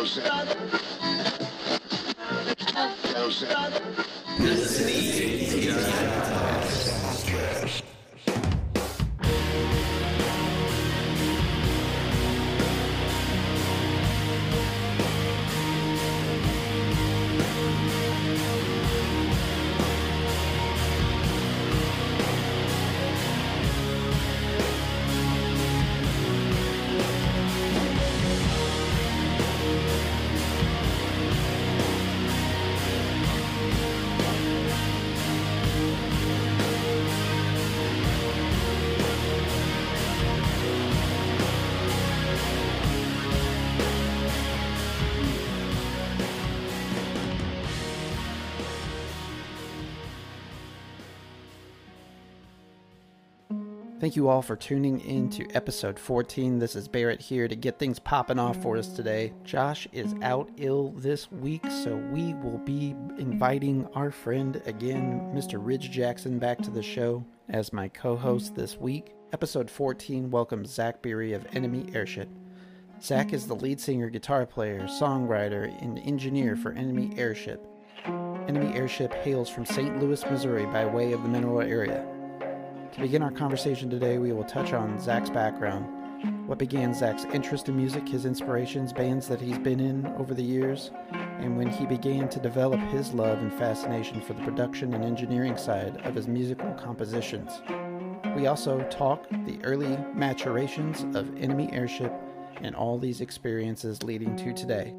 You're listening to Podcast. Thank you all for tuning in to episode 14. This is Barrett here to get things popping off for us today. Josh is out ill this week, so we will be inviting our friend again, Mr. Ridge Jackson, back to the show as my co host this week. Episode 14 welcomes Zach Biri of Enemy Airship. Zach is the lead singer, guitar player, songwriter, and engineer for Enemy Airship. Enemy Airship hails from St. Louis, Missouri by way of the mineral area. To begin our conversation today, we will touch on Zach's background, what began Zach's interest in music, his inspirations, bands that he's been in over the years, and when he began to develop his love and fascination for the production and engineering side of his musical compositions. We also talk the early maturations of Enemy Airship and all these experiences leading to today.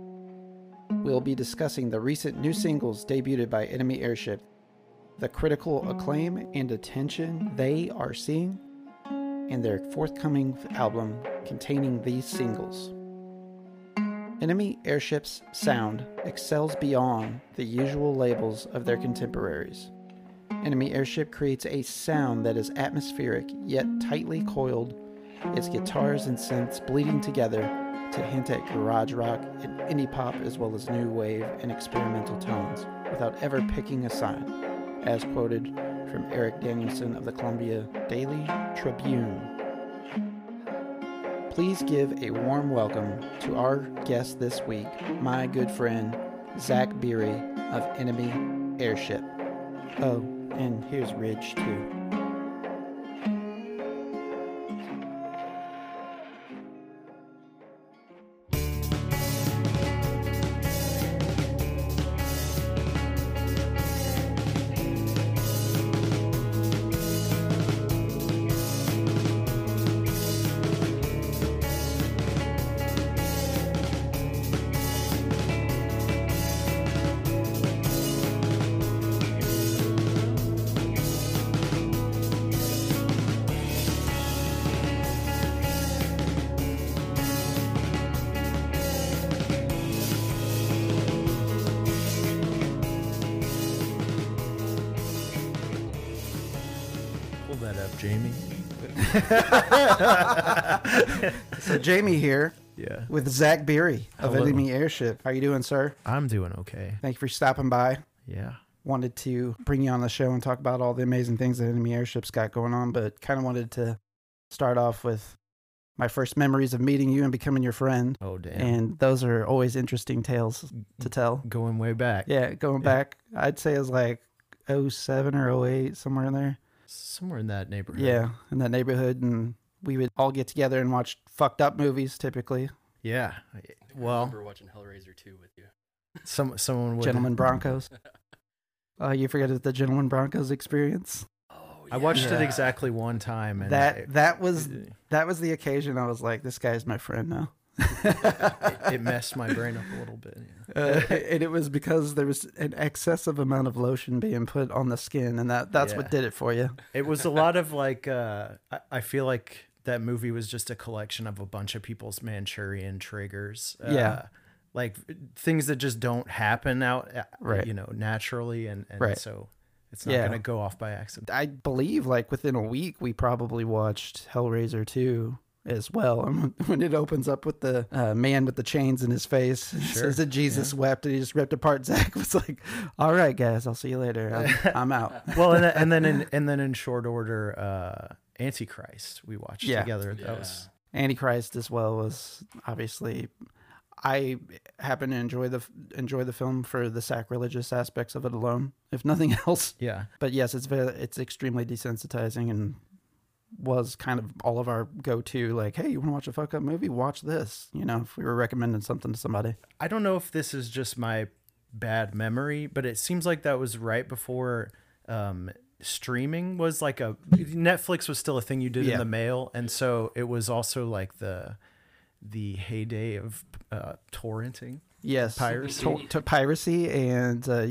We'll be discussing the recent new singles debuted by Enemy Airship the critical mm. acclaim and attention they are seeing, in their forthcoming album containing these singles. Enemy Airship's sound excels beyond the usual labels of their contemporaries. Enemy Airship creates a sound that is atmospheric yet tightly coiled, its guitars and synths bleeding together to hint at garage rock and indie pop as well as new wave and experimental tones without ever picking a side as quoted from Eric Danielson of the Columbia Daily Tribune. Please give a warm welcome to our guest this week, my good friend Zach Biri of Enemy Airship. Oh, and here's Ridge too. So Jamie here Yeah. with Zach Biri of Hello. Enemy Airship. How you doing, sir? I'm doing okay. Thank you for stopping by. Yeah. Wanted to bring you on the show and talk about all the amazing things that Enemy Airship's got going on, but kind of wanted to start off with my first memories of meeting you and becoming your friend. Oh, damn. And those are always interesting tales to tell. Going way back. Yeah, going Yeah. back, I'd say it was like 07 or 08, somewhere in there. Somewhere in that neighborhood. Yeah, in that neighborhood. And we would all get together and watch fucked up movies typically. Yeah. I Well, remember watching Hellraiser 2 with you. some someone would. Gentlemen Broncos. Uh, you forget the Gentlemen Broncos experience? Oh, I watched it exactly one time, and That it, that was that was the occasion I was like, this guy's my friend now. it messed my brain up a little bit. yeah. Uh, and it was because there was an excessive amount of lotion being put on the skin, and that that's what did it for you. It was a lot of like. Uh, I, I feel like that movie was just a collection of a bunch of people's Manchurian triggers. Uh, Yeah. Like things that just don't happen out, uh, Right. you know, naturally, and, and Right. so it's not Yeah. going to go off by accident. I believe like within a week we probably watched Hellraiser 2 as well. And when it opens up with the uh, man with the chains in his face, Sure, says that Jesus wept and he just ripped apart Zach was like, "All right, guys, I'll see you later. I'm, I'm out." well, and, then- and then in and then in short order, uh, Antichrist we watched Yeah. together. Yeah. That was Antichrist as well was obviously I happen to enjoy the enjoy the film for the sacrilegious aspects of it alone, if nothing else. Yeah. But yes, it's very it's extremely desensitizing and was kind of all of our go to. Like, hey, you want to watch a fuck up movie? Watch this. You know, if we were recommending something to somebody. I don't know if this is just my bad memory, but it seems like that was right before um, streaming was like a Netflix was still a thing you did Yeah. in the mail, and so it was also like the the heyday of uh, torrenting. Yes, Piracy. to, to piracy, and uh,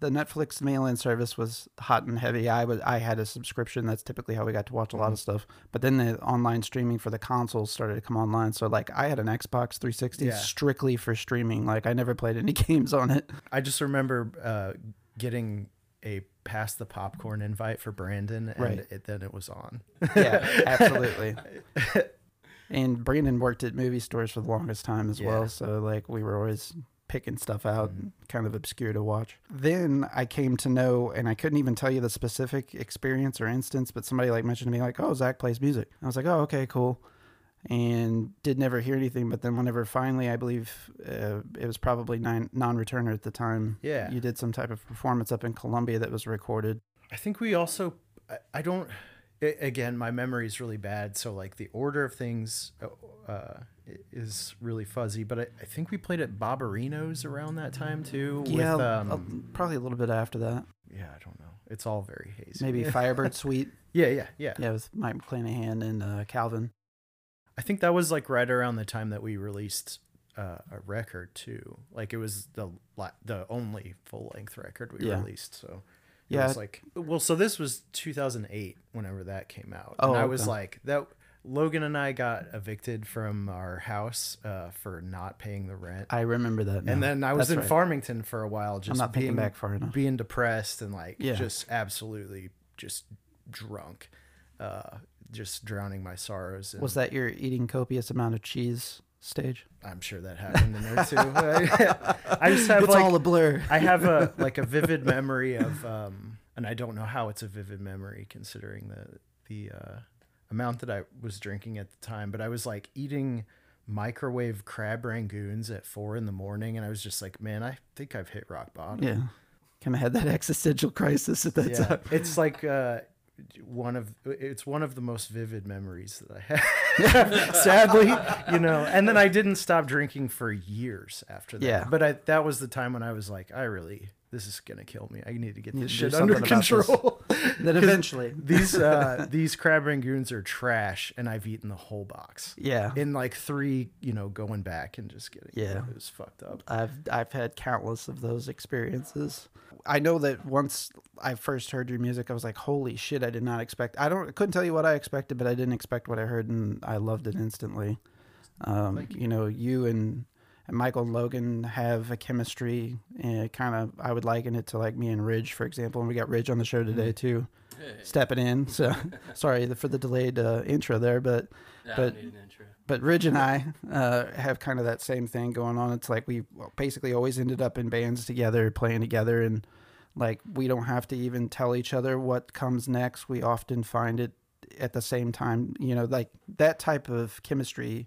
the Netflix mail-in service was hot and heavy. I was I had a subscription. That's typically how we got to watch a lot Mm-hmm. of stuff. But then the online streaming for the consoles started to come online. So like I had an Xbox 360 Yeah. strictly for streaming. Like I never played any games on it. I just remember uh, getting a pass the popcorn invite for Brandon, and Right. it, then it was on. Yeah, absolutely. and Brandon worked at movie stores for the longest time as Yeah. well. So like we were always picking stuff out, mm-hmm. kind of obscure to watch. Then I came to know, and I couldn't even tell you the specific experience or instance, but somebody like mentioned to me like, "Oh, Zach plays music." I was like, "Oh, okay, cool." And did never hear anything, but then whenever finally, I believe uh, it was probably non-returner at the time. Yeah. you did some type of performance up in Columbia that was recorded. I think we also, I, I don't, a- again, my memory is really bad. So, like, the order of things uh, uh, is really fuzzy, but I, I think we played at Barbarino's around that time too. yeah, With, um, probably a little bit after that. yeah, I don't know. It's all very hazy. Maybe Firebird Suite. yeah, yeah, yeah, Yeah, with Mike McClanahan and uh, Calvin. I think that was like right around the time that we released uh, a record too. Like it was the the only full length record we Yeah. released. So it Yeah. was like well, so this was 2008 whenever that came out, Oh, and I was okay. like that. Logan and I got evicted from our house uh, for not paying the rent, I remember that. now. and then I was That's in right. Farmington for a while, just I'm not being back far enough. being depressed and like Yeah. just absolutely just drunk, uh, just drowning my sorrows. And Was that your eating copious amount of cheese stage? I'm sure that happened in there too. I just have it's like all a blur. I have a like a vivid memory of um and I don't know how it's a vivid memory considering the the uh amount that I was drinking at the time, but I was like eating microwave crab rangoons at four in the morning and I was just like, man, I think I've hit rock bottom. yeah, kind of had that existential crisis at that Yeah. time. It's like uh one of it's one of the most vivid memories that I have. Sadly, you know, and then I didn't stop drinking for years after that. Yeah. But I, that was the time when I was like, I really this is gonna kill me. I need to get this shit under something about this. control. That 'Cause eventually, these uh these crab rangoons are trash and I've eaten the whole box. yeah, In like three, you know, going back and just getting Yeah. it was fucked up. I've I've had countless of those experiences. I know that once I first heard your music, I was like, "Holy shit!" I did not expect. I don't I couldn't tell you what I expected, but I didn't expect what I heard, and I loved it instantly. Um, you. know, you and Michael and Logan have a chemistry, and kind of I would liken it to like me and Ridge, for example. And we got Ridge on the show today too, Hey, stepping in. So sorry for the delayed uh, intro there, but yeah, but- I need an intro. but Ridge and I uh, have kind of that same thing going on. It's like we basically always ended up in bands together, playing together, and like we don't have to even tell each other what comes next. We often find it at the same time. You know, like that type of chemistry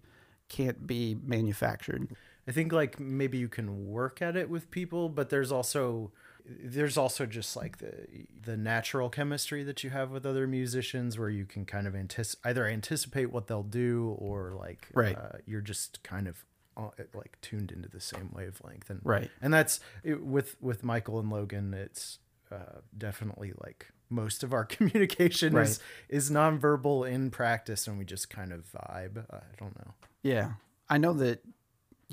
can't be manufactured. I think like maybe you can work at it with people, but there's also there's also just like the the natural chemistry that you have with other musicians where you can kind of antici- either anticipate what they'll do or like Right. uh, you're just kind of uh, like tuned into the same wavelength. And Right. and that's it, with with Michael and Logan it's uh, definitely like most of our communication is is nonverbal in practice and we just kind of vibe. I don't know. Yeah, I know that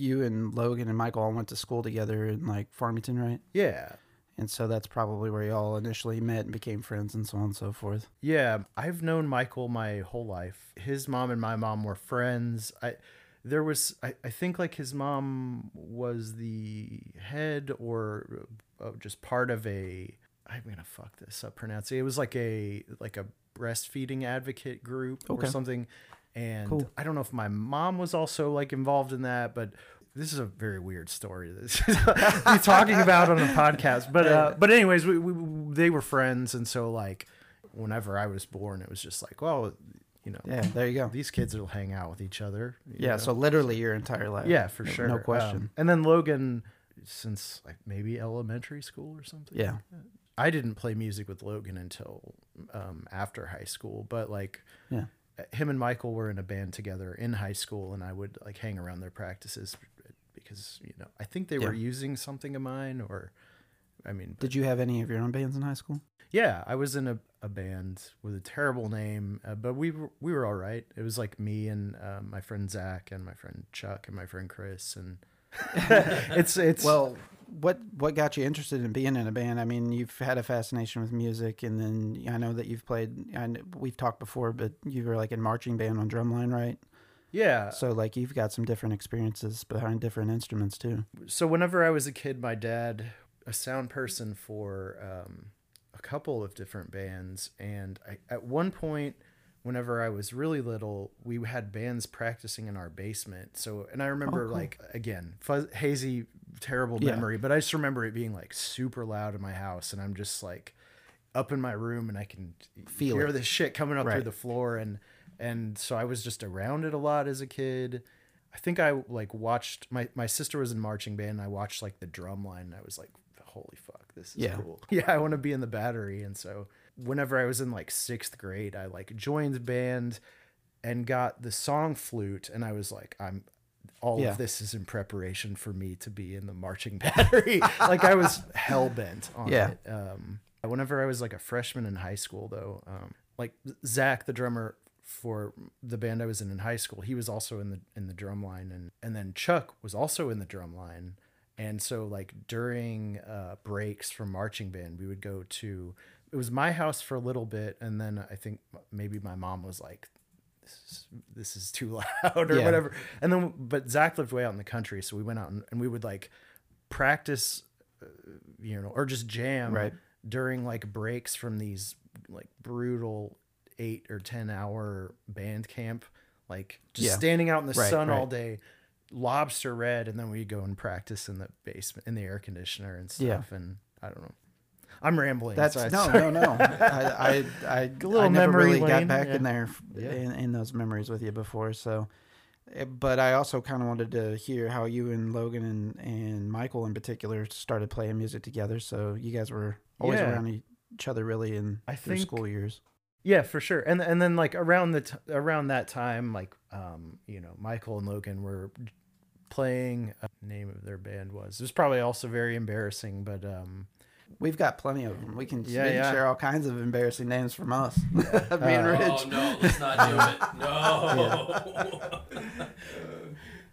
you and Logan and Michael all went to school together in like Farmington, right? yeah And so that's probably where y'all initially met and became friends, and so on and so forth. Yeah, I've known Michael my whole life. His mom and my mom were friends. I there was I, I think like his mom was the head or uh, just part of a I'm gonna fuck this up pronouncing. It was like a like a breastfeeding advocate group Okay. or something. And Cool. I don't know if my mom was also like involved in that, but this is a very weird story to be talking about on a podcast. But uh, but anyways, we, we they were friends, and so like whenever I was born, it was just like, well, you know, Yeah, there you go. these kids will hang out with each other. Yeah, know? so literally your entire life. yeah, for sure, No question. Um, and then Logan, since like maybe elementary school or something. yeah. I didn't play music with Logan until um, after high school, but like Yeah. Him and Michael were in a band together in high school, and I would like hang around their practices because you know I think they were using something of mine, or I mean, Did you have any of your own bands in high school? yeah, I was in a, a band with a terrible name, uh, but we were, we were all right. It was like me and um, my friend Zach and my friend Chuck and my friend Chris, and it's it's Well, what what got you interested in being in a band? I mean, you've had a fascination with music, and then I know that you've played. And we've talked before, but you were like in marching band on drumline, right? yeah. So like you've got some different experiences behind different instruments too. so whenever I was a kid, my dad, a sound person for um, a couple of different bands, and I, at one point, whenever I was really little, we had bands practicing in our basement. So, and I remember cool. like again, fuzz, hazy, terrible Yeah. memory, but I just remember it being like super loud in my house, and I'm just like up in my room, and I can Feel hear it. this shit coming up Right. through the floor, and and so I was just around it a lot as a kid. I think I like watched my my sister was in marching band. And I watched like the drum line. And I was like, holy fuck, this is Yeah. cool. Yeah, I want to be in the battery. And so whenever I was in like sixth grade, I like joined band and got the song flute. And I was like, I'm all Yeah. of this is in preparation for me to be in the marching battery. like I was hell bent on Yeah. it. Um, whenever I was like a freshman in high school, though, um, like Zach, the drummer for the band I was in in high school, he was also in the in the drum line, and and then Chuck was also in the drum line, and so like during uh, breaks from marching band, we would go to it was my house for a little bit, and then I think maybe my mom was like. This is, too loud or Yeah. whatever and then but zach lived way out in the country so we went out and, and we would like practice uh, you know or just jam Right. during like breaks from these like brutal eight or ten hour band camp like just Yeah. standing out in the Right, sun all day lobster red and then we go and practice in the basement in the air conditioner and stuff Yeah. and i don't know i'm rambling That's so no, no, no. I, I, I, little I never really got back yeah. in there Yeah. in, in those memories with you before. So, eh, but I also kind of wanted to hear how you and Logan and, and Michael in particular started playing music together. So you guys were always Yeah. around each other really in I think- school years. Yeah, for sure. And and then like around the t- around that time, like um, you know, Michael and Logan were playing. Uh, name of their band was. It was probably also very embarrassing, but um, We've got plenty of them. We can, Yeah, we can yeah. share all kinds of embarrassing names from us. Me and Uh, Ridge. Oh no, let's not do it. No.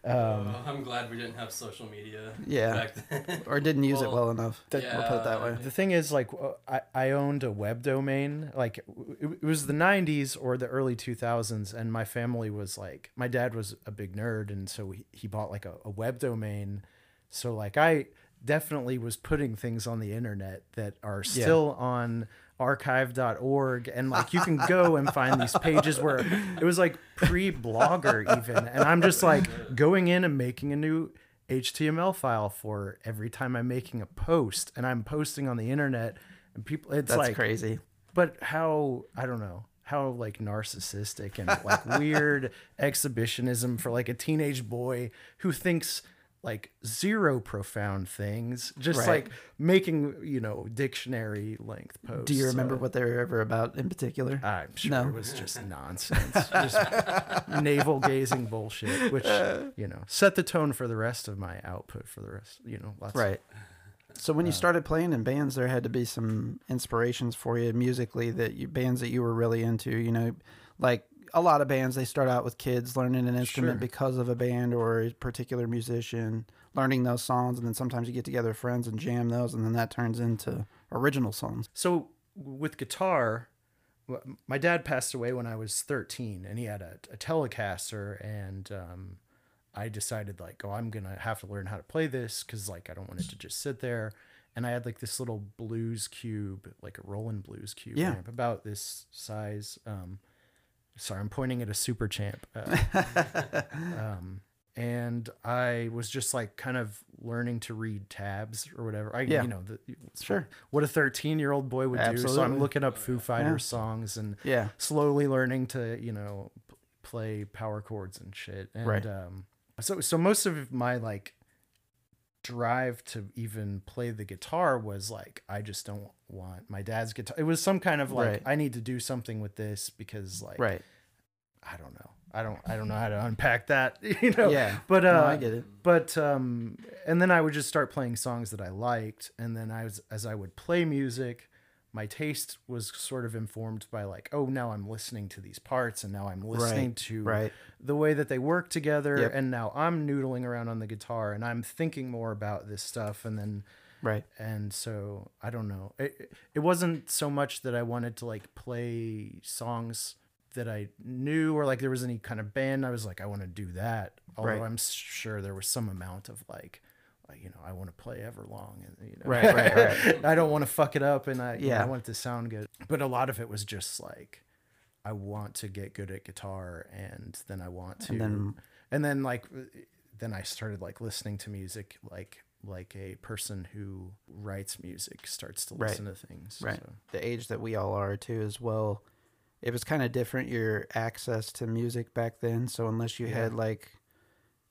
um, Oh, I'm glad we didn't have social media Yeah. back then. Or didn't use it Well, well enough. That- we'll put it that way. the thing is, like, I I owned a web domain. Like, it, it was the '90s or the early 2000s, and my family was like, my dad was a big nerd, and so he, he bought like a, a web domain. So like, I definitely was putting things on the internet that are Yeah. still on archive.org and like you can go and find these pages where it was like pre-blogger even and i'm just like going in and making a new html file for every time i'm making a post and i'm posting on the internet and people it's That's like crazy. but how i don't know how like narcissistic and like weird exhibitionism for like a teenage boy who thinks like zero profound things just Right. like making you know dictionary length posts Do you remember So, what they were ever about in particular? i'm sure No. it was just nonsense just navel gazing bullshit which you know set the tone for the rest of my output for the rest you know lots Right. So when you uh, started playing in bands, there had to be some inspirations for you musically that you bands that you were really into. You know, like a lot of bands, they start out with kids learning an instrument Sure. because of a band or a particular musician, learning those songs, and then sometimes you get together with friends and jam those, and then that turns into original songs. So with guitar, my dad passed away when I was 13 and he had a, a Telecaster and um, I decided like, oh, I'm going to have to learn how to play this cuz like I don't want it to just sit there. And I had like this little blues cube, like a Roland blues cube Yeah. about this size. Um, sorry, I'm pointing at a super champ. Uh, um, and I was just like kind of learning to read tabs or whatever. I, Yeah. you know, the, Sure. what a 13 year old boy would do. So I'm looking up Foo Fighters songs and Yeah. slowly learning to, you know, play power chords and shit. And, Right. um, so, so most of my like drive to even play the guitar was like, I just don't want my dad's guitar. It was some kind of like, Right. I need to do something with this because like, Right. I don't know. I don't I don't know how to unpack that, you know. Yeah. But uh No, I get it. but um and then I would just start playing songs that I liked and then I was as I would play music, my taste was sort of informed by like, oh, now I'm listening to these parts and now I'm listening Right, to right. the way that they work together Yep. and now I'm noodling around on the guitar and I'm thinking more about this stuff and then Right. and so I don't know. It it wasn't so much that I wanted to like play songs that I knew or like there was any kind of band I was like I want to do that. Although Right. I'm sure there was some amount of like like, you know, I want to play Everlong and you know Right, right, right. I don't want to fuck it up and I you know, Yeah. I want it to sound good. But a lot of it was just like I want to get good at guitar and then I want to And then- and then like then I started like listening to music like like a person who writes music starts to Right. listen to things. Right. So, The age that we all are too as well. It was kind of different your access to music back then. So unless you had like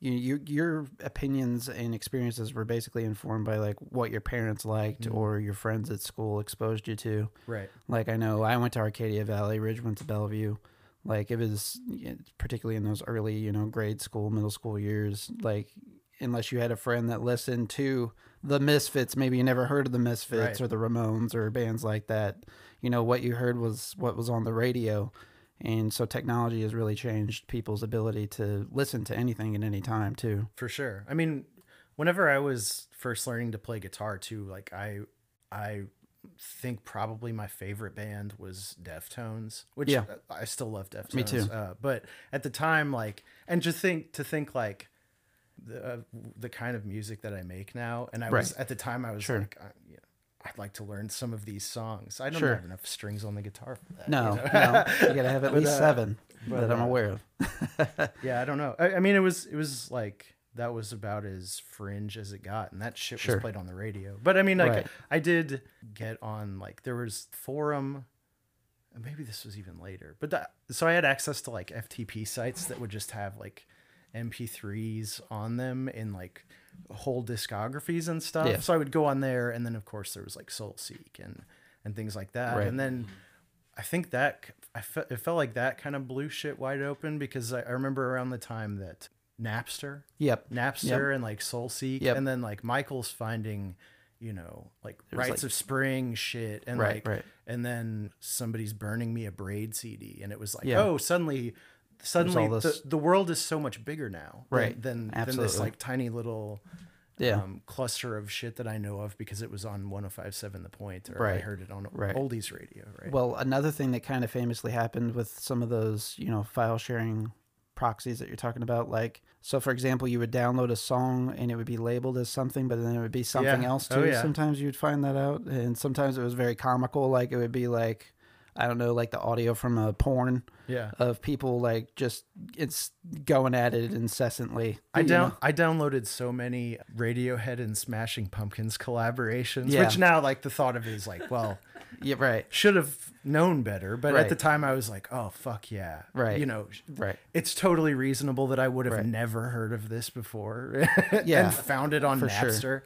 you, you your opinions and experiences were basically informed by like what your parents liked Mhm. or your friends at school exposed you to. right. Like I know I went to Arcadia Valley, Ridge went to Bellevue. Like it was particularly in those early, you know, grade school, middle school years. Like unless you had a friend that listened to the Misfits, maybe you never heard of the Misfits Right. or the Ramones or bands like that. You know what you heard was what was on the radio, and so technology has really changed people's ability to listen to anything at any time too. For sure. I mean, whenever I was first learning to play guitar too, like I I think probably my favorite band was Deftones, which Yeah. I still love Deftones. Me too. Uh, but at the time, like, and just think to think like the uh, the kind of music that I make now, and I was at the time I was Sure. like, I, you know, I'd like to learn some of these songs. I don't Sure. have enough strings on the guitar for that. No, you know? no, you gotta have at But, least uh, seven but, that I'm uh, aware of. yeah, I don't know. I, I mean, it was it was like that was about as fringe as it got, and that shit Sure. was played on the radio. But I mean, like Right. I did get on like there was forum. Maybe this was even later, but that so I had access to like FTP sites that would just have like MP3s on them in like whole discographies and stuff. Yeah. So I would go on there, and then of course there was like SoulSeek and and things like that, Right. and then. I think that I felt it felt like that kind of blew shit wide open because I, I remember around the time that Napster, Yep. Napster, and like SoulSeek, Yep. and then like Michael's finding, you know, like Rites like- of Spring shit, and Right, like, right. and then somebody's burning me a Braid CD, and it was like, Yeah. oh, suddenly, suddenly this- the, the world is so much bigger now, than- Right. Than than, Absolutely. this like tiny little. Yeah. Um, cluster of shit that I know of because it was on 105.7 The Point, or I heard it on Right. oldies radio, right? Well, another thing that kind of famously happened with some of those, you know, file sharing proxies that you're talking about, like, so for example, you would download a song and it would be labeled as something, but then it would be something Yeah. else Oh, too. yeah. Sometimes you'd find that out, and sometimes it was very comical. Like it would be like, I don't know, like the audio from a porn yeah. of people like just it's going at it incessantly. I down know? I downloaded so many Radiohead and Smashing Pumpkins collaborations, Yeah. which now like the thought of it is like, well, Yeah, right, should have known better. But Right. at the time, I was like, oh fuck yeah, Right. You know, right. it's totally reasonable that I would have Right. never heard of this before. Yeah, and found it on for sure.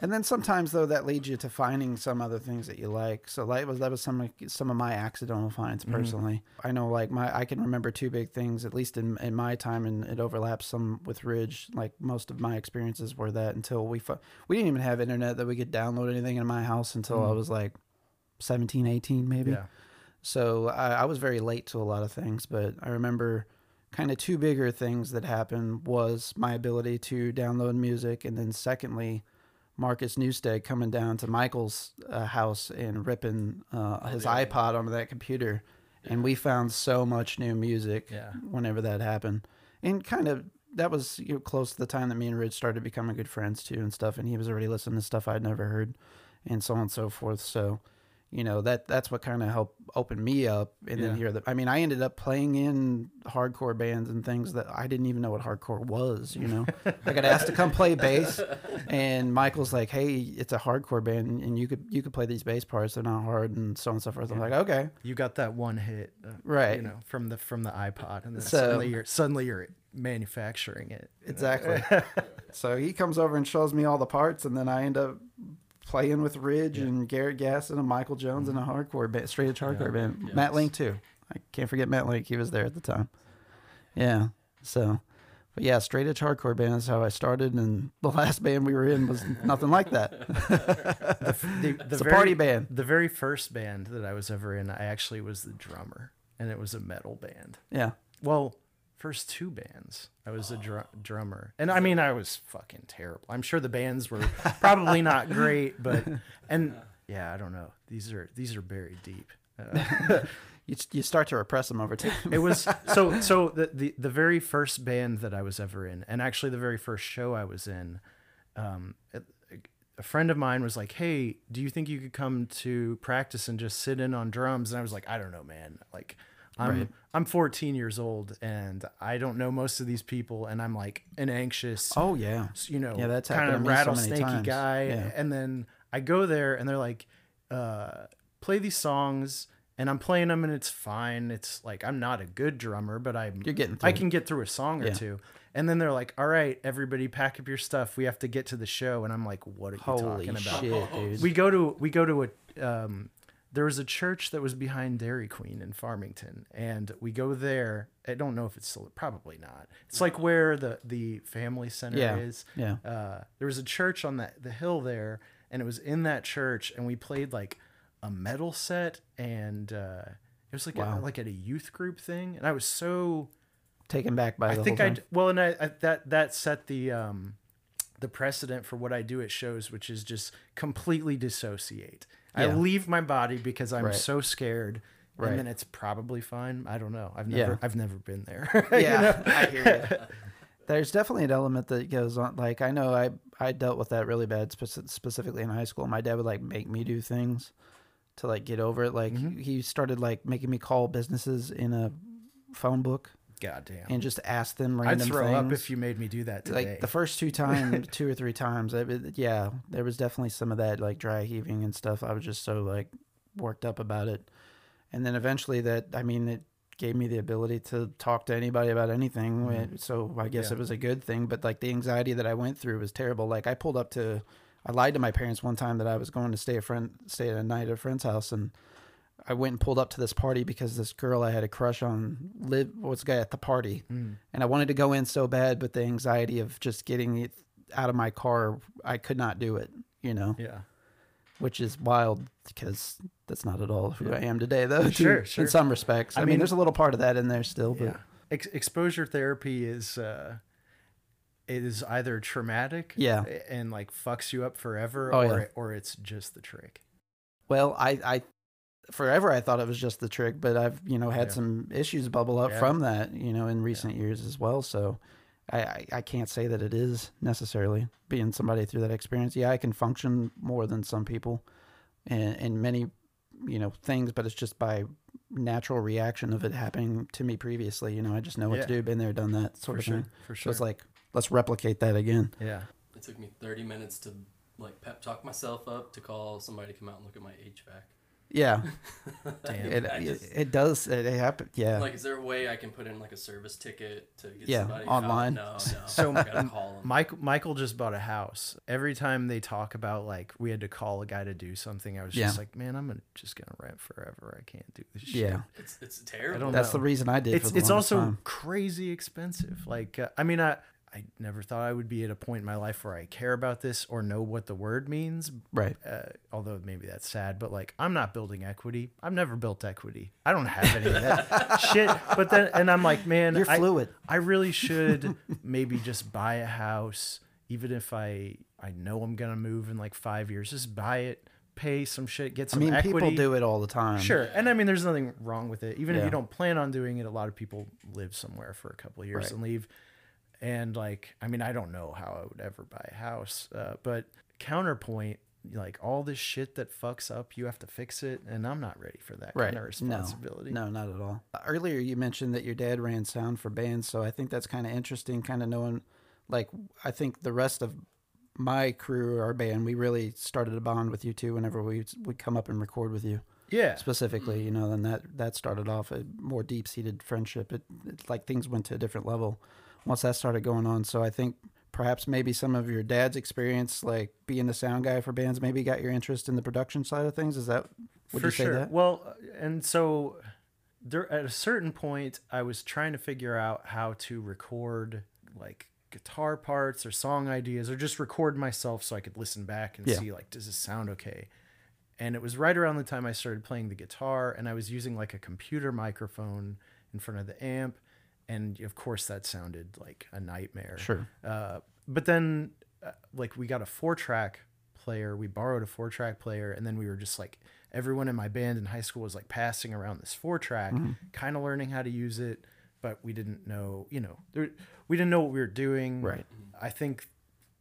And then sometimes though that leads you to finding some other things that you like. So that was that was some of, some of my accidental finds Mm-hmm. personally. I know like my I can remember two big things at least in in my time and it overlaps some with Ridge. Like most of my experiences were that until we fu- we didn't even have internet that we could download anything in my house until I was like 17, 18 maybe. Mm-hmm. Yeah. So I, I was very late to a lot of things, but I remember kind of two bigger things that happened was my ability to download music, and then secondly, Marcus Newstead coming down to Michael's uh, house and ripping uh, his yeah. iPod onto that computer, and we found so much new music Yeah. whenever that happened, and kind of. That was you know, close to the time that me and Ridge started becoming good friends too and stuff, and he was already listening to stuff I'd never heard, and so on and so forth. So, you know that that's what kind of helped open me up and Yeah. then hear that i mean i ended up playing in hardcore bands and things that i didn't even know what hardcore was you know i got asked to come play bass and michael's like hey it's a hardcore band and you could you could play these bass parts they're not hard and so on and so forth i'm like okay You got that one hit, uh, Right. You know, from the from the iPod, and then So- suddenly you're suddenly you're manufacturing it. Exactly. so he comes over and shows me all the parts, and then I end up playing with Ridge and Garrett Gasson and Michael Jones in a mm-hmm. hardcore band, straight edge hardcore band. Yes. Matt Link too. I can't forget Matt Link. He was there at the time. Yeah. So, but yeah, straight edge hardcore band is how I started, and the last band we were in was nothing like that. the, the It's a very- party band. The very first band that I was ever in, I actually was the drummer, and it was a metal band. Yeah. Well, first two bands, I was a dr- drummer, and I mean, I was fucking terrible. I'm sure the bands were probably not great, but and yeah, I don't know. These are these are buried deep. Uh, You, you start to repress them over time. it was so so the, the the very first band that I was ever in, and actually the very first show I was in, um, a, a friend of mine was like, "Hey, do you think you could come to practice and just sit in on drums?" And I was like, "I don't know, man. Like, I'm Right. I'm 14 years old and I don't know most of these people, and I'm like an anxious, oh yeah. you know, Yeah, that's kind of to me so many rattlesnakey times. guy. Yeah. And then I go there and they're like, uh, play these songs. And I'm playing them and it's fine. It's like I'm not a good drummer, but I'm You're getting I can get through a song or two. And then they're like, "All right, everybody, pack up your stuff. We have to get to the show." And I'm like, "What are you Holy talking about?" shit, dude. We go to we go to a um, there was a church that was behind Dairy Queen in Farmington, and we go there. I don't know if it's still probably not. It's like where the the family center Yeah. is. Yeah. Uh, there was a church on that the hill there, and it was in that church, and we played like a metal set, and uh, it was like Wow. a, like at a youth group thing, and I was so Taken back by I the think I well, and I, I that that set the um the precedent for what I do at shows, which is just completely dissociate. I Yeah. leave my body because I'm Right. so scared, Right. and then it's probably fine. I don't know. I've Yeah. never I've never been there. yeah? I hear you. There's definitely an element that goes on. Like I know I I dealt with that really bad, speci- specifically in high school. My dad would like make me do things to like get over it. Like Mm-hmm. he started like making me call businesses in a phone book God damn. and just ask them random I'd throw things. up if you made me do that today. like the first two times, two or three times, I, yeah, there was definitely some of that like dry heaving and stuff. I was just so like worked up about it, and then eventually that I mean it gave me the ability to talk to anybody about anything. wh- So I guess Mm-hmm. Yeah. it was a good thing. But like the anxiety that I went through was terrible. Like I pulled up to, I lied to my parents one time that I was going to stay a friend stay a night at a friend's house and. I went and pulled up to this party because this girl I had a crush on lived was guy at the party, Mm. and I wanted to go in so bad, but the anxiety of just getting it out of my car, I could not do it. You know, yeah. which is wild because that's not at all who I am today, though. too, Sure, sure. In some respects, I, I mean, mean- there's a little part of that in there still, but Yeah. Ex- exposure therapy is uh is either traumatic Yeah. and like fucks you up forever Oh, or yeah. or it's just the trick. well, I, I, forever I thought it was just the trick, but I've you know had Yeah. some issues bubble up Yeah. from that, you know, in recent years as well. So. I, I, I can't say that it is necessarily being somebody through that experience. Yeah, I can function more than some people in, in many, you know, things, but it's just by natural reaction of it happening to me previously. You know, I just know what Yeah. to do, been there, done that sort for of sure. thing. For sure, So sure. it's like, let's replicate that again. yeah. It took me 30 minutes to like pep talk myself up to call somebody to come out and look at my HVAC. Yeah, Damn. it, I it, just- it does. It, it happen. Yeah. Like, is there a way I can put in like a service ticket to get Yeah, somebody online. Out? No, no. So- I gotta call them. Mike, Michael just bought a house. Every time they talk about like we had to call a guy to do something, I was just like, man, I'm gonna, just gonna rent forever. I can't do this shit. yeah. It's it's terrible. I don't That's know. the reason I did. It's for the it's also time. crazy expensive. Like uh, I mean, I I never thought I would be at a point in my life where I care about this or know what the word means. right. Uh, although maybe that's sad, but like I'm not building equity. I've never built equity. I don't have any of that shit. But then, and I'm like, man, You're I, fluid. I really should maybe just buy a house, even if I I know I'm gonna move in like five years. Just buy it, pay some shit, get some. I mean, equity. people do it all the time. Sure, and I mean, there's nothing wrong with it. Even if you don't plan on doing it, a lot of people live somewhere for a couple of years Right. and leave. And like, I mean, I don't know how I would ever buy a house, uh, but counterpoint, like all this shit that fucks up, you have to fix it, and I'm not ready for that Right. kind of responsibility. No, no, not at all. Earlier, you mentioned that your dad ran sound for bands, so I think that's kind of interesting, kind of knowing, like, I think the rest of my crew, our band, we really started a bond with you too. Whenever we would come up and record with you, Yeah, specifically, you know, then that that started off a more deep seated friendship. It it's like things went to a different level once that started going on. So I think perhaps maybe some of your dad's experience, like being the sound guy for bands, maybe got your interest in the production side of things. Is that would for you say sure. that? Well, and so there at a certain point, I was trying to figure out how to record like guitar parts or song ideas, or just record myself so I could listen back and Yeah. see like, does this sound okay? And it was right around the time I started playing the guitar, and I was using like a computer microphone in front of the amp, and of course that sounded like a nightmare. Sure. Uh, but then, uh, like, we got a four track player. We borrowed a four track player, and then we were just like, everyone in my band in high school was like passing around this four track, Mm-hmm. kind of learning how to use it, but we didn't know, you know, there, we didn't know what we were doing. Right. I think,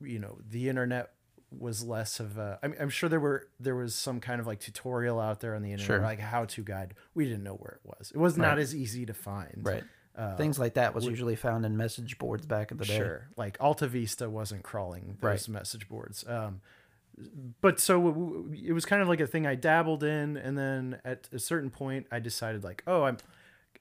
you know, the internet was less of a. I'm, I'm sure there were there was some kind of like tutorial out there on the internet, Sure. like how to guide. We didn't know where it was. It was not Right. as easy to find. Right. Uh, Things like that was usually found in message boards back in the day. Sure. Like Alta Vista wasn't crawling Right. those message boards. Um, but so it was kind of like a thing I dabbled in, and then at a certain point, I decided like, oh, I'm,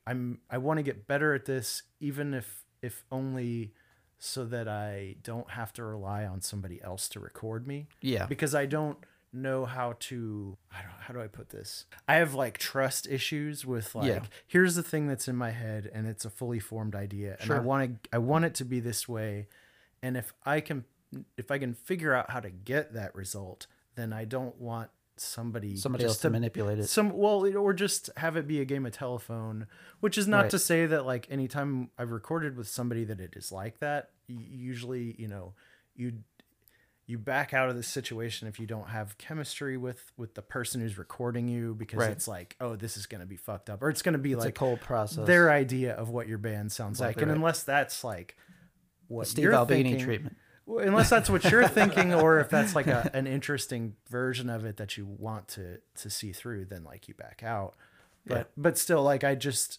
I'm, I want to get better at this, even if, if only so that I don't have to rely on somebody else to record me Yeah. because I don't know how to I don't how do I put this? I have like trust issues with like Yeah. here's the thing that's in my head and it's a fully formed idea and I want to I want it to be this way and if I can if I can figure out how to get that result then I don't want somebody Somebody else to manipulate it. some well or just have it be a game of telephone which is not Right. to say that like anytime i've recorded with somebody that it is like that y- usually you know you you back out of the situation if you don't have chemistry with with the person who's recording you because Right. it's like oh this is going to be fucked up or it's going to be It's like a cold process. their idea of what your band sounds like and right. unless that's like what Steve you're Albini thinking, treatment. unless that's what you're thinking, or if that's like a, an interesting version of it that you want to to see through, then like you back out. But Yeah. but still, like I just,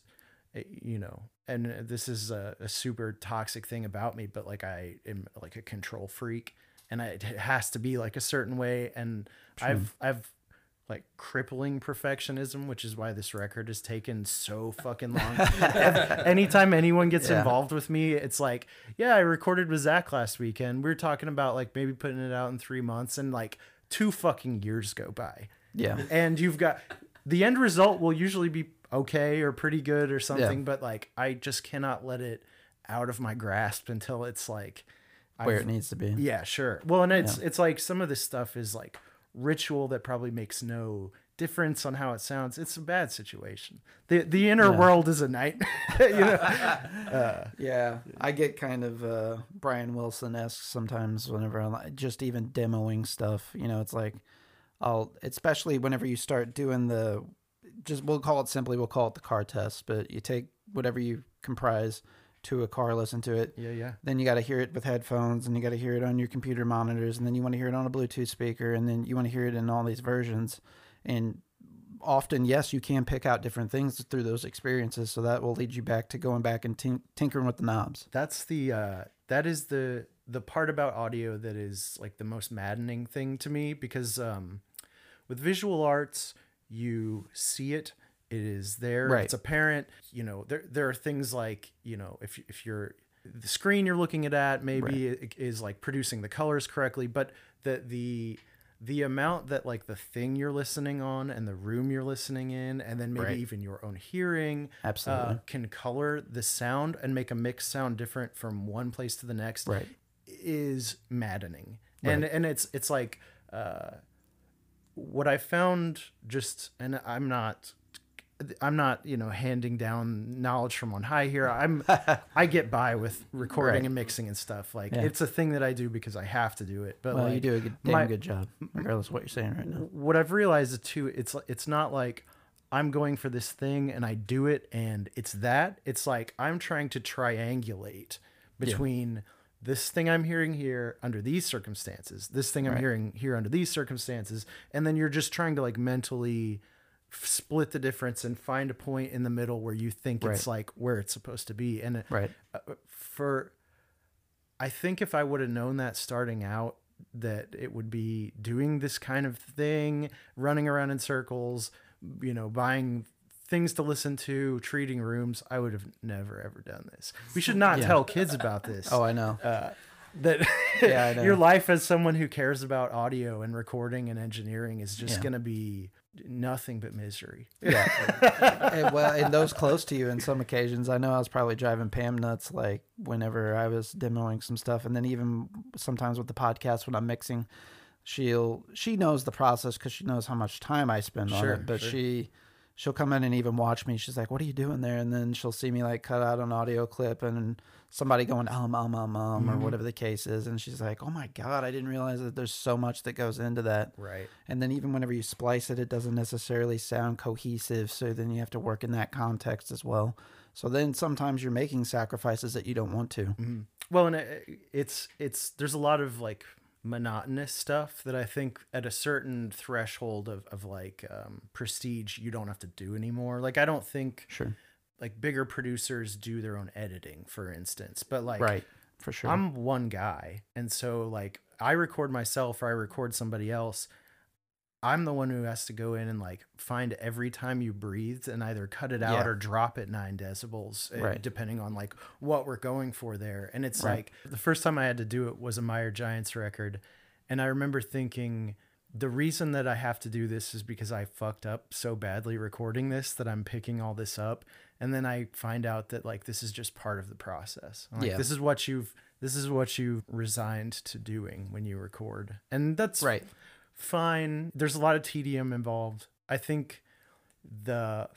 eh, you know, and this is a, a super toxic thing about me, but like I am like a control freak, and it has to be like a certain way, and I've I've like crippling perfectionism, which is why this record has taken so fucking long. Anytime anyone gets Yeah. involved with me, it's like, yeah, I recorded with Zach last weekend. We were talking about like maybe putting it out in three months, and like two fucking years go by, Yeah. and you've got the end result will usually be okay or pretty good or something, but like I just cannot let it out of my grasp until it's like Where I've- it needs to be. yeah, sure. Well, and it's it's like some of this stuff is like ritual that probably makes no difference on how it sounds. It's a bad situation. The the inner Yeah. world is a night. you know. Yeah, I get kind of uh, Brian Wilson esque sometimes whenever I'm like, just even demoing stuff. You know, it's like I'll, especially whenever you start doing the, just we'll call it simply, we'll call it the car test. But you take whatever you comprise to a car, listen to it. Yeah, yeah. Then you got to hear it with headphones, and you got to hear it on your computer monitors, and then you want to hear it on a Bluetooth speaker, and then you want to hear it in all these versions. And often, yes, you can pick out different things through those experiences, so that will lead you back to going back and tink- tinkering with the knobs. That's the uh that is the the part about audio that is like the most maddening thing to me because um with visual arts you see it it is there Right. it's apparent you know there there are things like you know if if you're the screen you're looking at at maybe is like producing the colors correctly but the the the amount that like the thing you're listening on and the room you're listening in and then maybe Right. even your own hearing Absolutely. uh, can color the sound and make a mix sound different from one place to the next Right. is maddening and and it's it's like uh what i found just and i'm not i'm not you know handing down knowledge from on high here i'm i get by with recording Right. and mixing and stuff like Yeah. it's a thing that i do because i have to do it but Well, like, you do a good, damn my- good job, regardless of what you're saying right now. what I've realized is too, it's it's not like I'm going for this thing and I do it and it's that. It's like I'm trying to triangulate between this thing I'm hearing here under these circumstances, this thing I'm Right. hearing here under these circumstances, and then you're just trying to like mentally split the difference and find a point in the middle where you think it's like where it's supposed to be. And Right. uh, for I think if I would have known that starting out that it would be doing this kind of thing, running around in circles, you know, buying things to listen to, treating rooms, I would have never ever done this. We should not Yeah. tell kids about this. Oh, I know. Uh, that Yeah, I know. your life as someone who cares about audio and recording and engineering is just Yeah. going to be nothing but misery. Yeah. and, well, and those close to you in some occasions, I know I was probably driving Pam nuts like whenever I was demoing some stuff, and then even sometimes with the podcast when I'm mixing, she'll she knows the process because she knows how much time I spend on it, but sure. she. She'll come in and even watch me. She's like, "What are you doing there?" And then she'll see me like cut out an audio clip and somebody going um um um um or Mhm. whatever the case is, and she's like, "Oh my god, I didn't realize that there's so much that goes into that." Right. And then even whenever you splice it, it doesn't necessarily sound cohesive. So then you have to work in that context as well. So then sometimes you're making sacrifices that you don't want to. Mhm. Well, and it, it's it's there's a lot of like monotonous stuff that I think at a certain threshold of of like um, prestige you don't have to do anymore. Like I don't think Sure. like bigger producers do their own editing, for instance, but like right. For sure. I'm one guy, and so like I record myself or I record somebody else. I'm the one who has to go in and like find every time you breathed and either cut it out Yeah. or drop it nine decibels, uh, Right. depending on like what we're going for there. And it's Right. like the first time I had to do it was a Meyer Giants record, and I remember thinking the reason that I have to do this is because I fucked up so badly recording this that I'm picking all this up, and then I find out that like this is just part of the process. Like, Yeah. this is what you've this is what you've resigned to doing when you record, and that's right. Fine. There's a lot of tedium involved. I think the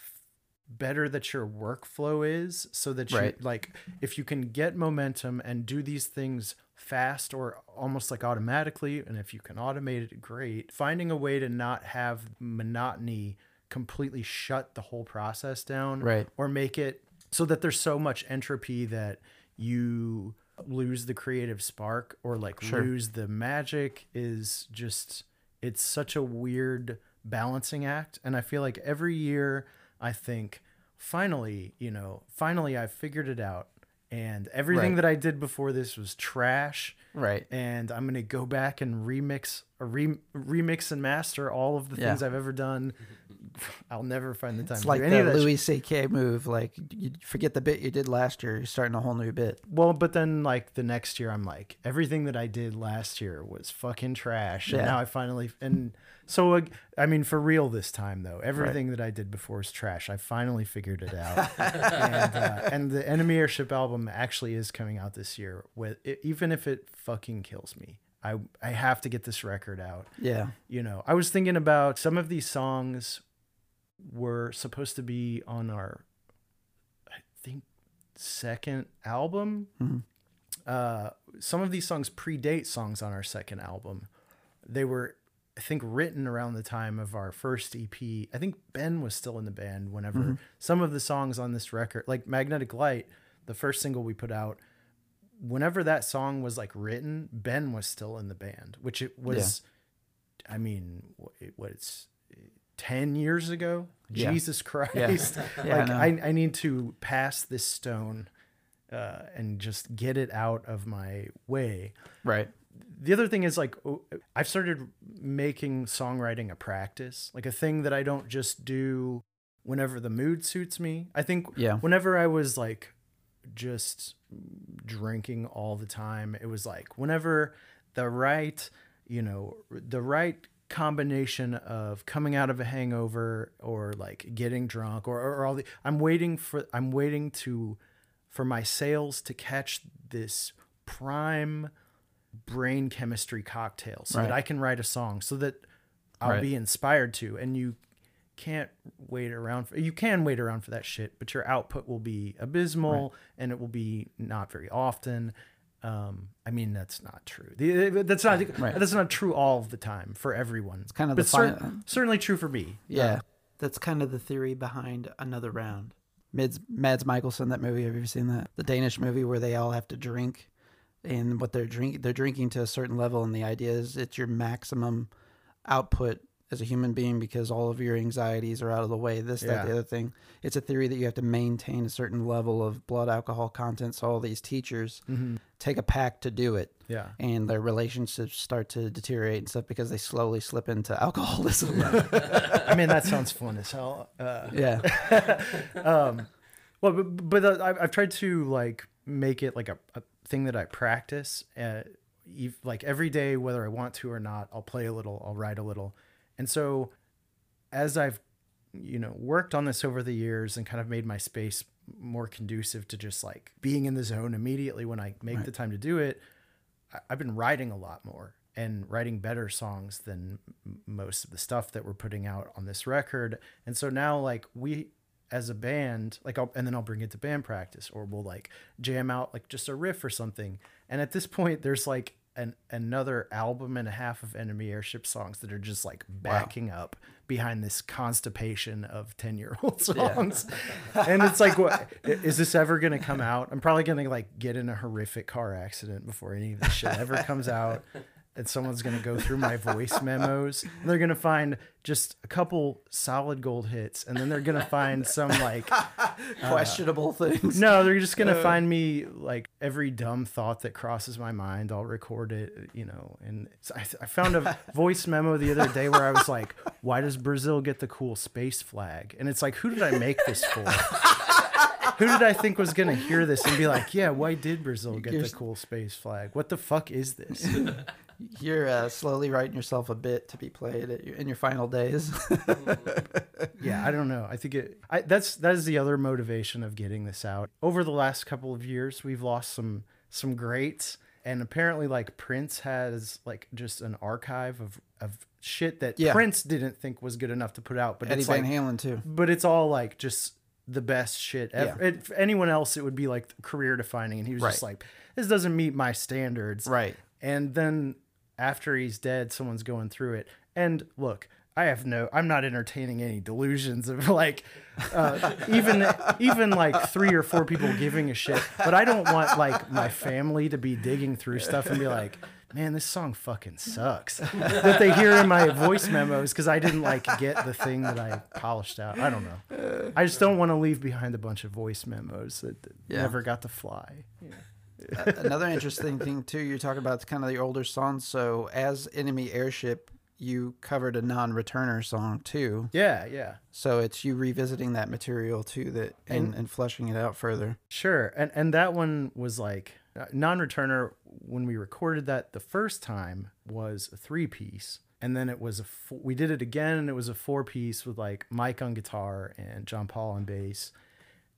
better that your workflow is, so that you Right. like if you can get momentum and do these things fast or almost like automatically, and if you can automate it, great. Finding a way to not have monotony completely shut the whole process down Right. or make it so that there's so much entropy that you lose the creative spark or like Sure. lose the magic is just it's such a weird balancing act and i feel like every year i think finally you know finally i've figured it out and everything Right. that i did before this was trash Right. and i'm going to go back and remix re- remix and master all of the Yeah. things i've ever done i'll never find the time It's like any the. Louis C.K. move. Like you forget the bit you did last year. You're starting a whole new bit. Well, but then like the next year, I'm like everything that I did last year was fucking trash, and Yeah. now I finally and so uh, I mean for real this time though, everything that I did before is trash. I finally figured it out, and, uh, and the Enemy Airship album actually is coming out this year. With it, even if it fucking kills me, I I have to get this record out. Yeah. You know, I was thinking about some of these songs were supposed to be on our, I think, second album. Mhm. Uh, some of these songs predate songs on our second album. They were, I think, written around the time of our first EP. I think Ben was still in the band whenever Mhm. some of the songs on this record, like Magnetic Light, the first single we put out, whenever that song was like written, Ben was still in the band, which it was, yeah. I mean, what, it, what it's 10 years ago? Yeah. Jesus Christ. Yeah, I like. I, I need to pass this stone uh, and just get it out of my way. Right. The other thing is like I've started making songwriting a practice, like a thing that I don't just do whenever the mood suits me. I think Yeah. whenever I was like just drinking all the time, it was like whenever the right, you know, the right combination of coming out of a hangover or like getting drunk or, or all the I'm waiting for I'm waiting to for my sales to catch this prime brain chemistry cocktail so Right. that I can write a song so that I'll Right. be inspired to and you can't wait around for you can wait around for that shit but your output will be abysmal and it will be not very often um i mean that's not true eh, that's not Right. that's not true all of the time for everyone it's kind of but the cer- uh, certainly true for me Yeah. Uh, that's kind of the theory behind another round. Mids, Mads Mikkelsen, that movie. Have you ever seen that? The Danish movie where they all have to drink and what they're drink they're drinking to a certain level, and the idea is it's your maximum output as a human being because all of your anxieties are out of the way. This, that, Yeah. the other thing. It's a theory that you have to maintain a certain level of blood alcohol content. So all these teachers Mm-hmm. take a pack to do it, Yeah. and their relationships start to deteriorate and stuff because they slowly slip into alcoholism. I mean, that sounds fun as hell. Uh, yeah. um, well, but, but uh, I've, I've tried to like make it like a, a thing that I practice. Uh, like every day, whether I want to or not, I'll play a little, I'll write a little, and so as I've you know worked on this over the years and kind of made my space more conducive to just like being in the zone immediately when I make the time to do it, I've been writing a lot more and writing better songs than most of the stuff that we're putting out on this record. And so now, like, we as a band, like, I'll, and then I'll bring it to band practice or we'll like jam out like just a riff or something. And at this point, there's like an another album and a half of Enemy Airship songs that are just like backing up behind this constipation of 10 year old songs. and it's like, what is this ever going to come out? I'm probably going to like get in a horrific car accident before any of this shit ever comes out. And someone's going to go through my voice memos and they're going to find just a couple solid gold hits. And then they're going to find some like, uh, Questionable things. no, they're just gonna uh. find me like every dumb thought that crosses my mind. I'll record it, you know. And I, I found a voice memo the other day where I was like, "Why does Brazil get the cool space flag?" And it's like, who did I make this for? Who did I think was gonna hear this and be like, "Yeah, why did Brazil get You're the cool space flag? What the fuck is this?" You're uh, slowly writing yourself a bit to be played at your, in your final days. yeah i don't know i think it I, that's that is the other motivation of getting this out over the last couple of years we've lost some some greats and apparently like prince has like just an archive of of shit that Yeah. prince didn't think was good enough to put out but Eddie it's Van like Halen too. but it's all like just the best shit ever. Yeah. It, for anyone else it would be like career defining and he was just like this doesn't meet my standards Right. and then after he's dead, someone's going through it. And look, I have no, I'm not entertaining any delusions of like, uh, even even like three or four people giving a shit. But I don't want like my family to be digging through stuff and be like, man, this song fucking sucks. that they hear in my voice memos because I didn't like get the thing that I polished out. I don't know. I just don't want to leave behind a bunch of voice memos that, that Yeah. never got to fly. Uh, Another interesting thing too, you're talking about kind of the older songs. So as Enemy Airship, you covered a non-returner song too. Yeah, yeah. So it's you revisiting that material too, that and, and fleshing it out further. Sure, and and that one was like uh, non-returner. When we recorded that the first time was a three-piece, and then it was a four, we did it again, and it was a four-piece with like Mike on guitar and John Paul on bass,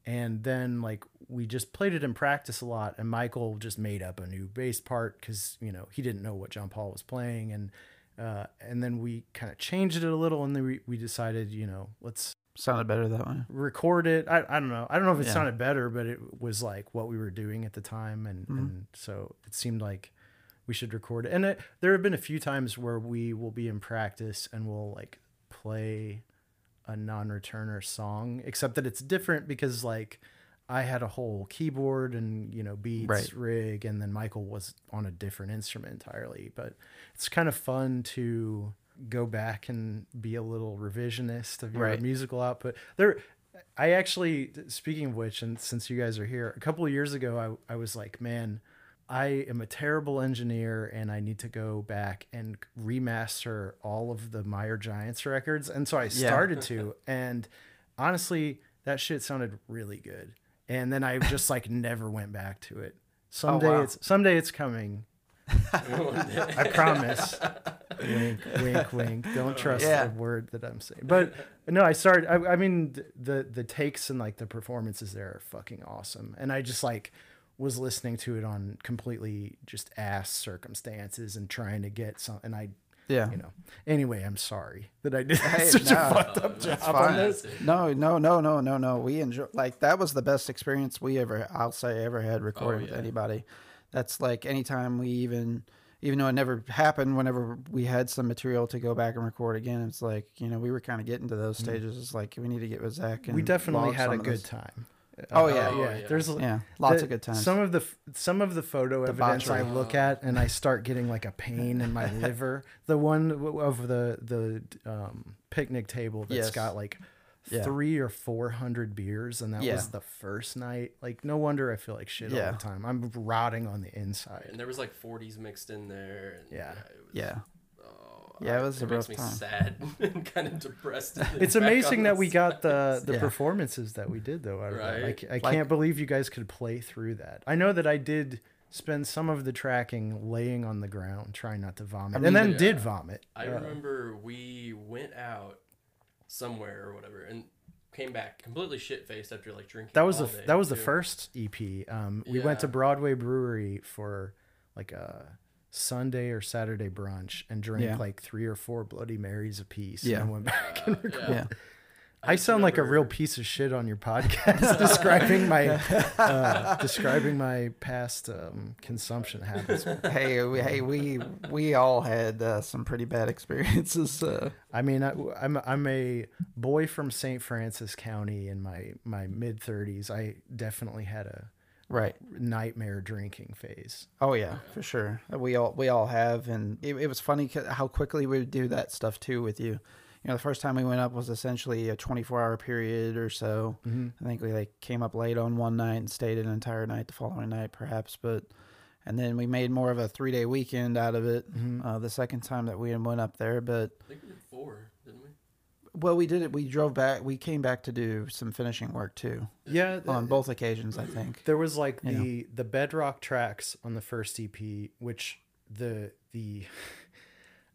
and then like we just played it in practice a lot, and Michael just made up a new bass part because you know he didn't know what John Paul was playing, and uh, and then we kind of changed it a little, and then we, we decided you know let's Sounded better that way. record it. I, I don't know. I don't know if it Yeah. sounded better, but it was like what we were doing at the time. And, mm-hmm. and so it seemed like we should record it. And it, there have been a few times where we will be in practice and we'll like play a non returner song, except that it's different because like I had a whole keyboard and, you know, beats Right. rig, and then Michael was on a different instrument entirely. But it's kind of fun to go back and be a little revisionist of your Right. musical output. There, I actually, speaking of which, and since you guys are here, a couple of years ago, I, I was like, man, I am a terrible engineer and I need to go back and remaster all of the Meyer Giants records. And so I started to. And honestly, that shit sounded really good. And then I just like never went back to it. Oh, someday wow. it's someday it's coming. I promise. wink, wink, wink. Don't trust Yeah. the word that I'm saying. But no, I started. I, I mean, the the takes and like the performances there are fucking awesome. And I just like was listening to it on completely just ass circumstances and trying to get some. And I, Yeah. you know. Anyway, I'm sorry that I did Hey, such no. a fucked up job on this. No, no, no, no, no, no. We enjoy like that was the best experience we ever I'll say ever had recording oh, with yeah. anybody. That's like anytime we even even though it never happened, whenever we had some material to go back and record again, it's like, you know, we were kind of getting to those stages. It's like we need to get with Zach and We definitely had a good this. time. Oh, yeah. Oh, yeah. yeah. There's Yeah, lots the- of good times. Some of the some of the photo evidence I look at and I start getting like a pain in my liver. The one w- of the the um, picnic table that's Yes. got like Yeah. three or four hundred beers, and that Yeah. was the first night. Like, no wonder I feel like shit Yeah. all the time. I'm rotting on the inside. And there was like 40s mixed in there. And Yeah. it was, yeah, oh, Yeah, it I- was a makes rough me time. sad and kind of depressed. to It's amazing that we got the the Yeah. performances that we did though. Out of that. I, Right. ca- I Like- can't believe you guys could play through that. I know that I did spend some of the tracking laying on the ground trying not to vomit, mean, and then yeah. did vomit. I Uh, remember we went out somewhere or whatever and came back completely shit faced after like drinking. that was all the day, that was the first EP. Um, we went to Broadway Brewery for like a Sunday or Saturday brunch and drank Yeah. like three or four Bloody Marys apiece. Yeah. and went back and recorded. yeah. I just sound like a real piece of shit on your podcast describing my uh, describing my past um, consumption habits. hey, we, hey, we we all had uh, some pretty bad experiences. Uh, I mean, I, I'm I'm a boy from St. Francois County in my my mid 30s. I definitely had a right. nightmare drinking phase. Oh yeah, for sure. We all we all have, and it, it was funny how quickly we would do that stuff too with you. You know, the first time we went up was essentially a 24 hour period or so. I think we like came up late on one night and stayed an entire night the following night, perhaps. But and then we made more of a three day weekend out of it. Uh, the second time that we went up there, but I think we did four, didn't we? well, we did it. We drove back. We came back to do some finishing work too Yeah, on both occasions. I think. There was like You the the bedrock tracks on the first EP, which the the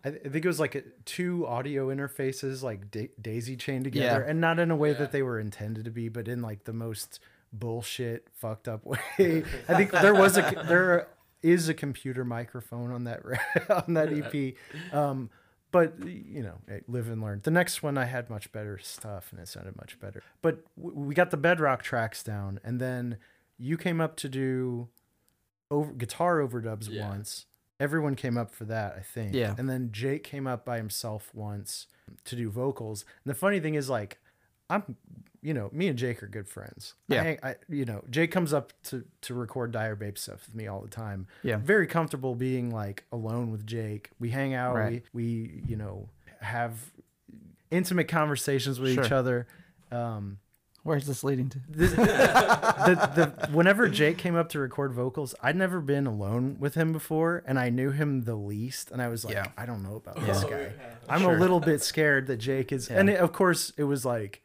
I th- I think it was like a, two audio interfaces like da- daisy chained together, Yeah. and not in a way Yeah. that they were intended to be, but in like the most bullshit, fucked up way. I think there was a there is a computer microphone on that on that EP. Um, but you know, live and learn. The next one I had much better stuff, and it sounded much better. But we got the bedrock tracks down, and then you came up to do over guitar overdubs Yeah. once. Everyone came up for that, I think. Yeah. And then Jake came up by himself once to do vocals. And the funny thing is, like, I'm, you know, me and Jake are good friends. I Yeah. hang- I, you know, Jake comes up to to record Dire Babe stuff with me all the time. Yeah. Very comfortable being like alone with Jake. We hang out. Right. We we you know have intimate conversations with each other. Um, Where's this leading to? the, the, the whenever Jake came up to record vocals, I'd never been alone with him before, and I knew him the least, and I was like, Yeah. I don't know about this Oh, guy. yeah. I'm Sure. a little bit scared that Jake is, and it, of course, it was like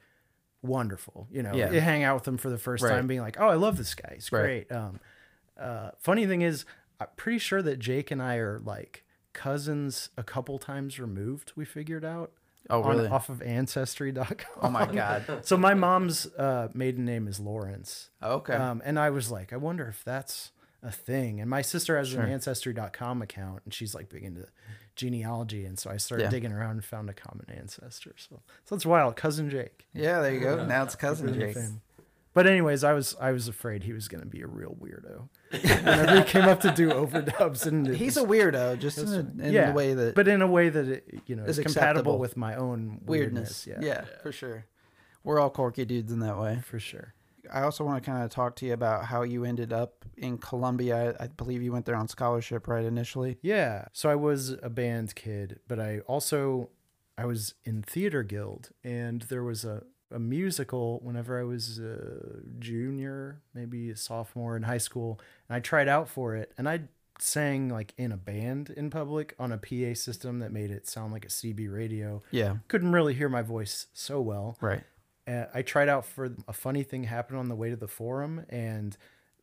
wonderful, you know, Yeah. you hang out with him for the first Right. time, being like, oh, I love this guy, he's Right. great. Um, uh, funny thing is, I'm pretty sure that Jake and I are like cousins a couple times removed. We figured out. Oh on- really? off of ancestry.com. Oh my god. So my mom's uh, maiden name is Lawrence. Okay. Um, and I was like, I wonder if that's a thing. And my sister has Sure. an ancestry.com account and she's like big into genealogy. And so I started Yeah. digging around and found a common ancestor. So, so that's wild. Cousin Jake. yeah, there you go. Now it's cousin Jake. But anyways, I was I was afraid he was going to be a real weirdo. Whenever he came up to do overdubs and He's was- a weirdo, just in, a, in the way that but in a way that it, you know is is compatible acceptable. with my own weirdness. weirdness. Yeah. for sure. We're all quirky dudes in that way. for sure. I also want to kind of talk to you about how you ended up in Columbia. I, I believe you went there on scholarship, right? Initially. Yeah. So I was a band kid, but I also I was in theater guild and there was a a musical whenever I was a junior, maybe a sophomore in high school, and I tried out for it and I sang like in a band in public on a PA system that made it sound like a CB radio. Yeah. Couldn't really hear my voice so well. Right. Uh, I tried out for a funny thing happened on the way to the forum, and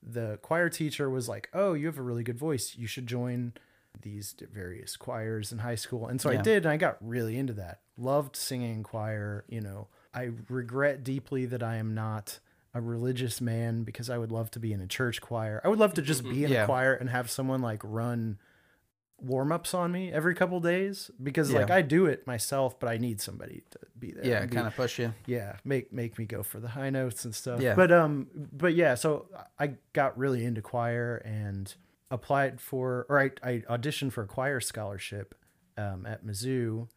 the choir teacher was like, "Oh, you have a really good voice. You should join these various choirs in high school." And so Yeah. I did, and I got really into that. Loved singing in choir. You know, I regret deeply that I am not a religious man because I would love to be in a church choir. I would love to just be in Yeah. a choir and have someone like run warm ups on me every couple days because like I do it myself, but I need somebody to be there. Yeah. Kind of push you. yeah make make me go for the high notes and stuff Yeah. but um but yeah so i got really into choir and applied for or i, I auditioned for a choir scholarship um, at mizzou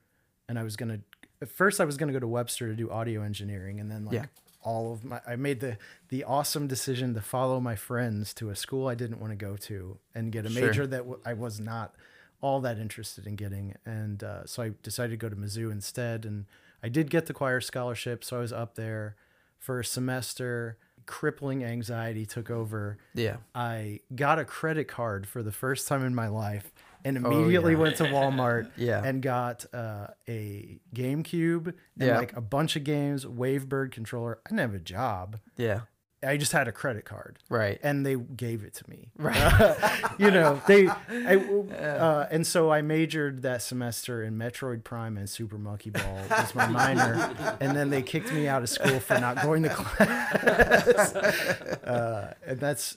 and i was gonna at first i was gonna go to webster to do audio engineering and then like Yeah. all of my I made the the awesome decision to follow my friends to a school I didn't want to go to and get a Sure. major that w- I was not all that interested in getting and uh, so I decided to go to Mizzou instead and I did get the choir scholarship so I was up there for a semester crippling anxiety took over Yeah. I got a credit card for the first time in my life and immediately Oh, yeah. went to Walmart Yeah. and got uh, a GameCube and Yeah. like a bunch of games, Wavebird controller. I didn't have a job. Yeah. I just had a credit card Right. and they gave it to me. Right. you know, they, I, uh, and so I majored that semester in Metroid Prime and Super Monkey Ball as my minor, and then they kicked me out of school for not going to class. uh, and that's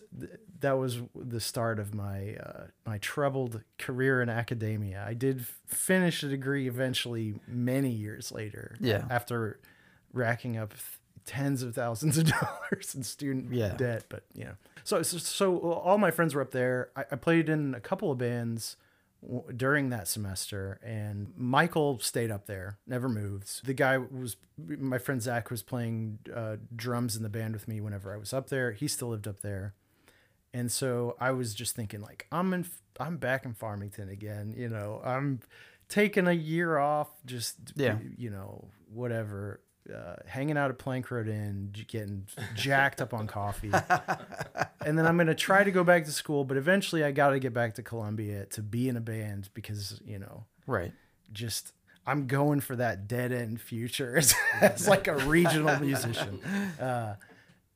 that was the start of my uh, my troubled career in academia. I did finish a degree eventually, many years later. Yeah. after racking up tens of thousands of dollars in student Yeah. debt but you know so so, so all my friends were up there I, I played in a couple of bands during that semester and michael stayed up there never moved the guy was my friend zach was playing uh, drums in the band with me whenever i was up there he still lived up there and so I was just thinking like I'm in I'm back in Farmington again, you know. I'm taking a year off just Yeah. you know, whatever. Uh, hanging out at Plank Road Inn, getting jacked up on coffee. and then I'm going to try to go back to school, but eventually I got to get back to Columbia to be in a band because, you know, Right. just I'm going for that dead end future as, as like a regional musician. Uh,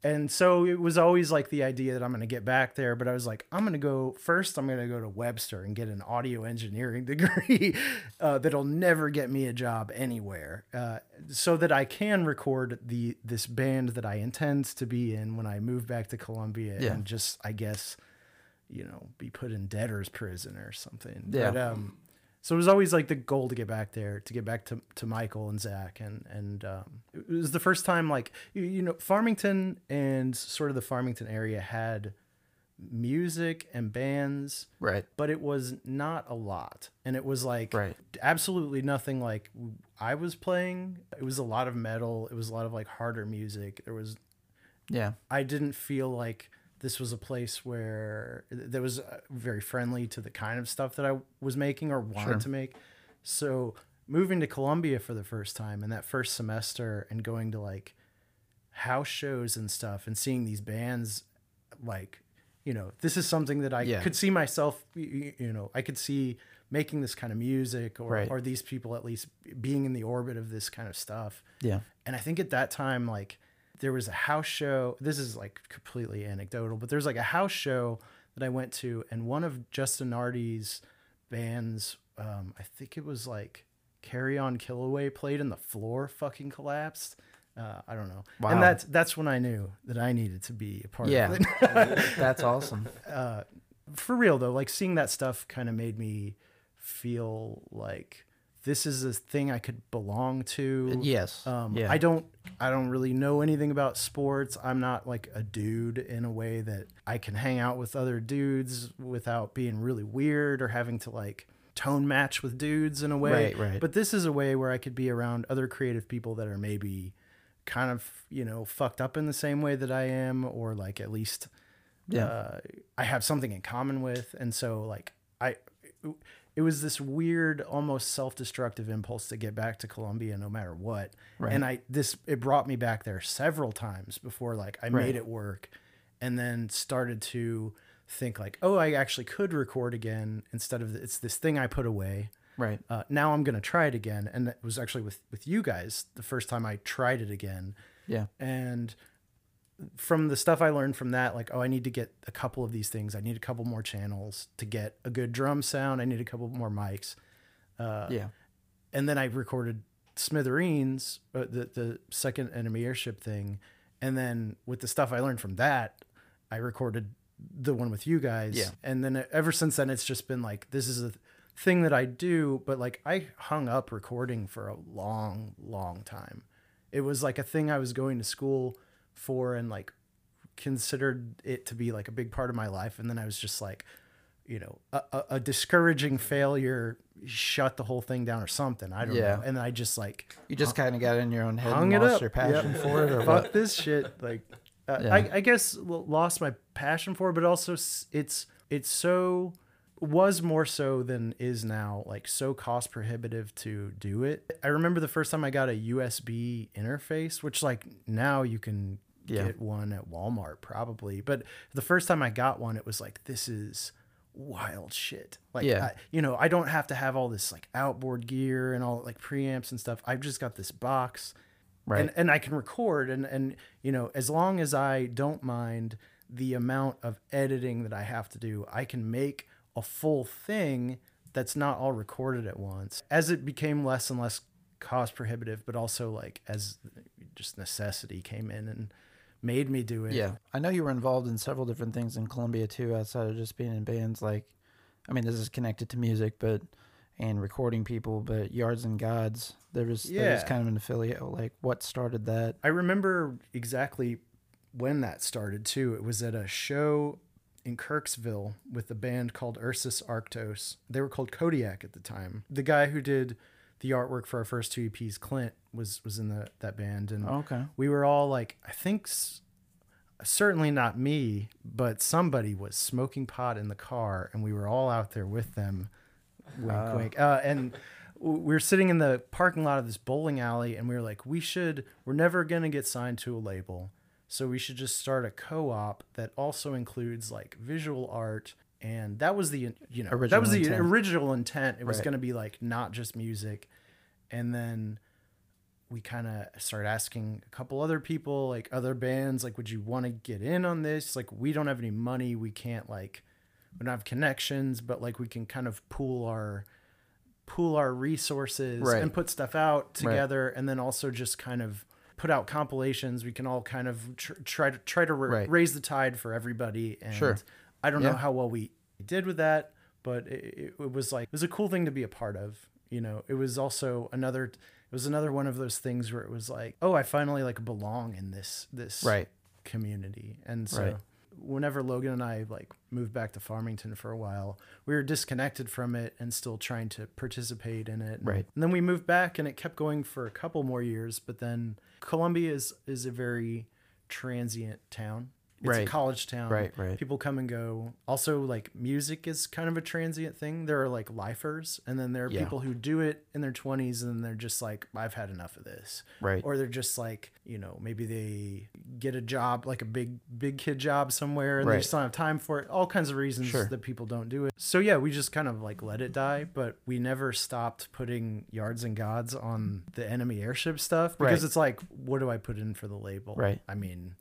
and so it was always like the idea that I'm going to get back there, but I was like, I'm going to go first. I'm going to go to Webster and get an audio engineering degree uh, that'll never get me a job anywhere, uh, so that I can record the this band that I intend to be in when I move back to Columbia Yeah. and just I guess you know be put in debtor's prison or something. Yeah. But, um, so it was always like the goal to get back there, to get back to, to Michael and Zach, and and um, it was the first time like you, you know Farmington and sort of the Farmington area had music and bands, Right. but it was not a lot, and it was like Right. absolutely nothing like I was playing. It was a lot of metal. It was a lot of like harder music. There was Yeah. I didn't feel like this was a place where that was uh, very friendly to the kind of stuff that I was making or wanted Sure. to make. So moving to Columbia for the first time in that first semester and going to like house shows and stuff and seeing these bands like you know this is something that I Yeah. could see myself you know I could see making this kind of music or Right. or these people at least being in the orbit of this kind of stuff. Yeah. And I think at that time, like there was a house show. This is like completely anecdotal, but there's like a house show that I went to, and one of Justin Nardi's bands, um, I think it was like Carry On Killaway, played and the floor fucking collapsed. Uh, I don't know. Wow. And that's that's when I knew that I needed to be a part Yeah. of it. That's awesome. For real though, like seeing that stuff kind of made me feel like this is a thing I could belong to. Yes. Um, yeah. I don't I don't really know anything about sports. I'm not like a dude in a way that I can hang out with other dudes without being really weird or having to like tone match with dudes in a way. Right, right. But this is a way where I could be around other creative people that are maybe kind of, you know, fucked up in the same way that I am or like at least Yeah. uh, I have something in common with. And so like I it was this weird almost self-destructive impulse to get back to Columbia no matter what. Right. And I this it brought me back there several times before like I Right. made it work and then started to think like, "Oh, I actually could record again instead of it's this thing I put away." right. Uh, now I'm going to try it again and it was actually with with you guys the first time I tried it again Yeah. and from the stuff I learned from that, like, oh, I need to get a couple of these things. I need a couple more channels to get a good drum sound. I need a couple more mics. Uh, yeah. And then I recorded Smithereens, uh, the the second enemy airship thing, and then with the stuff I learned from that, I recorded the one with you guys. Yeah. And then ever since then, it's just been like this is a thing that I do, but like I hung up recording for a long, long time. It was like a thing I was going to school for and like considered it to be like a big part of my life and then I was just like you know a, a, a discouraging failure shut the whole thing down or something. I don't Yeah. know. And I just like You just kind of got in your own head hung and it lost up. your passion Yep. for it, or fuck this shit. Like, uh, Yeah. I, I guess lost my passion for it, but also it's it's so was more so than is now like so cost prohibitive to do it. I remember the first time I got a USB interface, which like now you can Yeah. get one at Walmart probably, but the first time I got one, it was like this is wild shit. Like, Yeah. I, you know, I don't have to have all this like outboard gear and all like preamps and stuff. I've just got this box Right. and, and I can record and and you know as long as I don't mind the amount of editing that I have to do, I can make a full thing that's not all recorded at once. As it became less and less cost prohibitive, but also like as just necessity came in and made me do it. Yeah, I know you were involved in several different things in Columbia too, outside of just being in bands. Like, I mean, this is connected to music, but and recording people. But Yards and Gods, there was there was kind of an affiliate. Like, what started that? I remember exactly when that started too. It was at a show in Kirksville with a band called Ursus Arctos. They were called Kodiak at the time. The guy who did the artwork for our first two EPs, Clint, was was in the that band, and Okay, we were all like, I think. s- Certainly not me, but somebody was smoking pot in the car, and we were all out there with them. Wink, Oh. wink. Uh, and we were sitting in the parking lot of this bowling alley, and we were like, we should. We're never gonna get signed to a label, so we should just start a co-op that also includes like visual art. And that was the you know that Original was the intent. original intent. It was Right. gonna be like not just music, and then we kind of started asking a couple other people like other bands like would you want to get in on this like we don't have any money we can't like we don't have connections but like we can kind of pool our pool our resources Right. and put stuff out Right. together and then also just kind of put out compilations we can all kind of tr- try to try to ra- Right. raise the tide for everybody and Sure. i don't Yeah. know how well we did with that but it, it was like it was a cool thing to be a part of you know it was also another it was another one of those things where it was like oh i finally like belong in this this right. community and so Right. whenever logan and i like moved back to farmington for a while we were disconnected from it and still trying to participate in it Right. and then we moved back and it kept going for a couple more years but then columbia is is a very transient town it's Right. a college town Right, right. people come and go also like music is kind of a transient thing there are like lifers and then there are Yeah. people who do it in their 20s and they're just like i've had enough of this Right. or they're just like you know maybe they get a job like a big big kid job somewhere and they Right. just don't have time for it all kinds of reasons Sure. that people don't do it so yeah we just kind of like let it die but we never stopped putting yards and gods on the enemy airship stuff because Right. it's like what do i put in for the label Right. i mean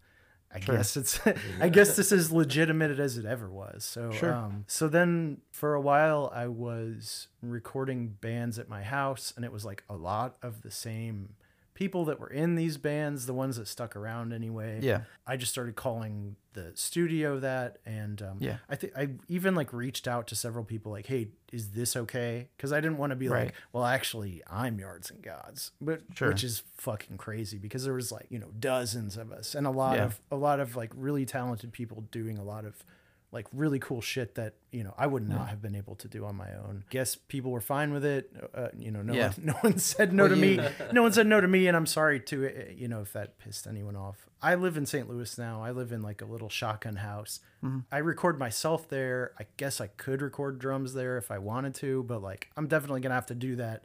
I Sure. guess it's I guess this is legitimate as it ever was. So Sure. um so then for a while I was recording bands at my house and it was like a lot of the same people that were in these bands, the ones that stuck around anyway. Yeah. I just started calling the studio that and um Yeah. I think I even like reached out to several people like, "Hey, is this okay?" cuz I didn't want to be Right. like, "Well, actually, I'm Yards and Gods." But Sure. which is fucking crazy because there was like, you know, dozens of us and a lot Yeah. of a lot of like really talented people doing a lot of like really cool shit that you know I would not have been able to do on my own. Guess people were fine with it. Uh, you know, no Yeah. one, no one said no Well, to you- me. No one said no to me, and I'm sorry to uh, you know if that pissed anyone off. I live in St. Louis now. I live in like a little shotgun house. Mm-hmm. I record myself there. I guess I could record drums there if I wanted to, but like I'm definitely gonna have to do that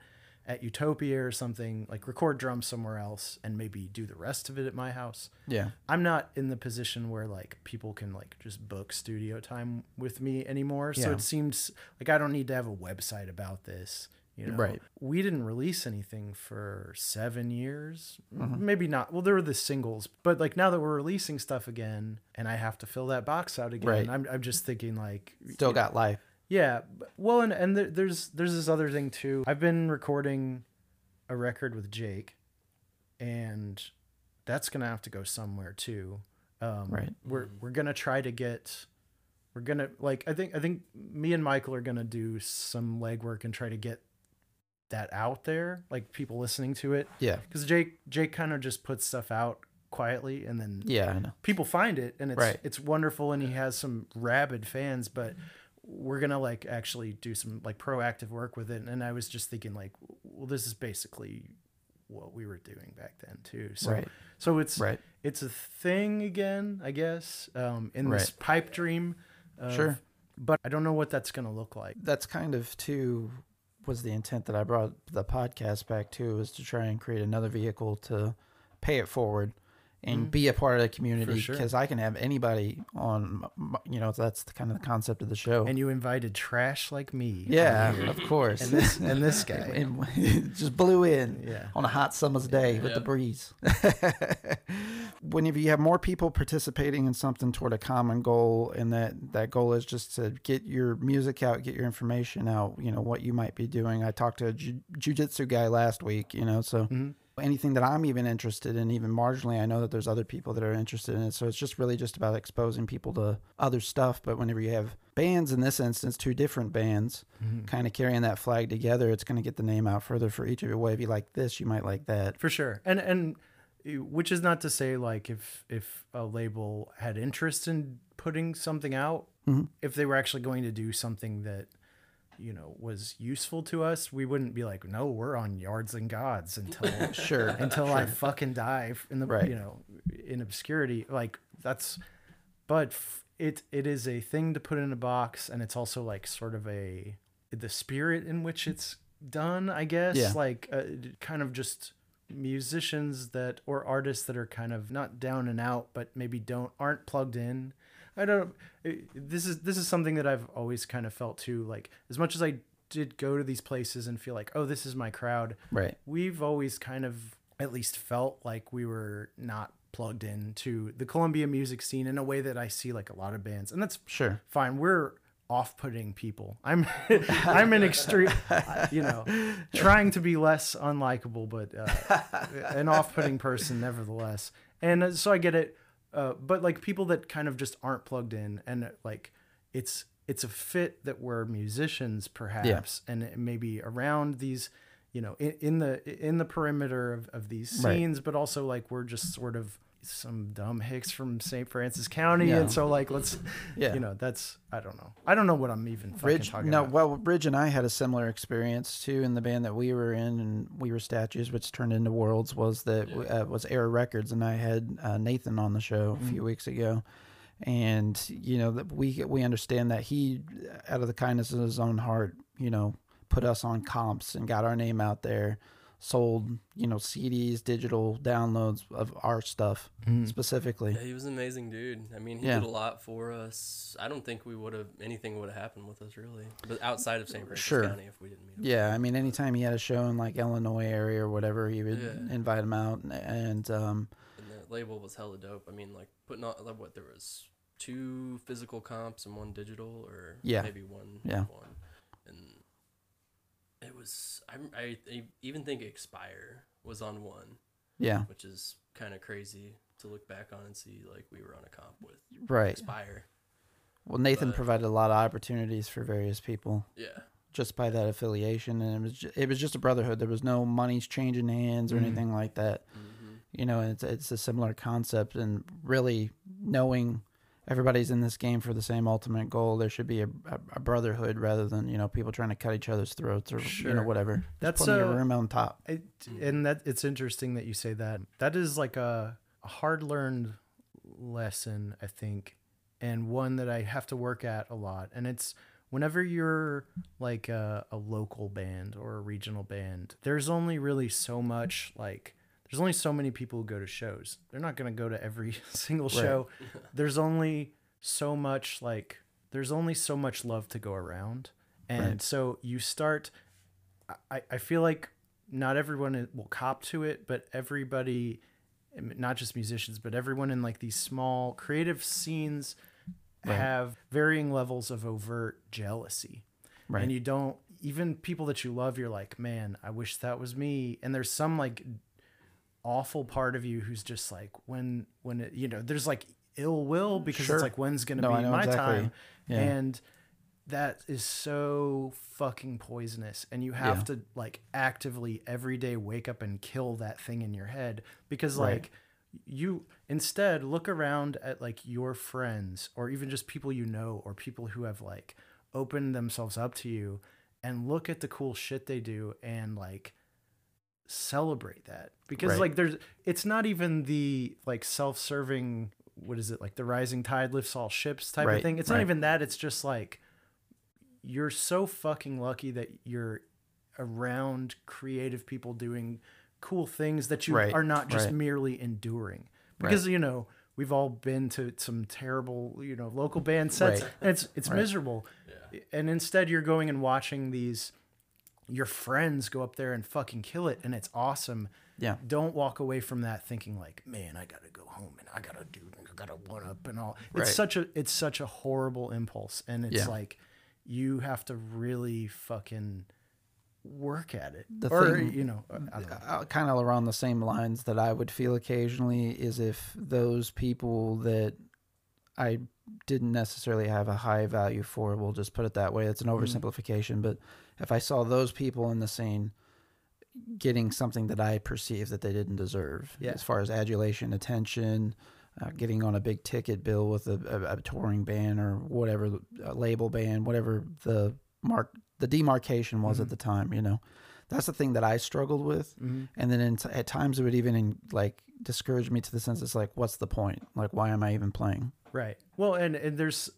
at Utopia or something. Like record drums somewhere else and maybe do the rest of it at my house. Yeah. I'm not in the position where like people can like just book studio time with me anymore. So Yeah. it seems like I don't need to have a website about this. You know, Right. we didn't release anything for seven years. Mm-hmm. Maybe not. Well, there were the singles, but like now that we're releasing stuff again, and I have to fill that box out again, Right. I'm I'm just thinking like Still got life. Yeah. Well, and and there, there's there's this other thing too. I've been recording a record with Jake, and that's gonna have to go somewhere too. Um, Right. We're we're gonna try to get. We're gonna like I think I think me and Michael are gonna do some legwork and try to get that out there, like people listening to it, Yeah. because Jake Jake kind of just puts stuff out quietly and then Yeah, I know. people find it and it's Right. it's wonderful and he has some rabid fans but we're gonna like actually do some like proactive work with it and i was just thinking like well this is basically what we were doing back then too so Right. so it's Right. it's a thing again i guess um in this pipe dream of- Sure. but i don't know what that's gonna look like That's kind of too was the intent that I brought the podcast back to was to try and create another vehicle to pay it forward and be a part of the community Mm-hmm. sure. because I can have anybody on you know that's the kind of the concept of the show. and you invited trash like me yeah, of course. and this and this guy and just blew in Yeah. on a hot summer's day with the breeze. Whenever you have more people participating in something toward a common goal, and that that goal is just to get your music out, get your information out, you know what you might be doing. I talked to a ju- jujitsu guy last week, you know, so. Anything that I'm even interested in, even marginally, I know that there's other people that are interested in it. So it's just really just about exposing people to other stuff. But whenever you have bands, in this instance, two different bands, kind of carrying that flag together, it's going to get the name out further for each of you. Well, if you like this, you might like that. for sure and and which is not to say like if if a label had interest in putting something out Mm-hmm. if they were actually going to do something that you know was useful to us we wouldn't be like no we're on yards and gods until Sure. until i fucking die in the Right. you know in obscurity like that's but f- it it is a thing to put in a box and it's also like sort of a the spirit in which it's done i guess Yeah. like uh, kind of just musicians that or artists that are kind of not down and out but maybe don't aren't plugged in i don't it- this is this is something that i've always kind of felt too like as much as i did go to these places and feel like oh this is my crowd Right. we've always kind of at least felt like we were not plugged into the Columbia music scene in a way that I see like a lot of bands, and that's Sure. fine. We're off-putting people. I'm I'm an extreme, you know, trying to be less unlikable, but uh, an off-putting person nevertheless. And uh, so I get it, uh, but like people that kind of just aren't plugged in, and like it's it's a fit that we're musicians perhaps, and maybe around these. You know, in, in the in the perimeter of, of these Right. scenes, but also like we're just sort of some dumb hicks from St. Francois County, Yeah. and so like let's Yeah. you know that's i don't know i don't know what i'm even fucking Ridge, talking no, about well, Ridge and I had a similar experience too in the band that we were in, and we were statues, which turned into worlds. Was that uh, was Era Records, and I had uh, Nathan on the show a few weeks ago, and you know that we we understand that he, out of the kindness of his own heart, you know, put us on comps and got our name out there, sold you know CDs, digital downloads of our stuff specifically. Yeah, he was an amazing dude. I mean, he Yeah. did a lot for us. I don't think we would have anything would have happened with us really, but outside of St. Francois Sure. County, if we didn't meet him. Yeah, I mean, anytime he had a show in like Illinois area or whatever, he would Yeah. invite him out, and, and um, And the label was hella dope. I mean, like putting on like, what there was two physical comps and one digital, or Yeah. maybe one. Yeah. One, and it was. I, I, I even think Expire was on one, yeah, which is kind of crazy to look back on and see like we were on a comp with right. Expire. Well, Nathan But- provided a lot of opportunities for various people Yeah. just by that affiliation, and it was ju- it was just a brotherhood. There was no money's changing hands or anything like that. hmm You know, it's it's a similar concept, and really knowing everybody's in this game for the same ultimate goal, there should be a, a, a brotherhood rather than you know people trying to cut each other's throats or you know Sure. whatever. Just That's, of uh, room on top. it, and that it's interesting that you say that that is like a, a hard learned lesson i think and one that i have to work at a lot and it's whenever you're like a, a local band or a regional band there's only really so much like there's only so many people who go to shows they're not going to go to every single show there's only so much like there's only so much love to go around and Right. so you start I, I feel like not everyone will cop to it, but everybody, not just musicians, but everyone in like these small creative scenes Right. have varying levels of overt jealousy. Right. And you don't, even people that you love, you're like, man, I wish that was me. And there's some like awful part of you who's just like, when, when it, you know, there's like ill will because Sure. it's like, when's to No, be my exactly. time? Yeah. And that is so fucking poisonous and you have Yeah. to like actively every day wake up and kill that thing in your head because Right. like you instead look around at like your friends or even just people you know or people who have like opened themselves up to you and look at the cool shit they do and like celebrate that because Right. like there's it's not even the like self-serving what is it like the rising tide lifts all ships type Right, of thing it's right. not even that it's just like you're so fucking lucky that you're around creative people doing cool things that you Right, are not just right. merely enduring because you know we've all been to some terrible you know local band sets Right. and it's it's Right. miserable and instead you're going and watching these your friends go up there and fucking kill it and it's awesome Yeah. don't walk away from that thinking like man i gotta go home and i gotta do i gotta one up and all Right. it's such a it's such a horrible impulse and it's Yeah. like you have to really fucking work at it The or thing- you know know. uh, kind of around the same lines that I would feel occasionally is if those people that I didn't necessarily have a high value for, we'll just put it that way. It's an Mm-hmm. oversimplification, but if I saw those people in the scene getting something that I perceived that they didn't deserve, Yeah. as far as adulation, attention, uh, getting on a big ticket bill with a, a, a touring band or whatever, a label band, whatever the mark, the demarcation was Mm-hmm. at the time, you know, that's the thing that I struggled with. Mhm. And then in at times it would even like discourage me to the sense it's like, what's the point? Like, why am I even playing? Right. Well, and and there's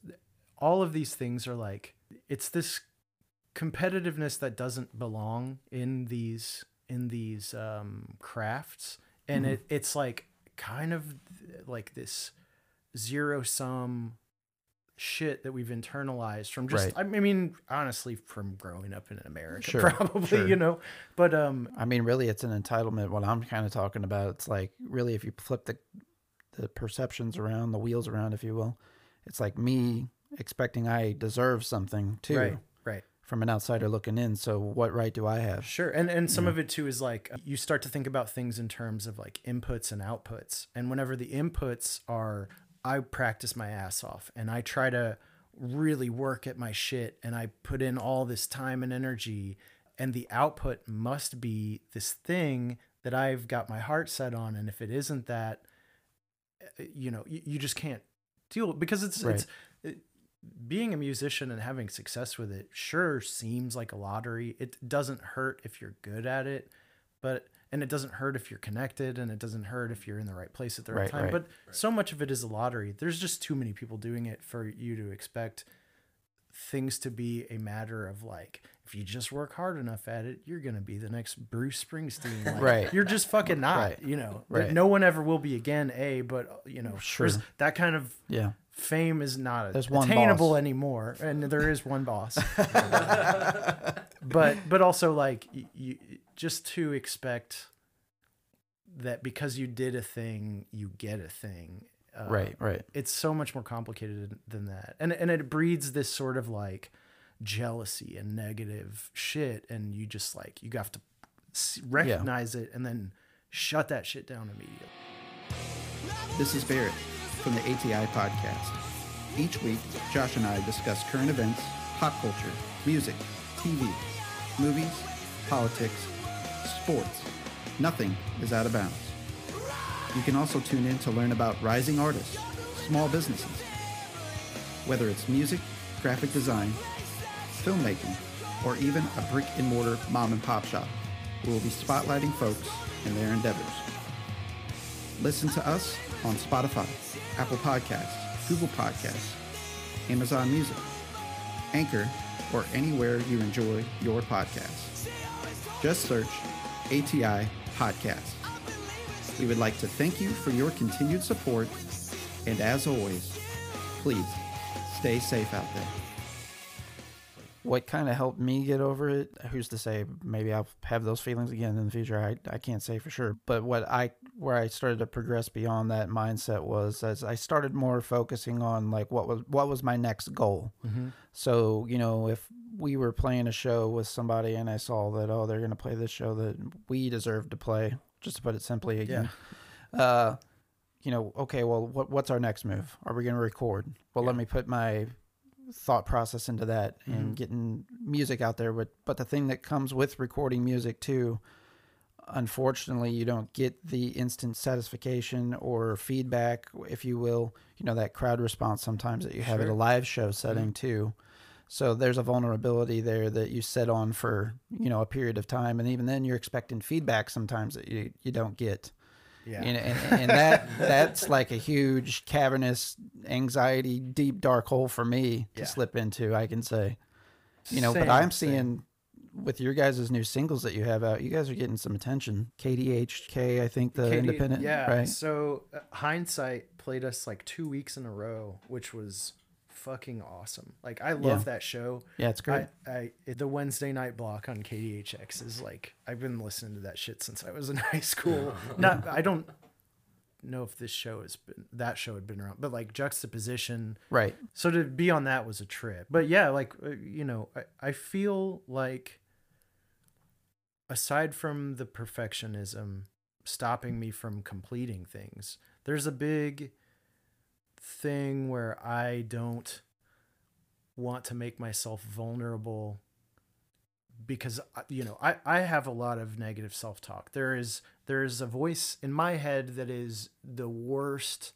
all of these things are like it's this competitiveness that doesn't belong in these in these um crafts and it it's like kind of like this zero sum shit that we've internalized from just Right. I mean honestly from growing up in America Sure, probably sure. you know but um I mean, really, it's an entitlement. What I'm kind of talking about, it's like really, if you flip the the perceptions around, the wheels around, if you will, it's like me expecting I deserve something too right right from an outsider looking in. So what right do I have? Sure. And and some of it too is like you start to think about things in terms of like inputs and outputs. And whenever the inputs are I practice my ass off and I try to really work at my shit and I put in all this time and energy and the output must be this thing that I've got my heart set on and if it isn't that uh, Uh, you know you, you just can't deal because it's Right. it's it, being a musician and having success with it sure seems like a lottery. It doesn't hurt if you're good at it, but and it doesn't hurt if you're connected and it doesn't hurt if you're in the right place at the right, Right, time. right. But so much of it is a lottery. There's just too many people doing it for you to expect things to be a matter of like if you just work hard enough at it, you're gonna be the next Bruce Springsteen. Like, Right. You're just fucking not. Right. You know. Right. No one ever will be again. A, but you know, Sure. that kind of Yeah. fame is not There's attainable boss. anymore and there is one boss but but also like you, you just to expect that because you did a thing you get a thing uh, Right. Right. it's so much more complicated than that and and it breeds this sort of like jealousy and negative shit and you just like you have to s- recognize it and then shut that shit down immediately This is Barrett from the ATI podcast. Each week, Josh and I discuss current events, pop culture, music, TV, movies, politics, sports. Nothing is out of bounds. You can also tune in to learn about rising artists, small businesses. Whether it's music, graphic design, filmmaking, or even a brick and mortar mom and pop shop, we will be spotlighting folks and their endeavors. Listen to us on Spotify, Apple Podcasts, Google Podcasts, Amazon Music, Anchor, or anywhere you enjoy your podcasts. Just search ATI Podcast. We would like to thank you for your continued support, and as always, please stay safe out there. What kind of helped me get over it? Who's to say? Maybe I'll have those feelings again in the future. I, I can't say for sure. But what I where I started to progress beyond that mindset was as I started more focusing on like what was what was my next goal. Mm-hmm. So you know if we were playing a show with somebody and I saw that oh they're gonna play this show that we deserve to play, just to put it simply again. Uh, you know, okay, well, what what's our next move? Are we going to record? Well, let me put my thought process into that and getting music out there. But but the thing that comes with recording music too, unfortunately, you don't get the instant satisfaction or feedback, if you will. You know that crowd response sometimes that you have at a live show setting too. So there's a vulnerability there that you sit on for you know a period of time, and even then you're expecting feedback sometimes that you you don't get. Yeah. Know, and, and that that's like a huge cavernous anxiety, deep dark hole for me to Yeah. slip into. I can say, you know, but I'm same. seeing with your guys' new singles that you have out, you guys are getting some attention. KDHX, I think the Katie- independent, Yeah. right? So uh, hindsight played us like two weeks in a row, which was fucking awesome. Like I love Yeah. that show. Yeah, it's great. I, I the Wednesday night block on KDHX is like I've been listening to that shit since I was in high school. Not I don't know if this show has been that show had been around, but like juxtaposition. right. So to be on that was a trip. But yeah, like uh, you know, I, I feel like aside from the perfectionism stopping me from completing things, there's a big thing where I don't want to make myself vulnerable because uh, you know I, I have a lot of negative self-talk there is there is a voice in my head that is the worst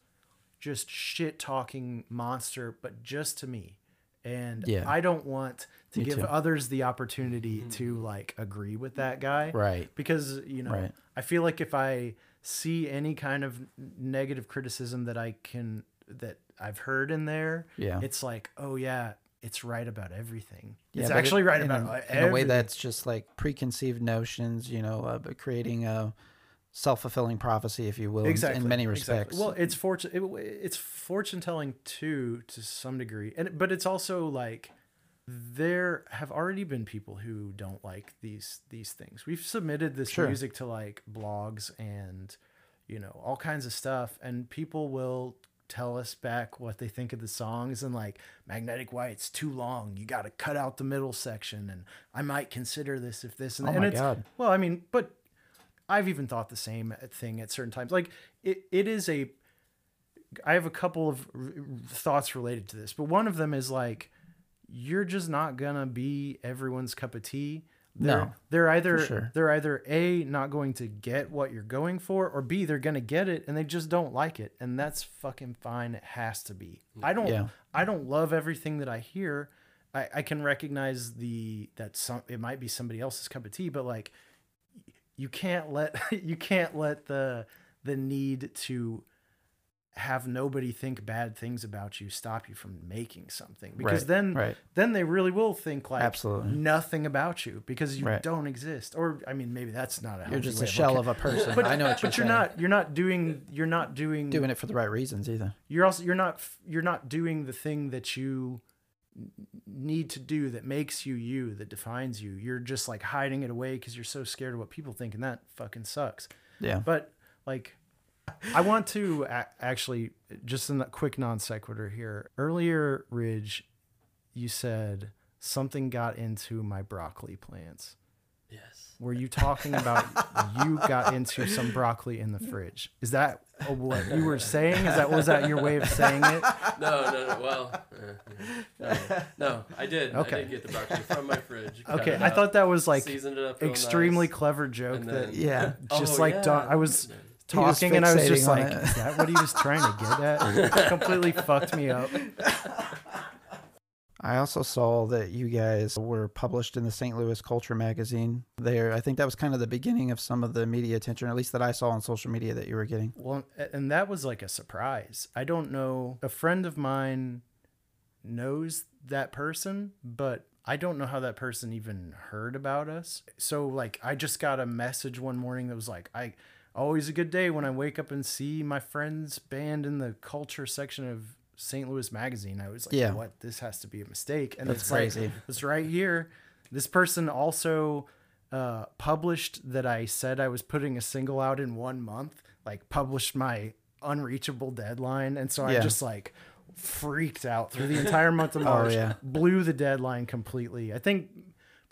just shit talking monster but just to me and Yeah. i don't want to Me give too. others the opportunity to like agree with that guy Right. because you know Right. i feel like if i see any kind of negative criticism that i can that i've heard in there Yeah. it's like oh yeah it's right about everything Yeah, it's actually it- right in about a, everything. in a way that's just like preconceived notions, you know, uh, creating a self fulfilling prophecy, if you will, in- exactly in many exactly. respects. well it's fortune it, it's fortune telling too to some degree and but it's also like there have already been people who don't like these these things we've submitted this Sure. music to like blogs and you know all kinds of stuff and people will tell us back what they think of the songs and like magnetic white's too long. You got to cut out the middle section and i might consider this if this and, Oh and my God. well i mean but i've even thought the same thing at certain times. Like it, it is a i have a couple of r- thoughts related to this but one of them is like you're just not gonna be everyone's cup of tea they're, No, they're either sure. they're either a not going to get what you're going for or b they're gonna get it and they just don't like it and that's fucking fine it has to be i don't Yeah. i don't love everything that i hear I, I can recognize the that some it might be somebody else's cup of tea but like you can't let you can't let the the need to have nobody think bad things about you stop you from making something because Right, then right. then they really will think like Absolutely. nothing about you because you Right. don't exist or i mean maybe that's not a You're just a shell of a person. but I know what you're but you're saying. not you're not doing you're not doing doing it for the right reasons either. you're also you're not you're not doing the thing that you need to do that makes you you that defines you you're just like hiding it away because you're so scared of what people think and that fucking sucks Yeah. but like i want to a- actually just in a quick non sequitur here earlier ridge you said something got into my broccoli plants Yes. were you talking about you got into some broccoli in the fridge is that what you were saying is that was that your way of saying it No, no, no. Well, uh, no, no, I did. I Okay. did get the broccoli from my fridge. Okay, I up, thought that was like seasoned it up real extremely nice, clever joke and that Yeah. just Oh, like yeah. Don- I was He was talking and I was just fixating on like, it. is that what he was trying to get at? Completely fucked me up. I also saw that you guys were published in the St. Louis Culture magazine. There, I think that was kind of the beginning of some of the media attention, at least that I saw on social media that you were getting. Well, and that was like a surprise. I don't know. A friend of mine knows that person, but I don't know how that person even heard about us. So, like, I just got a message one morning that was like, I always a good day when I wake up and see my friend's band in the culture section of St. Louis Magazine. I was like, Yeah. what? This has to be a mistake. And That's it's crazy. Like, it's right here. This person also uh, published that I said I was putting a single out in one month, like published my unreachable deadline. And so Yeah. I just like freaked out through the entire month of Oh, March, yeah. blew the deadline completely. I think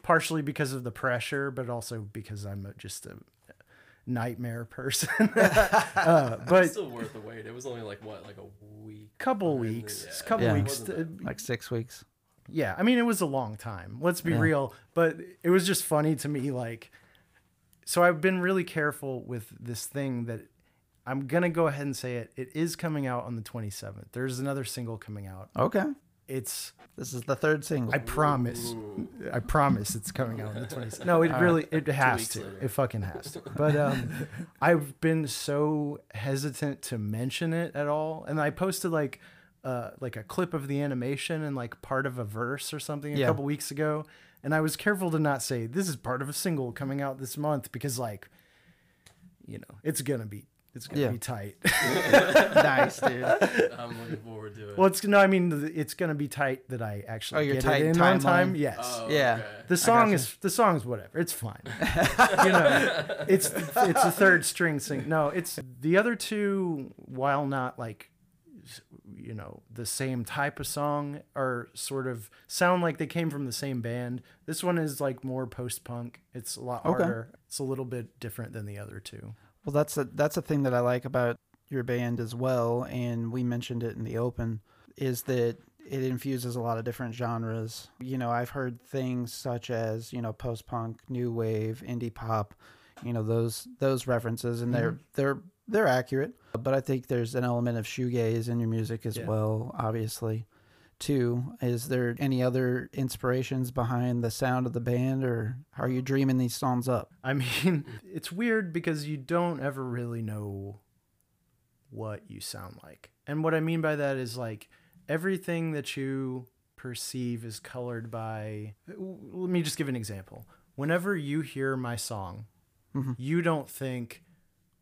partially because of the pressure, but also because I'm just a nightmare person. uh, It's but still worth the wait. It was only like what, like a week. couple behind the- weeks, yeah, couple Yeah. weeks. wasn't Like six weeks. Yeah, I mean it was a long time. Let's be Yeah. real, but it was just funny to me like so I've been really careful with this thing that I'm going to go ahead and say it. It is coming out on the 27th. There's another single coming out. Okay. It's This is the third single. I promise. I promise it's coming out on the 26th. No, it really it has to. later. It fucking has to. But um I've been so hesitant to mention it at all. And I posted like uh like a clip of the animation and like part of a verse or something a Yeah. couple weeks ago. And I was careful to not say this is part of a single coming out this month because like you know, it's gonna be it's gonna Yeah. be tight. nice, dude. I'm looking forward to it. well, it's no, I mean, it's gonna be tight that I actually Oh, you're get tight it in on timeline? time. Yes, Oh, Yeah. okay. the song gotcha. is the song's whatever. It's fine. you know, it's it's a third string sing. No, it's the other two. While not like, s- you know, the same type of song, are sort of sound like they came from the same band. This one is like more post punk. It's a lot Okay. harder. It's a little bit different than the other two. Well, that's a that's a thing that I like about your band as well, and we mentioned it in the open, is that it infuses a lot of different genres. You know, I've heard things such as you know post punk, new wave, indie pop, you know those those references, and they're mm-hmm. they're they're accurate. But I think there's an element of shoegaze in your music as Yeah. well, obviously. Too, is there any other inspirations behind the sound of the band, or are you dreaming these songs up? I mean, it's weird because you don't ever really know what you sound like. And what I mean by that is like everything that you perceive is colored by. Let me just give an example. Whenever you hear my song, mm-hmm. you don't think,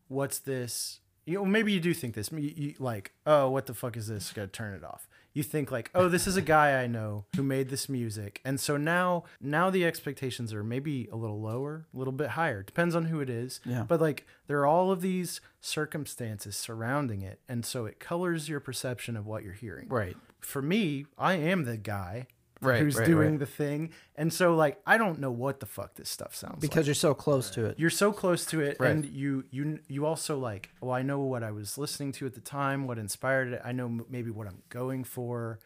what's this? You know, maybe you do think this. You, you, like, oh, what the fuck is this? Gotta turn it off. You think like, oh, this is a guy I know who made this music, and so now, now the expectations are maybe a little lower, a little bit higher. Depends on who it is. Yeah. But like, there are all of these circumstances surrounding it, and so it colors your perception of what you're hearing. Right. For me, I am the guy Right, who's right, doing right. the thing, and so like, I don't know what the fuck this stuff sounds like Because you're so close to it. you're so close to it and you you you also like well i know what i was listening to at the time what inspired it i know m- maybe what i'm going for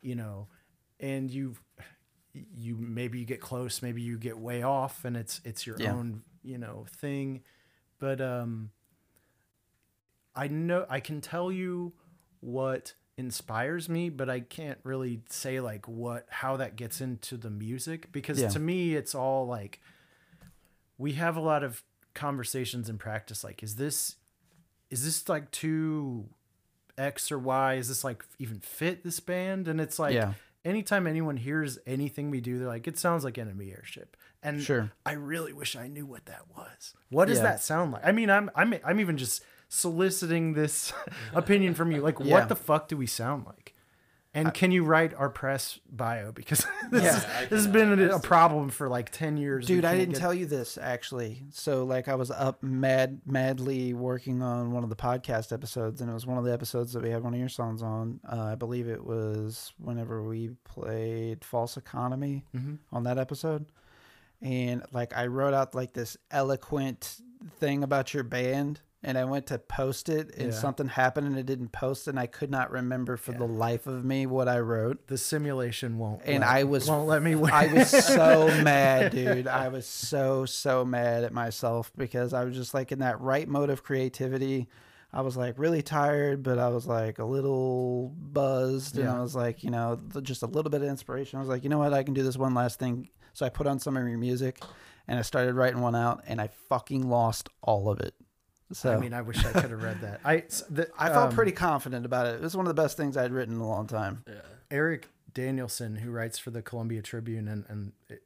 you know and you you maybe you get close maybe you get way off and it's it's your Yeah. own you know thing but um i know i can tell you what inspires me but i can't really say like what how that gets into the music because Yeah. to me it's all like we have a lot of conversations in practice like is this is this like too x or y is this like even fit this band and it's like Yeah. anytime anyone hears anything we do they're like it sounds like enemy airship and Sure. i really wish i knew what that was what does Yeah. that sound like i mean i'm i'm, I'm even just soliciting this opinion from you like Yeah. what the fuck do we sound like and can you write our press bio because this, Yeah. is- I this has been a, a problem for like 10 years Dude, I didn't get- tell you this actually. So like I was up mad madly working on one of the podcast episodes and it was one of the episodes that we had one of your songs on. Uh, I believe it was whenever we played False Economy Mhm. on that episode. And like I wrote out like this eloquent thing about your band and I went to post it and Yeah. something happened and it didn't post and I could not remember for the life of me what I wrote. the simulation won't And let- I was won't let me win. I was so mad, dude. I was so so mad at myself because I was just like in that right mode of creativity. I was like really tired, but I was like a little buzzed, and I was like, you know, just a little bit of inspiration. I was like, you know what, I can do this one last thing. So I put on some of your music, and I started writing one out, and I fucking lost all of it. So I mean, I wish I could have read that. I s- the, I felt um, pretty confident about it. It was one of the best things I'd written in a long time. Yeah. Aarik Danielsen, who writes for the Columbia Tribune, and and it,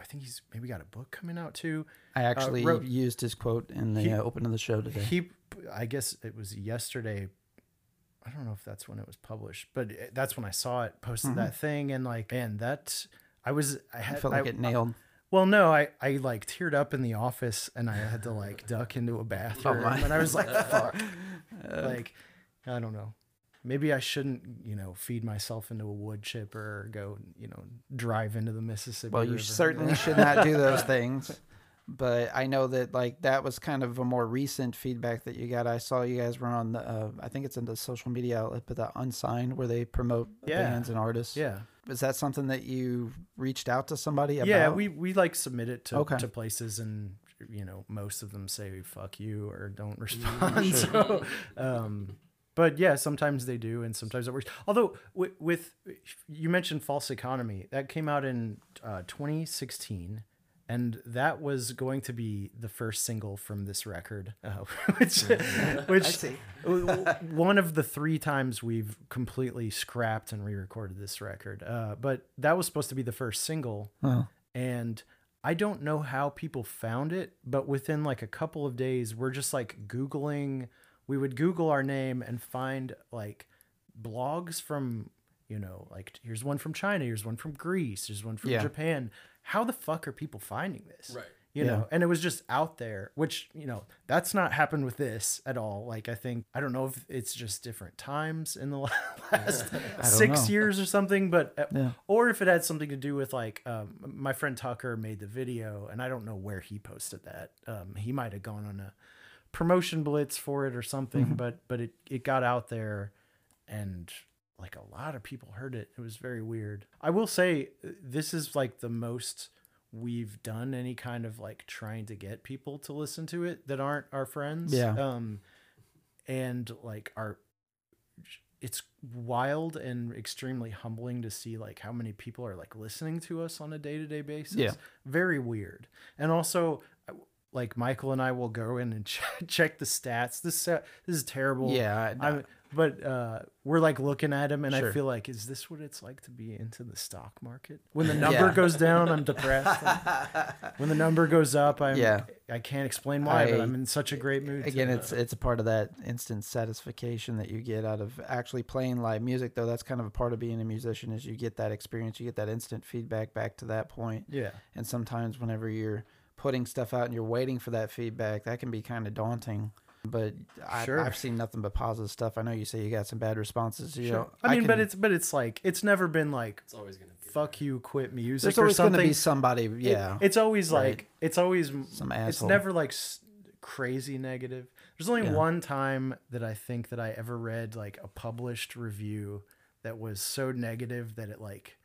I think he's maybe got a book coming out too. I actually Uh, wrote- used his quote in the He- uh, open of the show today. He, I guess it was yesterday. I don't know if that's when it was published, but that's when I saw it. Posted that thing, and like, man, that I was. I I had felt like I- it nailed. Well, no, I, I like teared up in the office and I had to like duck into a bathroom my. and I was like, fuck. like, I don't know. Maybe I shouldn't, you know, feed myself into a wood chipper or go, you know, drive into the Mississippi. Well, you River. certainly should not do those things. But I know that like that was kind of a more recent feedback that you got. I saw you guys were on the, uh, I think it's in the social media outlet, but the Unsigned where they promote Yeah. bands and artists. Yeah. Is that something that you reached out to somebody about? Yeah, we, we like submit it to, Okay. to places and, you know, most of them say fuck you or don't respond. so, um, but yeah, sometimes they do, and sometimes it works. Although with, with you mentioned false economy, that came out in uh, 2016, and that was going to be the first single from this record, uh, which which see. w- w- one of the three times we've completely scrapped and re-recorded this record. Uh, but that was supposed to be the first single, Oh. and I don't know how people found it, but within like a couple of days, we're just like Googling. We would Google our name and find like blogs from, you know, like here's one from China, here's one from Greece, here's one from Yeah. Japan. How the fuck are people finding this? Right. You Yeah. know, and it was just out there, which, you know, that's not happened with this at all. Like, I think, I don't know if it's just different times in the last six know. years or something, but, uh, Yeah. or if it had something to do with like, um, my friend Tucker made the video and I don't know where he posted that. Um, he might have gone on a promotion blitz for it or something, Mm-hmm. but, but it, it got out there and like a lot of people heard it. It was very weird. I will say uh, this is like the most we've done any kind of like trying to get people to listen to it that aren't our friends. Yeah. Um and like our it's wild and extremely humbling to see like how many people are like listening to us on a day-to-day basis. Yeah. Very weird. And also like Michael and I will go in and ch- check the stats. This uh, this is terrible. Yeah, I, but uh, we're like looking at him, and I feel like, is this what it's like to be into the stock market? When the number Yeah. goes down, I'm depressed. when the number goes up, I'm Yeah. I can't explain why, but I- I'm in such a great mood. Again, today. it's it's a part of that instant satisfaction that you get out of actually playing live music. Though that's kind of a part of being a musician is you get that experience, you get that instant feedback back to that point. yeah, And sometimes whenever you're putting stuff out and you're waiting for that feedback, that can be kind of daunting. But I, Sure. I've seen nothing but positive stuff. I know you say you got some bad responses. You Sure. know, I mean, but can- it's but it's like it's never been like It's always gonna be. fuck you, quit music there's or always going to be somebody. It- Yeah, it's always Right. like it's always some asshole. it's never like crazy negative there's only Yeah. one time that i think that i ever read like a published review that was so negative that it like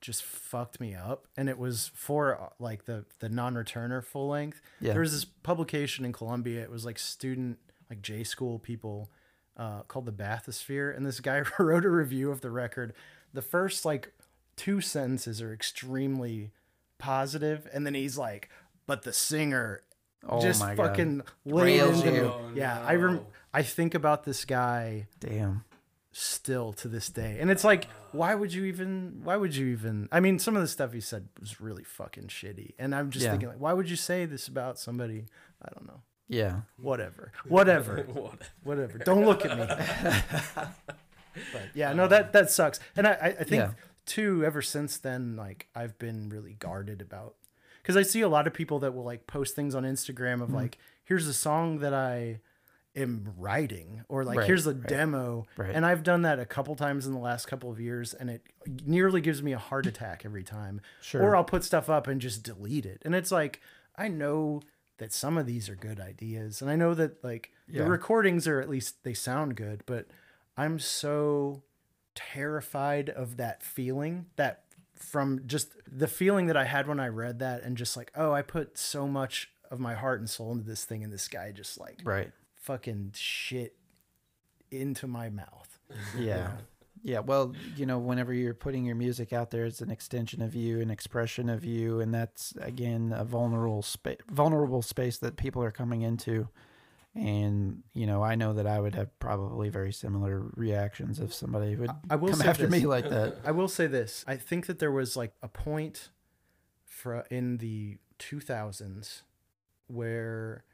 just fucked me up and it was for uh, like the the non-returner full length Yeah. there was this publication in columbia it was like student like j school people uh, called the bathysphere and this guy wrote a review of the record the first like two sentences are extremely positive and then he's like but the singer Oh just my God. fucking laid Rails into you. me. Oh, yeah i rem- i think about this guy Damn. Still to this day and it's like why would you even why would you even i mean some of the stuff he said was really fucking shitty and i'm just Yeah. thinking like why would you say this about somebody i don't know Yeah. whatever whatever What? whatever don't look at me but yeah no that that sucks and i i, I think Yeah. too ever since then like i've been really guarded about because i see a lot of people that will like post things on instagram Mm-hmm. of like here's a song that i am writing or like Right, here's a right, demo right. and i've done that a couple times in the last couple of years and it nearly gives me a heart attack every time Sure. or i'll put stuff up and just delete it and it's like i know that some of these are good ideas and i know that like Yeah. the recordings are at least they sound good but i'm so terrified of that feeling that from just the feeling that i had when i read that and just like oh i put so much of my heart and soul into this thing and this guy just like Right. Fucking shit into my mouth Yeah. Yeah. Well, you know, whenever you're putting your music out there, it's an extension of you, an expression of you, and that's again a vulnerable space, vulnerable space that people are coming into. And you know, I know that I would have probably very similar reactions if somebody would I will come after this. me like that. I will say this. I think that there was like a point for in the 2000s where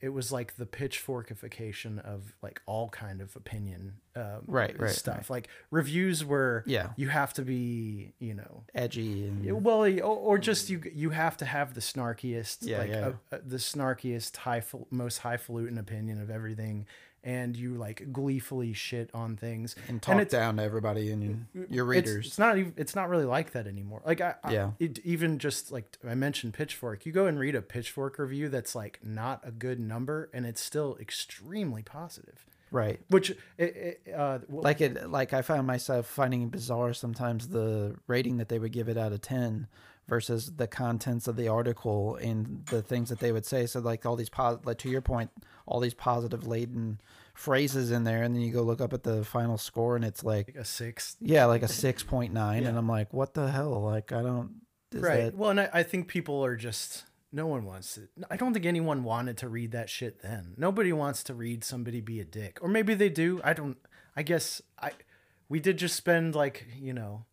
it, was like the pitchforkification of like all kind of opinion um, Right, right, stuff. Like reviews were Yeah. you have to be, you know, Edgy and Well, or, or just you you have to have the snarkiest, Yeah, like yeah. uh, uh, the snarkiest, high, most highfalutin opinion of everything, and you like gleefully shit on things. and talk it's- down to everybody and your, your It's, readers. it's not even it's not really like that anymore. Like I, I- Yeah. it, even just like I mentioned Pitchfork, you go and read a Pitchfork review that's like not a good number, and it's still extremely positive. right. Which it, it, uh, well, like it like i found myself finding bizarre sometimes the rating that they would give it out of 10 versus the contents of the article and the things that they would say. So like all these pos- like to your point, all these positive laden phrases in there, and then you go look up at the final score, and it's like Like a six. yeah, like a six point nine, Yeah. and I'm like, what the hell? Like I don't. Right. That, Well, and I, I think people are just no one wants to. I don't think anyone wanted to read that shit then. Nobody wants to read somebody be a dick, or maybe they do. I don't. I guess I. We did just spend like you know,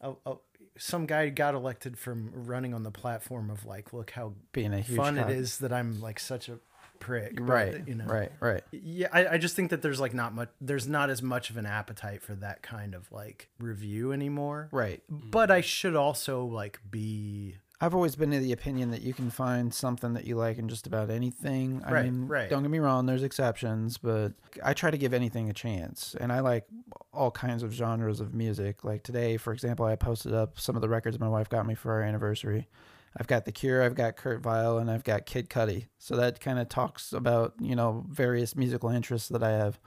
a, a, some guy got elected from running on the platform of like, look how being a huge fun con- it is that I'm like such a prick. but, Right. You know. Right. Right. Yeah, I, I just think that there's like not much. There's not as much of an appetite for that kind of like review anymore. Right. But I should also like be I've always been of the opinion that you can find something that you like in just about anything. I Right, mean, right. don't get me wrong, there's exceptions, but I try to give anything a chance. And I like all kinds of genres of music. Like today, for example, I posted up some of the records my wife got me for our anniversary. I've got The Cure, I've got Kurt Vile, and I've got Kid Cudi. So that kind of talks about, you know, various musical interests that I have.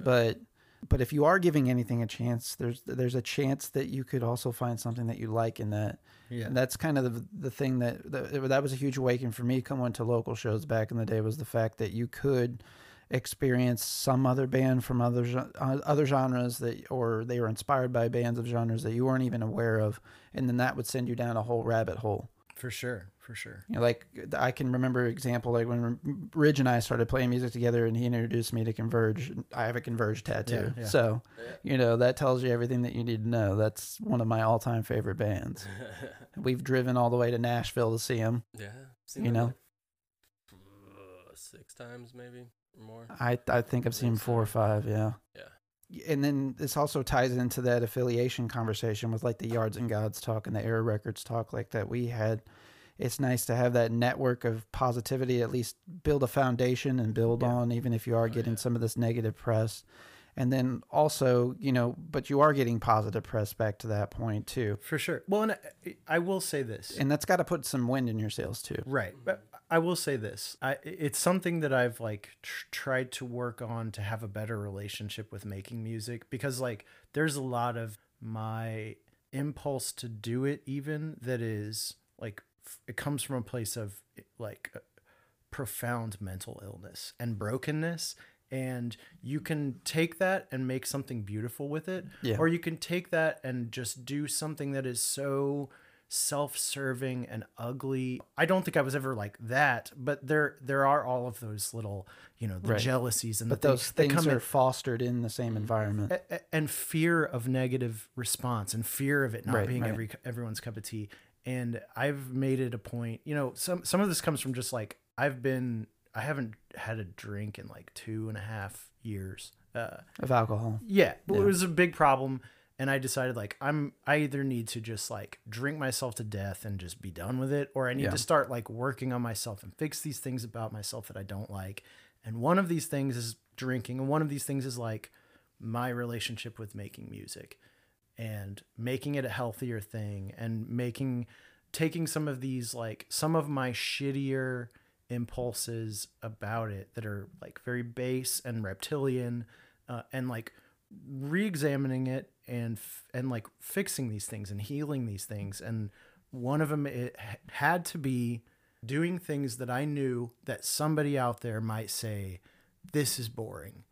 But but if you are giving anything a chance, there's there's a chance that you could also find something that you like in that. yeah. And that's kind of the, the thing that, that that was a huge awakening for me coming to local shows back in the day was the fact that you could experience some other band from other uh, other genres that or they were inspired by bands of genres that you weren't even aware of and then that would send you down a whole rabbit hole. For sure, for sure. You know, like I can remember example like when Ridge and I started playing music together, and he introduced me to Converge. I have a Converge tattoo, Yeah, yeah. so you know that tells you everything that you need to know. That's one of my all-time favorite bands. We've driven all the way to Nashville to see them. Yeah. You know? like, uh, six times maybe or more. I I think I've seen four or five. Yeah. Yeah. And then this also ties into that affiliation conversation with like the Yards and Gods talk and the Era Records talk like that we had. It's nice to have that network of positivity, at least build a foundation and build Yeah. on, even if you are Oh, getting yeah. some of this negative press. And then also, you know, but you are getting positive press back to that point too. For sure. Well, and I, I will say this. And that's got to put some wind in your sails too. Right. But I will say this. I it's something that I've like tr- tried to work on to have a better relationship with making music because like there's a lot of my impulse to do it even that is like it comes from a place of like uh, profound mental illness and brokenness and you can take that and make something beautiful with it Yeah. or you can take that and just do something that is so self-serving and ugly i don't think i was ever like that but there there are all of those little you know the Right. jealousies and But the those things that things come are in- fostered in the same environment. and fear of negative response and fear of it not Right, being right. every everyone's cup of tea and i've made it a point you know some some of this comes from just like i've been i haven't had a drink in like two and a half years uh Of alcohol. yeah, Yeah. it was a big problem and I decided like I'm I either need to just like drink myself to death and just be done with it or I need Yeah. to start like working on myself and fix these things about myself that I don't like. And one of these things is drinking and one of these things is like my relationship with making music and making it a healthier thing and making taking some of these like some of my shittier impulses about it that are like very base and reptilian uh, and like re-examining it and f- and like fixing these things and healing these things. And one of them it had to be doing things that I knew that somebody out there might say this is boring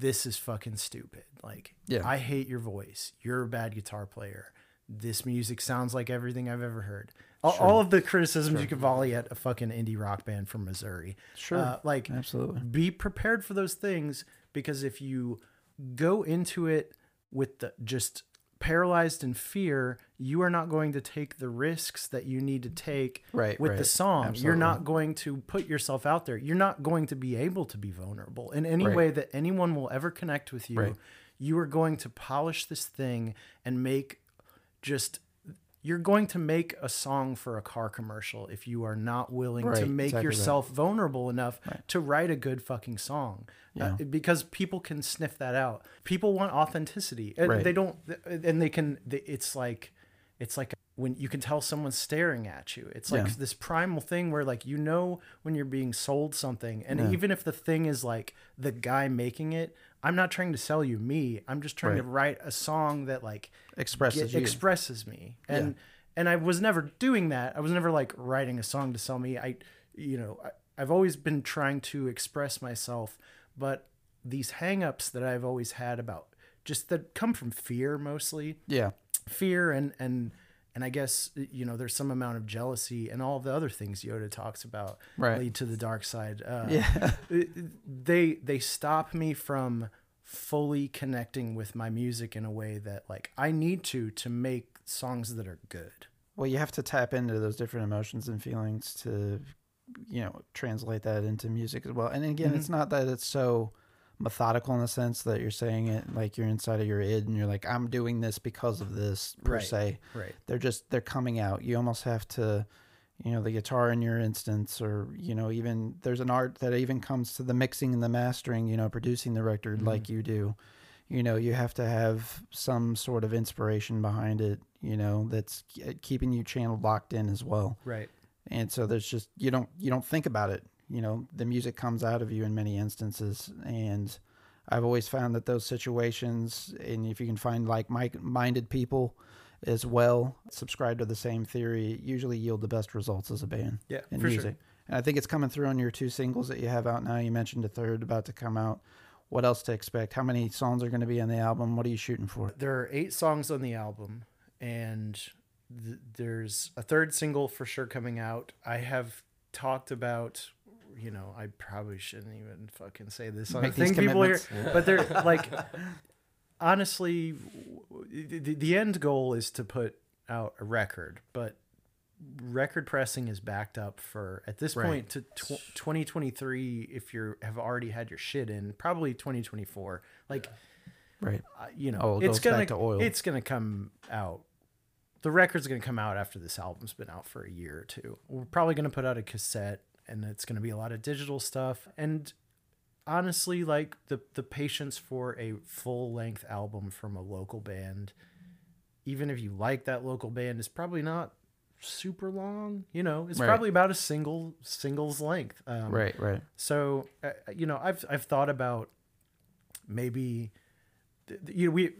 this is fucking stupid. Like Yeah. I hate your voice. You're a bad guitar player. This music sounds like everything I've ever heard. All, all of the criticisms you could volley at a fucking indie rock band from Missouri. Sure. uh, like Absolutely. be prepared for those things because if you go into it with the just paralyzed in fear you are not going to take the risks that you need to take Right, with the right. song you're not going to put yourself out there. You're not going to be able to be vulnerable in any Right. way that anyone will ever connect with you. You are going to polish this thing and make just you're going to make a song for a car commercial if you are not willing to make exactly that. yourself vulnerable enough to write a good fucking song. Uh, because people can sniff that out. People want authenticity. And Right. they don't and they can it's like it's like when you can tell someone's staring at you it's like Yeah. this primal thing where like you know when you're being sold something and Yeah. even if the thing is like the guy making it i'm not trying to sell you me i'm just trying to write a song that like Expresses get- you. expresses me and and I was never doing that. I was never like writing a song to sell me. I, you know, I, I've always been trying to express myself, but these hangups that I've always had about just that come from fear mostly Yeah. fear and and and I guess you know there's some amount of jealousy and all the other things Yoda talks about Right. lead to the dark side. Uh, Yeah. they they stop me from fully connecting with my music in a way that like I need to to make songs that are good. Well, you have to tap into those different emotions and feelings to, you know, translate that into music as well. And again, Mm-hmm. it's not that it's so methodical in the sense that you're saying it like you're inside of your id and you're like, I'm doing this because of this per Right. se. Right. They're just they're coming out. You almost have to, you know, the guitar in your instance, or you know, even there's an art that even comes to the mixing and the mastering. You know, producing the record Mm-hmm. like you do. You know, you have to have some sort of inspiration behind it. You know, that's keeping you channeled locked in as well. Right. And so there's just you don't you don't think about it. You know, the music comes out of you in many instances, and I've always found that those situations, and if you can find like minded people as well, subscribe to the same theory, usually yield the best results as a band Yeah. in for music. sure. And I think it's coming through on your two singles that you have out now. You mentioned a third about to come out. What else to expect? How many songs are going to be on the album? What are you shooting for? There are eight songs on the album, and th- there's a third single for sure coming out. I have talked about, you know, I probably shouldn't even fucking say this on Make thing people commitments. but they're like, honestly, the, the end goal is to put out a record, but record pressing is backed up for at this Right. point to tw- 2023 if you have already had your shit in probably 2024 like Right. uh, you know, Oh, it's gonna to oil. it's gonna come out. The record's gonna come out after this album's been out for a year or two. We're probably gonna put out a cassette, and it's gonna be a lot of digital stuff. And honestly, like the the patience for a full length album from a local band, even if you like that local band, is probably not super long. You know, it's Right. probably about a single singles length. Um, Right. Right. so uh, you know, I've I've thought about maybe you know we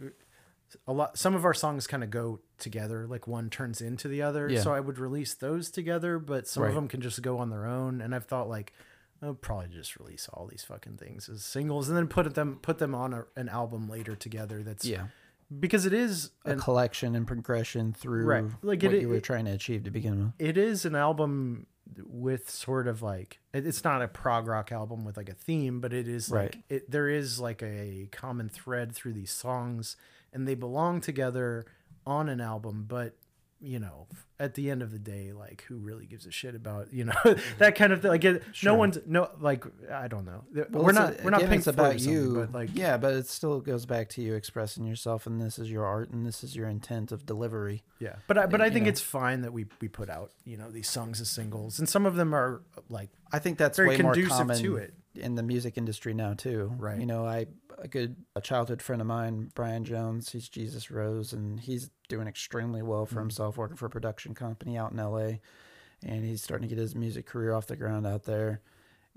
a lot some of our songs kind of go together like one turns into the other Yeah. so i would release those together but some of them can just go on their own and i've thought like i'll probably just release all these fucking things as singles and then put them put them on a, an album later together that's Yeah. because it is A collection and progression through Right. Like, what it- you were it- trying to achieve to begin with. it is an album with sort of like it's not a prog rock album with like a theme but it is like Right. it there is like a common thread through these songs and they belong together on an album but you know at the end of the day like who really gives a shit about you know that kind of thing like it, Sure. no one's no like i don't know Well, we're not we're not pink about Floyd or something, you but like yeah but it still goes back to you expressing yourself and this is your art and this is your intent of delivery Yeah, but I, but I think know. it's fine that we we put out you know these songs as singles, and some of them are like i think that's very way more conducive common to it. in the music industry now too Right. you know i a good a childhood friend of mine brian jones he's jesus rose and he's doing extremely well Mm-hmm. for himself working for a production company out in la and he's starting to get his music career off the ground out there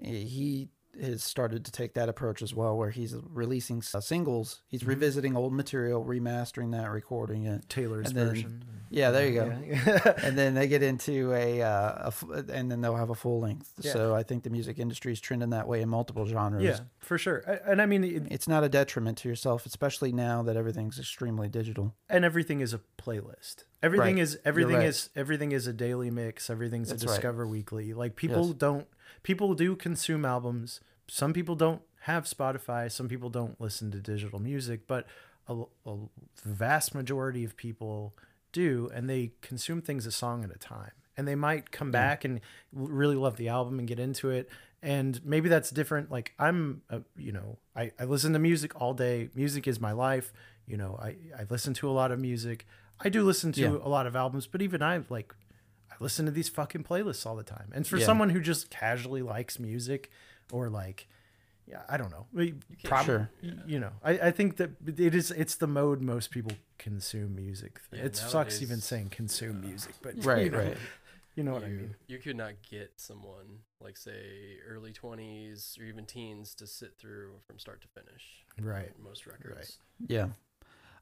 he has started to take that approach as well where he's releasing s- singles he's Mm-hmm. revisiting old material remastering that recording it Taylor's then- version. yeah there you go Yeah. and then they get into a, uh, a f- and then they'll have a full length. Yeah. So I think the music industry is trending that way in multiple genres. yeah, for sure. And I mean, it, It's not a detriment to yourself, especially now that everything's extremely digital. and everything is a playlist. Everything Right. is everything right. is everything is a daily mix. Everything's That's a right. discover weekly. Like people Yes. don't people do consume albums. Some people don't have Spotify. Some people don't listen to digital music, but a, a vast majority of people do, and they consume things a song at a time. And they might come back and really love the album and get into it. And maybe that's different. Like I'm, a, you know, I, I listen to music all day. Music is my life. You know, I, I listen to a lot of music. I do listen to Yeah. a lot of albums, but even I like listen to these fucking playlists all the time. And for Yeah. someone who just casually likes music or like yeah, I don't know. We prob- Sure. You know, I, I think that it is. It's the mode most people consume music. Yeah, it sucks even saying consume music, but Right, you know, right. You know what I mean? you could not get someone like say early 20s or even teens to sit through from start to finish Right. most records Yeah.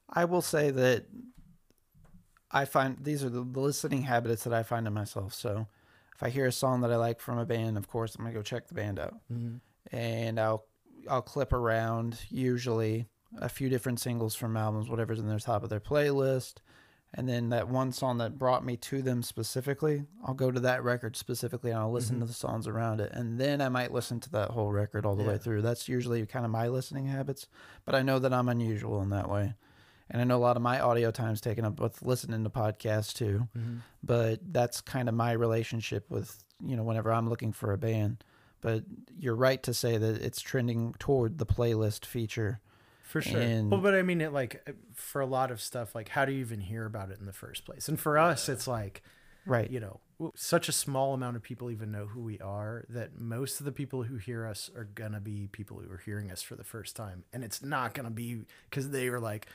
I will say that I find these are the, the listening habits that I find in myself. So if I hear a song that I like from a band, of course I'm gonna go check the band out, mm-hmm. and I'll I'll clip around usually a few different singles from albums, whatever's in their top of their playlist. And then that one song that brought me to them specifically, I'll go to that record specifically and I'll listen mm-hmm. to the songs around it. And then I might listen to that whole record all the way through. That's usually kind of my listening habits. But I know that I'm unusual in that way. And I know a lot of my audio time's taken up with listening to podcasts too. Mm-hmm. But that's kind of my relationship with, you know, whenever I'm looking for a band. But you're right to say that it's trending toward the playlist feature. for sure. And- well, but I mean, it like for a lot of stuff, like how do you even hear about it in the first place? And for us, it's like Right. you know, such a small amount of people even know who we are that most of the people who hear us are gonna be people who are hearing us for the first time, and it's not gonna be because they were like.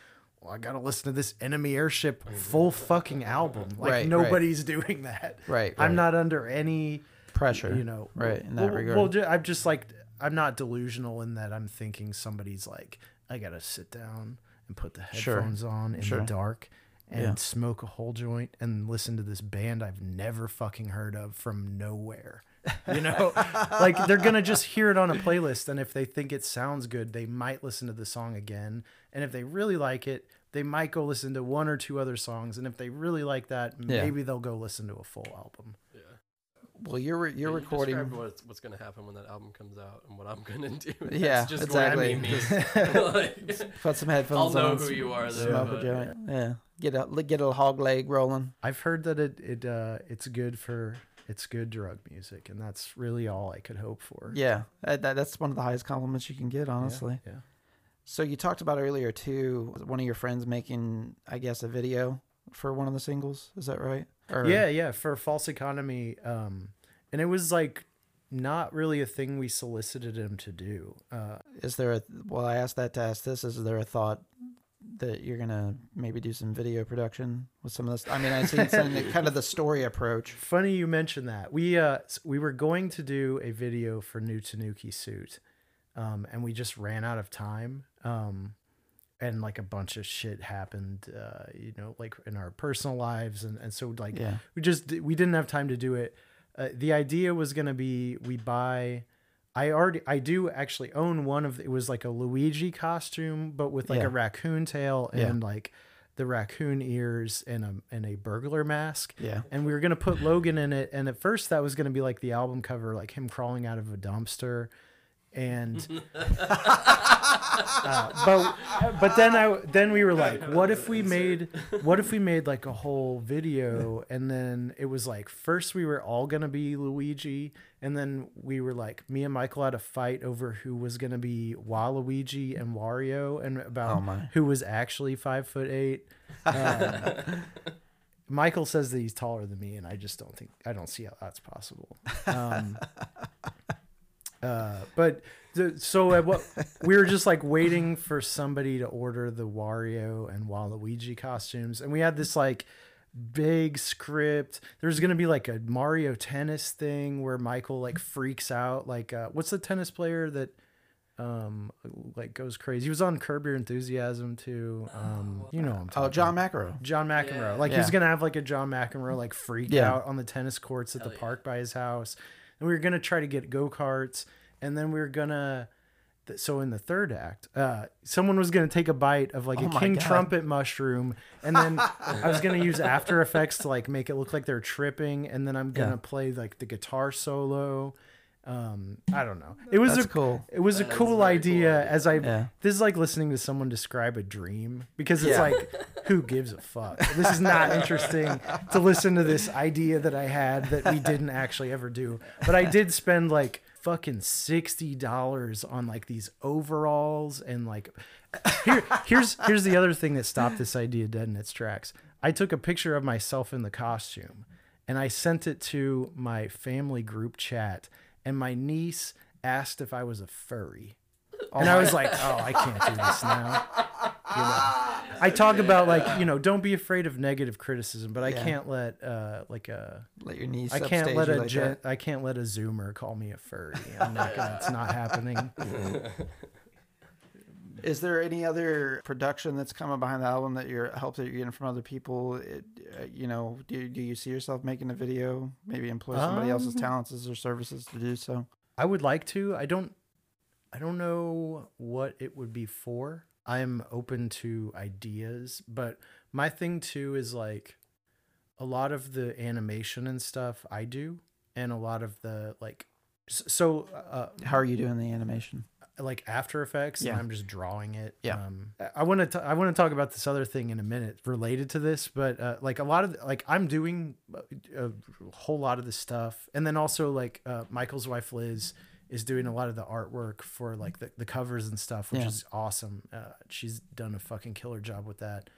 Well, I gotta listen to this enemy airship mhm. full fucking album. Like Right, right. nobody's doing that. Right, I'm not under any Pressure. you know Right, in that well, regard. well i'm just like i'm not delusional in that i'm thinking somebody's like i gotta sit down and put the Sure. headphones on in Sure. the dark and Yeah. smoke a whole joint and listen to this band i've never fucking heard of from nowhere you know like they're gonna just hear it on a playlist and if they think it sounds good they might listen to the song again and if they really like it they might go listen to one or two other songs and if they really like that Yeah. maybe they'll go listen to a full album yeah Well, you're re- you're You recording. described what's, what's going to happen when that album comes out and what I'm going to do. Yeah, just exactly. What like, Put some headphones I'll know on. who you are. Then, Smoke a but- joint. Yeah. Get a get a hog leg rolling. I've heard that it it uh it's good for it's good drug music, and that's really all I could hope for. Yeah, that, that- that's one of the highest compliments you can get, Yeah, honestly. yeah. So you talked about earlier too, one of your friends making, I guess, a video for one of the singles. Is that right? Or, Yeah, yeah, for false economy. Um, and it was like not really a thing we solicited him to do. Uh, Is there a? Well, I asked that to ask this. Is there a thought that you're gonna maybe do some video production with some of this? I mean, I see some, kind of the story approach. funny you mentioned that. We uh we were going to do a video for New Tanuki Suit, um, and we just ran out of time. Um, and like a bunch of shit happened, uh, you know, like in our personal lives, and and so like Yeah. we just we didn't have time to do it. Uh, the idea was gonna be we buy. I already I do actually own one of it was like a Luigi costume, but with like Yeah. a raccoon tail Yeah. and like the raccoon ears and a and a burglar mask Yeah. and we were gonna put Logan in it. And at first, that was gonna be like the album cover, like him crawling out of a dumpster. And uh, but but then I then we were like, what if we made what if we made like a whole video? And then it was like first we were all gonna be Luigi, and then we were like me and Michael had a fight over who was gonna be Waluigi and Wario, and about Oh who was actually five foot eight. Um, Michael says that he's taller than me, and I just don't think I don't see how that's possible. Um, uh, but the, so at what we were just like waiting for somebody to order the Wario and Waluigi costumes, and we had this like big script. There's gonna be like a Mario tennis thing where Michael like freaks out. Like, uh, what's the tennis player that? um like goes crazy he was on curb your enthusiasm too um you know I'm Oh, John McEnroe. John McEnroe. Yeah. Like Yeah. was gonna have like a John McEnroe like freak Yeah. out on the tennis courts at Hell the park by his house, and we were gonna try to get go karts, and then we were gonna. th- So in the third act, uh, someone was gonna take a bite of like Oh a king God. trumpet mushroom, and then I was gonna use After Effects to like make it look like they're tripping, and then I'm gonna Yeah. play like the guitar solo. Um, I don't know. It was That's a cool. it was a cool idea, cool idea. as I Yeah. this is like listening to someone describe a dream because it's Yeah. like who gives a fuck this is not interesting to listen to this idea that i had that we didn't actually ever do but i did spend like fucking $60 on like these overalls and like here here's here's the other thing that stopped this idea dead in its tracks i took a picture of myself in the costume and i sent it to my family group chat and my niece asked if i was a furry and I was like, "Oh, I can't do this now." You know? I talk about like, you know, don't be afraid of negative criticism, but I Yeah. can't let uh like a Let your niece. I can't let you a like gen- I can't let a zoomer call me a furry. I'm not gonna, it's not happening. Is there any other production that's coming behind the album that you're help that you're getting from other people? It, uh, you know, do do you see yourself making a video? Maybe employ somebody else's Um, talents or services to do so. I would like to. I don't I don't know what it would be for. I'm open to ideas, but my thing too is like a lot of the animation and stuff I do and a lot of the like so uh How are you doing the animation? Like After Effects Yeah. and I'm just drawing it. Yeah. Um, I want to I want to talk about this other thing in a minute related to this, but uh, like a lot of like I'm doing a, a whole lot of the stuff, and then also like uh, Michael's wife Liz is doing a lot of the artwork for like the, the covers and stuff, which Yeah. is awesome. Uh, she's done a fucking killer job with that.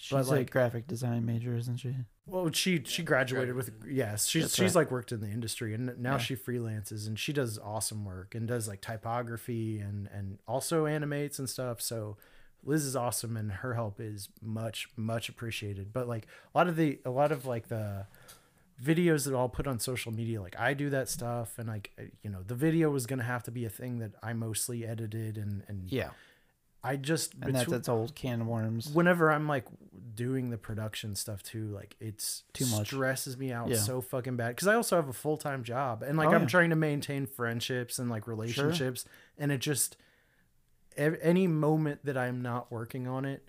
She's like- a graphic design major, isn't she? Well, she she graduated with yes, she's That's she's right. like worked in the industry and now Yeah. she freelances and she does awesome work and does like typography and and also animates and stuff. So Liz is awesome and her help is much much appreciated. But like a lot of the a lot of like the videos that I'll put on social media, like I do that stuff and like uh, you know the video was gonna have to be a thing that I mostly edited and and Yeah, I just and that, that's old can of worms. whenever I'm like doing the production stuff too, like it's Too much. stresses me out Yeah. so fucking bad because I also have a full time job and like Oh, I'm yeah. trying to maintain friendships and like relationships, and it just any moment that I'm not working on it,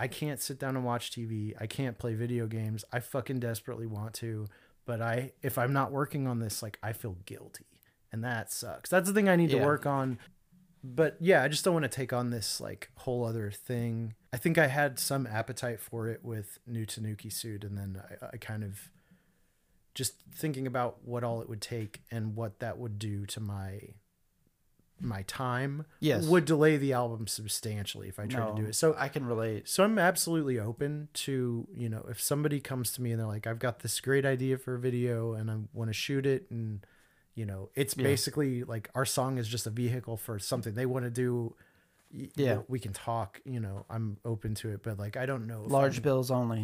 I can't sit down and watch TV. I can't play video games. I fucking desperately want to, but I if I'm not working on this, like I feel guilty, and that sucks. That's the thing I need Yeah. to work on but yeah, I just don't want to take on this like whole other thing. I think I had some appetite for it with New Tanuki Suit, and then I, I kind of just thinking about what all it would take and what that would do to my my time Yes. would delay the album substantially if I tried to do it. So I can relate. so I'm absolutely open to, you know, if somebody comes to me and they're like, I've got this great idea for a video and I want to shoot it and you know, it's Yeah. basically like our song is just a vehicle for something they want to do. y- you Yeah. know, we can talk, you know, I'm open to it, but like I don't know. Large I'm- bills only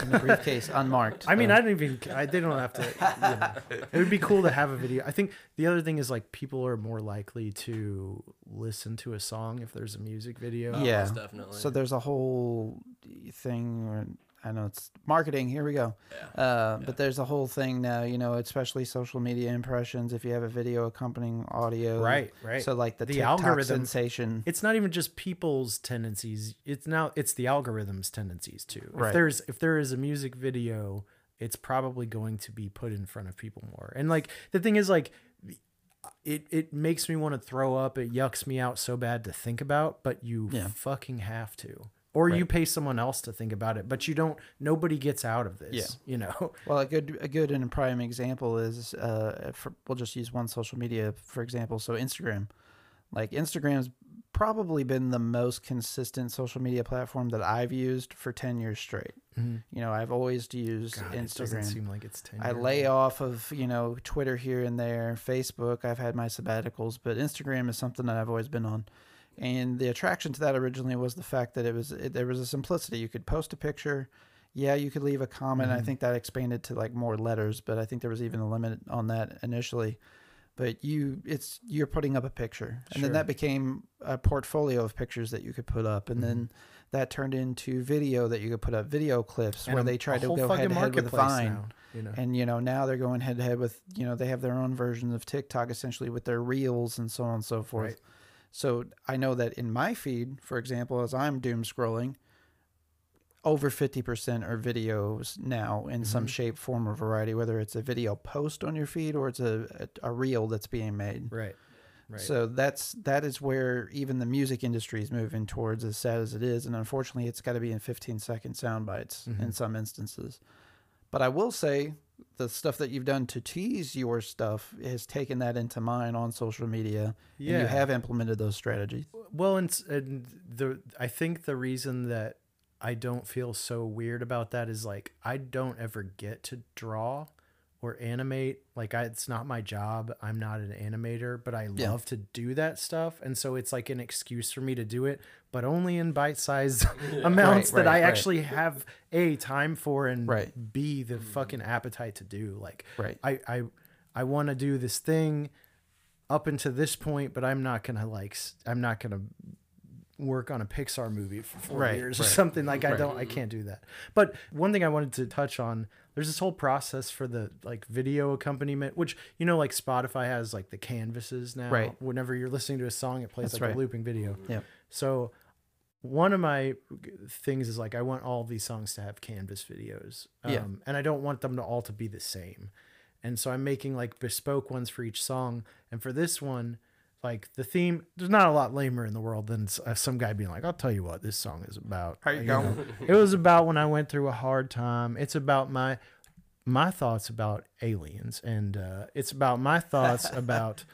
in the briefcase, unmarked. I mean, so- I don't even. I, they don't have to. You know. It would be cool to have a video. I think the other thing is like people are more likely to listen to a song if there's a music video. Oh, Yeah. most definitely. So there's a whole thing. I know it's marketing. Here we go. yeah. Uh, Yeah. But there's a whole thing now. You know, especially social media impressions. If you have a video accompanying audio, Right, right. So like the, The TikTok algorithm- sensation. it's not even just people's tendencies it's now it's the algorithm's tendencies too Right. if there's if there is a music video it's probably going to be put in front of people more and like the thing is like it it makes me want to throw up it yucks me out so bad to think about but you Yeah. fucking have to or you pay someone else to think about it but you don't nobody gets out of this Yeah. you know Well, a good a good and a prime example is uh, for, we'll just use one social media for example. So Instagram, like Instagram's probably been the most consistent social media platform that I've used for ten years straight. You know, I've always used God, it doesn't Instagram. seem like it's 10 I lay old. off of you know Twitter here and there, Facebook. I've had my sabbaticals, but Instagram is something that I've always been on. And the attraction to that originally was the fact that it was it, there was a simplicity. You could post a picture, yeah, you could leave a comment. I Mhm. think that expanded to like more letters, but I think there was even a limit on that initially. But you, it's you're putting up a picture, and then that became a portfolio of pictures that you could put up, and then that turned into video that you could put up video clips And where a- they tried to go head to head with Vine. now, you know And you know now they're going head to head with you know they have their own versions of TikTok essentially with their reels and so on and so forth. Right. So I know that in my feed, for example, as I'm doom scrolling, over fifty percent are videos now in some Mhm. shape, form, or variety. Whether it's a video post on your feed or it's a a, a reel that's being made. right right So that's that is where even the music industry is moving towards, as sad as it is, and unfortunately, it's got to be in 15 second sound bites in Mhm. some instances. But I will say, the stuff that you've done to tease your stuff has taken that into mind on social media. and you have implemented those strategies. Well, and, and the I think the reason that I don't feel so weird about that is like I don't ever get to draw or animate. Like I, it's not my job. I'm not an animator, but I Yeah. love to do that stuff, and so it's like an excuse for me to do it, but only in bite-sized amounts Right, that right, I right. actually have a time for and Right. b the fucking appetite to do. Like Right. I I I want to do this thing up until this point, but I'm not gonna like I'm not gonna work on a Pixar movie for four Right, years or right, something. Like I right. don't, I can't do that. But one thing I wanted to touch on, there's this whole process for the like video accompaniment, which you know, like Spotify has like the canvases now. Right. Whenever you're listening to a song, it plays That's like right. a looping video. Yeah. So one of my things is like I want all these songs to have canvas videos. Um, Yeah. and I don't want them to all to be the same. And so I'm making like bespoke ones for each song. And for this one, like the theme, there's not a lot lamer in the world than uh, some guy being like, "I'll tell you what this song is about." How you know? going? it was about when I went through a hard time. It's about my my thoughts about aliens, and uh, it's about my thoughts about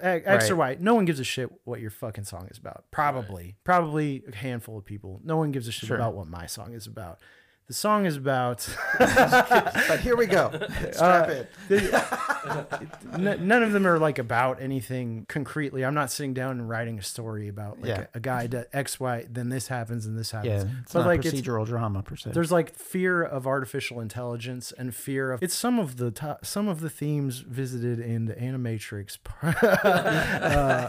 X X or Right. Y. No one gives a shit what your fucking song is about. Probably, probably a handful of people. No one gives a shit Sure. about what my song is about. The song is about but here we go. Strap Uh, in. N- none of them are like about anything concretely. I'm not sitting down and writing a story about like Yeah. a, a guy does X, Y, then this happens and this happens. Yeah, it's but not like it's procedural drama per se. there's like fear of artificial intelligence and fear of it's some of the to- some of the themes visited in the Animatrix. uh,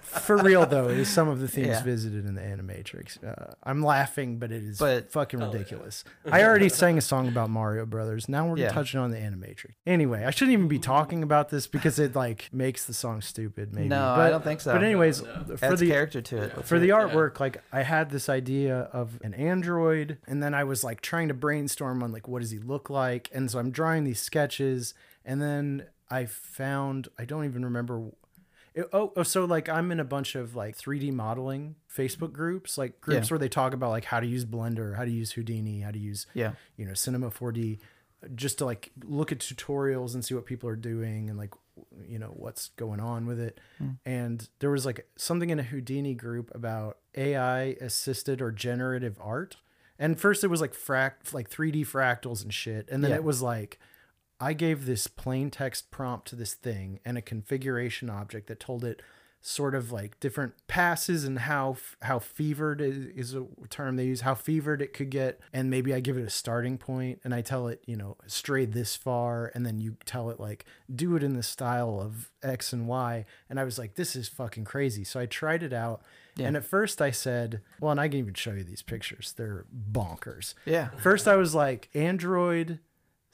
for real though, it is some of the themes Yeah. visited in the Animatrix. Uh, I'm laughing, but it is But- fucking Oh, yeah. Ridiculous. I already sang a song about Mario Brothers. Now we're Yeah. touching on the Animatrix. Anyway, I shouldn't even be talking about this because it like makes the song stupid. Maybe. No, but, I don't think so. But anyways, No. for Adds the character to it. for the Yeah. artwork like i had this idea of an android and then i was like trying to brainstorm on like what does he look like and so i'm drawing these sketches and then i found i don't even remember it- oh, oh so like i'm in a bunch of like 3d modeling facebook groups like groups Yeah. where they talk about like how to use blender how to use houdini how to use yeah. you know cinema 4d uh, just to like look at tutorials and see what people are doing and like you know what's going on with it hmm. and there was like something in a houdini group about ai assisted or generative art and first it was like fract like 3d fractals and shit and then Yeah. it was like i gave this plain text prompt to this thing and a configuration object that told it sort of like different passes and how how fevered is, a term they use how fevered it could get. And maybe i give it a starting point and i tell it you know stray this far and then you tell it like do it in the style of x and y. And i was like this is fucking crazy. So i tried it out. Yeah. and at first i said well and i can even show you these pictures. They're bonkers. Yeah. First, I was like, Android,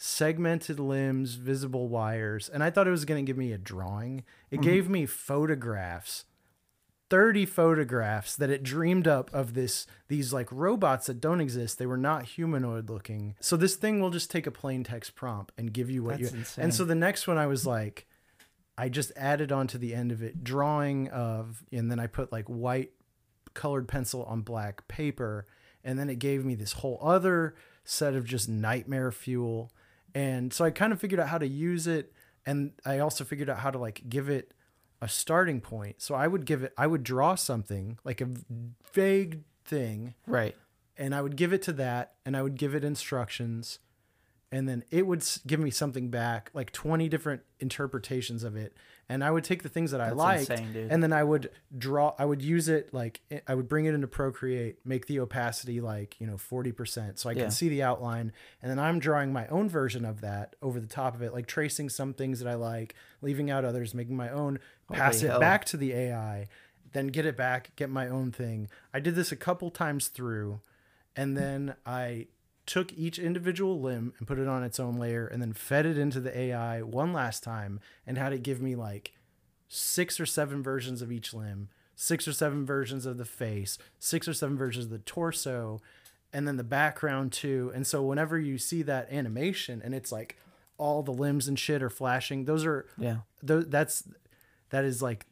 segmented limbs, visible wires. And I thought it was going to give me a drawing. It mm-hmm. gave me photographs, 30 photographs that it dreamed up of this, these like robots that don't exist. They were not humanoid looking. So this thing will just take a plain text prompt and give you what That's you. insane. And so the next one, I was like, I just added onto the end of it drawing of, and then I put like white colored pencil on black paper and then it gave me this whole other set of just nightmare fuel and so i kind of figured out how to use it and i also figured out how to like give it a starting point so i would give it i would draw something like a vague thing Right. and i would give it to that and i would give it instructions and then it would give me something back like 20 different interpretations of it and i would take the things that i That's liked insane, dude. and then i would draw i would use it like i- i would bring it into procreate make the opacity like you know 40% so i Yeah. can see the outline and then i'm drawing my own version of that over the top of it like tracing some things that i like leaving out others making my own pass Holy it back to the ai then get it back get my own thing i did this a couple times through and then I took each individual limb and put it on its own layer and then fed it into the AI one last time and had it give me like six or seven versions of each limb, six or seven versions of the face, six or seven versions of the torso, and then the background too. And so whenever you see that animation and it's like all the limbs and shit are flashing, those are Yeah. th- that's that is like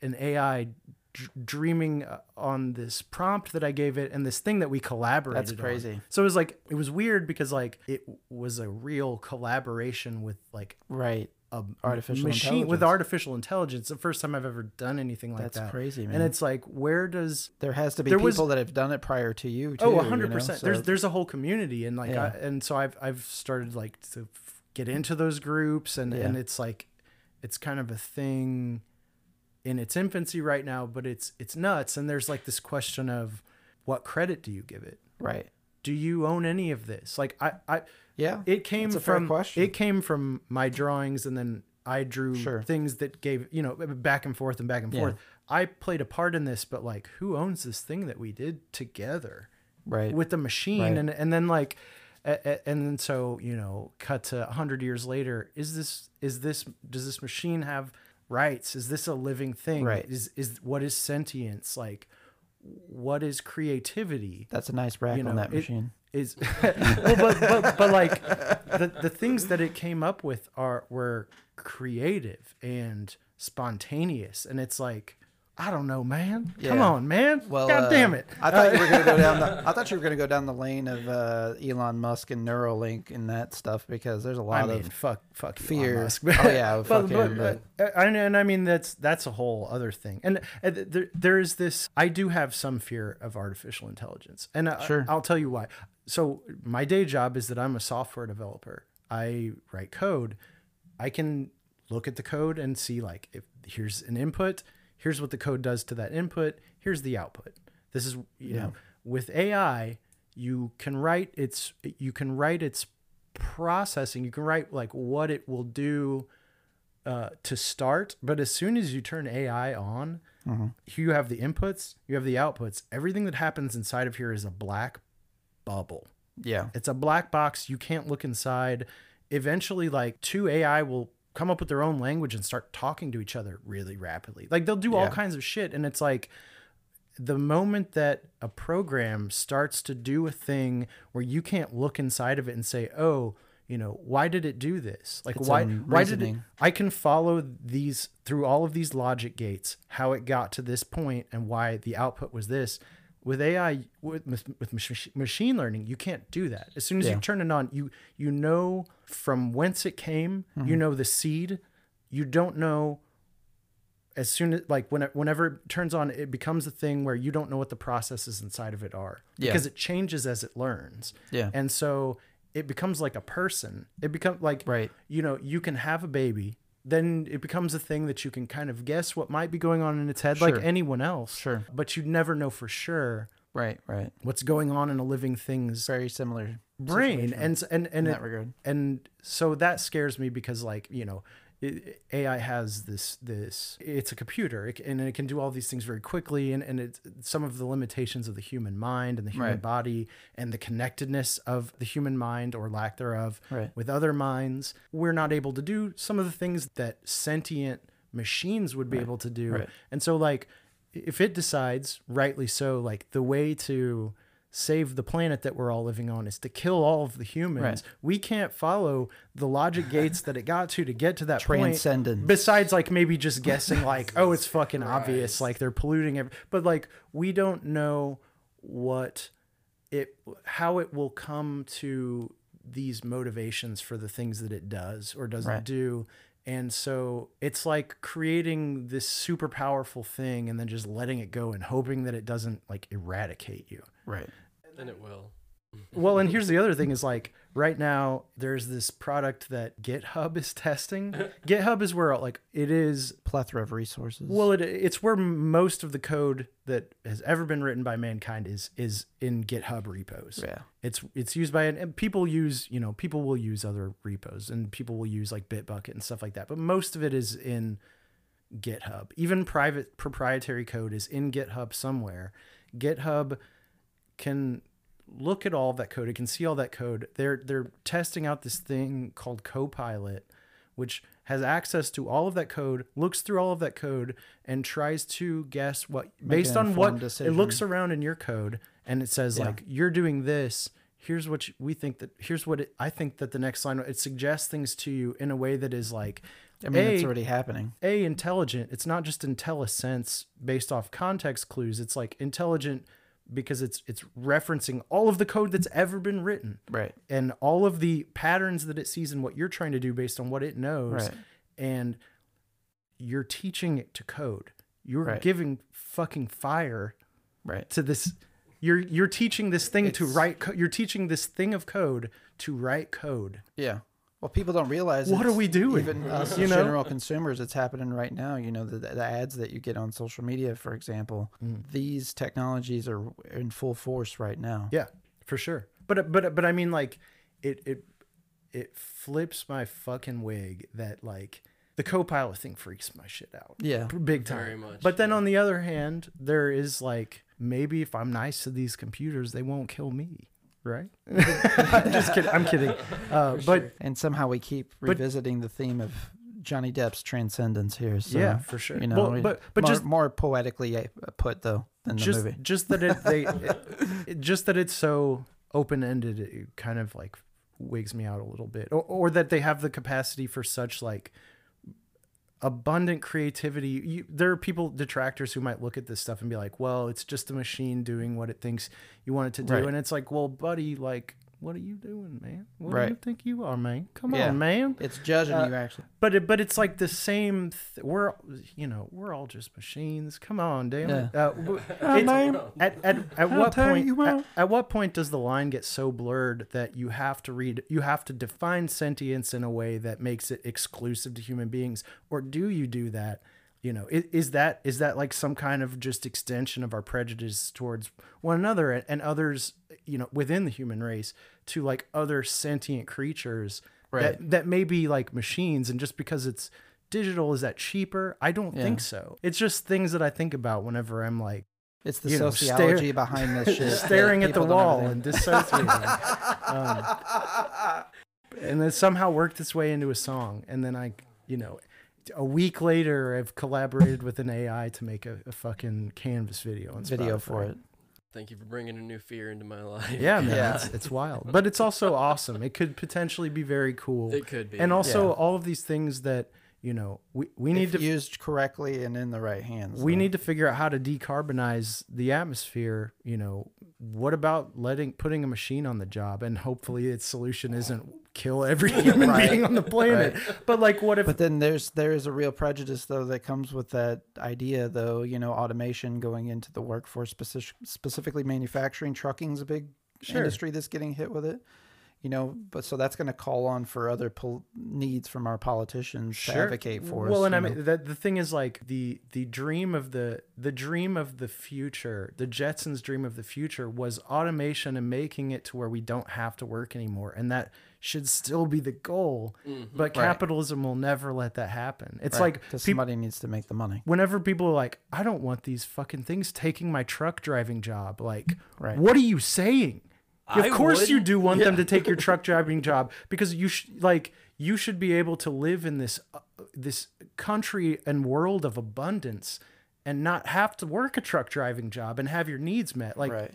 an AI dr- dreaming uh, on this prompt that I gave it and this thing that we collaborated. That's on. crazy. So it was like it was weird because like it was a real collaboration with like Right. a Artificial machine with intelligence. artificial intelligence. The first time I've ever done anything like That's that. That's crazy, man. And it's like where does there has to be people was- that have done it prior to you too. oh you hundred know? percent So- there's there's a whole community and like Yeah. I, and so I've I've started like to get into those groups and Yeah. and it's like it's kind of a thing in its infancy right now but it's it's nuts and there's like this question of what credit do you give it right. do you own any of this like I I Yeah. it came That's a fair from it came from my drawings and then I drew Sure. things that gave you know back and forth and back and Yeah. forth. I played a part in this, but like, who owns this thing that we did together Right. with the machine? Right. And and then like, and then so you know, cut to a hundred years later. Is this is this does this machine have rights? Is this a living thing? Right. Is is what is sentience like? What is creativity? That's a nice rack you on that it- machine. is well, but, but but like the the things that it came up with are were creative and spontaneous, and it's like I don't know, man. Come on, man. Well, God uh, damn it. I thought you were going to go down the. I thought you were going to go down the lane of uh, Elon Musk and Neuralink and that stuff because there's a lot mean, of fuck, fuck Elon fear. Musk. Oh, yeah, but, fuck but, him, but- uh, and, and I mean that's that's a whole other thing. And uh, there there is this. I do have some fear of artificial intelligence, and I, Sure. I'll tell you why. So my day job is that I'm a software developer. I write code. I can look at the code and see like if here's an input, here's what the code does to that input, here's the output. This is you know with AI you can write its you can write its processing. You can write like what it will do uh, to start, but as soon as you turn AI on, you have the inputs, you have the outputs. Everything that happens inside of here is a black bubble. yeah. It's a black box. You can't look inside. Eventually, like two AI will come up with their own language and start talking to each other really rapidly. Like they'll do all kinds of shit. And it's like the moment that a program starts to do a thing where you can't look inside of it and say, oh, you know, why did it do this? Like Its why why did it. I can follow these through all of these logic gates, how it got to this point and why the output was this. With AI, with, with mach- machine learning, you can't do that. As soon as Yeah. you turn it on, you you know from whence it came. Mm-hmm. You know the seed. You don't know as soon as like when it, whenever it turns on, it becomes a thing where you don't know what the processes inside of it are Yeah. because it changes as it learns. Yeah. And so it becomes like a person. It becomes like Right. you know, you can have a baby, then it becomes a thing that you can kind of guess what might be going on in its head Sure. like anyone else. Sure. But you never know for sure Right. Right. what's going on in a living thing's Very similar brain and and and in it, that regard. and so that scares me because like you know it, AI has this this it's a computer it, and it can do all these things very quickly and and it's some of the limitations of the human mind and the human Right. body and the connectedness of the human mind or lack thereof Right. with other minds we're not able to do some of the things that sentient machines would be able to do Right. and so like if it decides rightly so like the way to save the planet that we're all living on is to kill all of the humans Right. we can't follow the logic gates that it got to to get to that Transcendence. point besides like maybe just guessing like oh it's fucking obvious like they're polluting it, but like we don't know what it how it will come to these motivations for the things that it does or doesn't Right. do and so it's like creating this super powerful thing and then just letting it go and hoping that it doesn't like eradicate you Right. Then it will. well, and here's the other thing is like right now there's this product that GitHub is testing. GitHub is where like it is Plethora of resources. well it, it's where most of the code that has ever been written by mankind is is in GitHub repos. yeah. It's it's used by and people use, you know, people will use other repos and people will use like Bitbucket and stuff like that, but most of it is in GitHub. Even private proprietary code is in GitHub somewhere. GitHub can look at all that code. It can see all that code. They're they're testing out this thing called Copilot, which has access to all of that code, looks through all of that code, and tries to guess what based on what informed it looks around in your code and it says Yeah. like you're doing this. Here's what you, we think that. Here's what it, I think that the next line. It suggests things to you in a way that is like, I mean, it's already happening. a intelligent it's not just intellisense based off context clues it's like intelligent because it's it's referencing all of the code that's ever been written Right. and all of the patterns that it sees and what you're trying to do based on what it knows Right. and you're teaching it to code you're Right. giving fucking fire Right. to this you're you're teaching this thing to write co- you're teaching this thing of code to write code Yeah. Well, people don't realize. What are we doing? Even us You know? general consumers, it's happening right now. You know, the, the ads that you get on social media, for example, Mm. these technologies are in full force right now. Yeah, for sure. But but but I mean like it it it flips my fucking wig that like the co-pilot thing freaks my shit out Yeah. big time Very much, but then yeah. on the other hand there is like maybe if i'm nice to these computers they won't kill me right? I'm just kidding. I'm kidding. Uh, but And somehow we keep But- revisiting the theme of Johnny Depp's transcendence here. So, yeah for sure. You know, Well, but but more, just more poetically uh, put though than the just movie. just that it they it, it- just that it's so open ended it kind of like wigs me out a little bit. Or, or that they have the capacity for such like abundant creativity you, there are people detractors who might look at this stuff and be like well it's just a machine doing what it thinks you want it to do Right. and it's like well buddy like what are you doing man what do you think you are man come Yeah. on man It's judging Uh, you actually. but it, but it's like the same. Th- we're you know we're all just machines. Come on, damn it. Uh, w- it's- at at, at what point? you At, at what point does the line get so blurred that you have to read? You have to define sentience in a way that makes it exclusive to human beings, or do you do that? You know, is, is that is that like some kind of just extension of our prejudice towards one another and, and others? You know, within the human race to like other sentient creatures Right. that that may be like machines and just because it's digital is that cheaper i don't Yeah. think so it's just things that i think about whenever i'm like It's the you know, sociology stare- behind this shit. staring at the wall and dissociating um, and then somehow worked its way into a song and then i you know a week later i've collaborated with an ai to make a, a fucking canvas video on video Spotify. for it. Thank you for bringing a new fear into my life. yeah man Yeah. It's, it's wild but it's also awesome it could potentially be very cool It could be. and also Yeah. all of these things that you know we, we Need need to used correctly and in the right hands. we though. need to figure out how to decarbonize the atmosphere you know what about letting putting a machine on the job and hopefully its solution isn't kill every human Right. being on the planet. But like what if But then there's there is a real prejudice though that comes with that idea though you know automation going into the workforce specific, specifically manufacturing. Trucking is a big Sure. industry that's getting hit with it you know but so that's going to call on for other pol- needs from our politicians to advocate for us well and i mean the, the thing is like the the dream of the the dream of the future the jetsons dream of the future was automation and making it to where we don't have to work anymore. And that should still be the goal but capitalism will never let that happen it's Right, like 'cause peop- somebody needs to make the money whenever people are like, I don't want these fucking things taking my truck driving job, like, Right. what are you saying? Of I course you do want them to take your truck driving job because you should like you should be able to live in this uh, this country and world of abundance and not have to work a truck driving job and have your needs met. Like Right.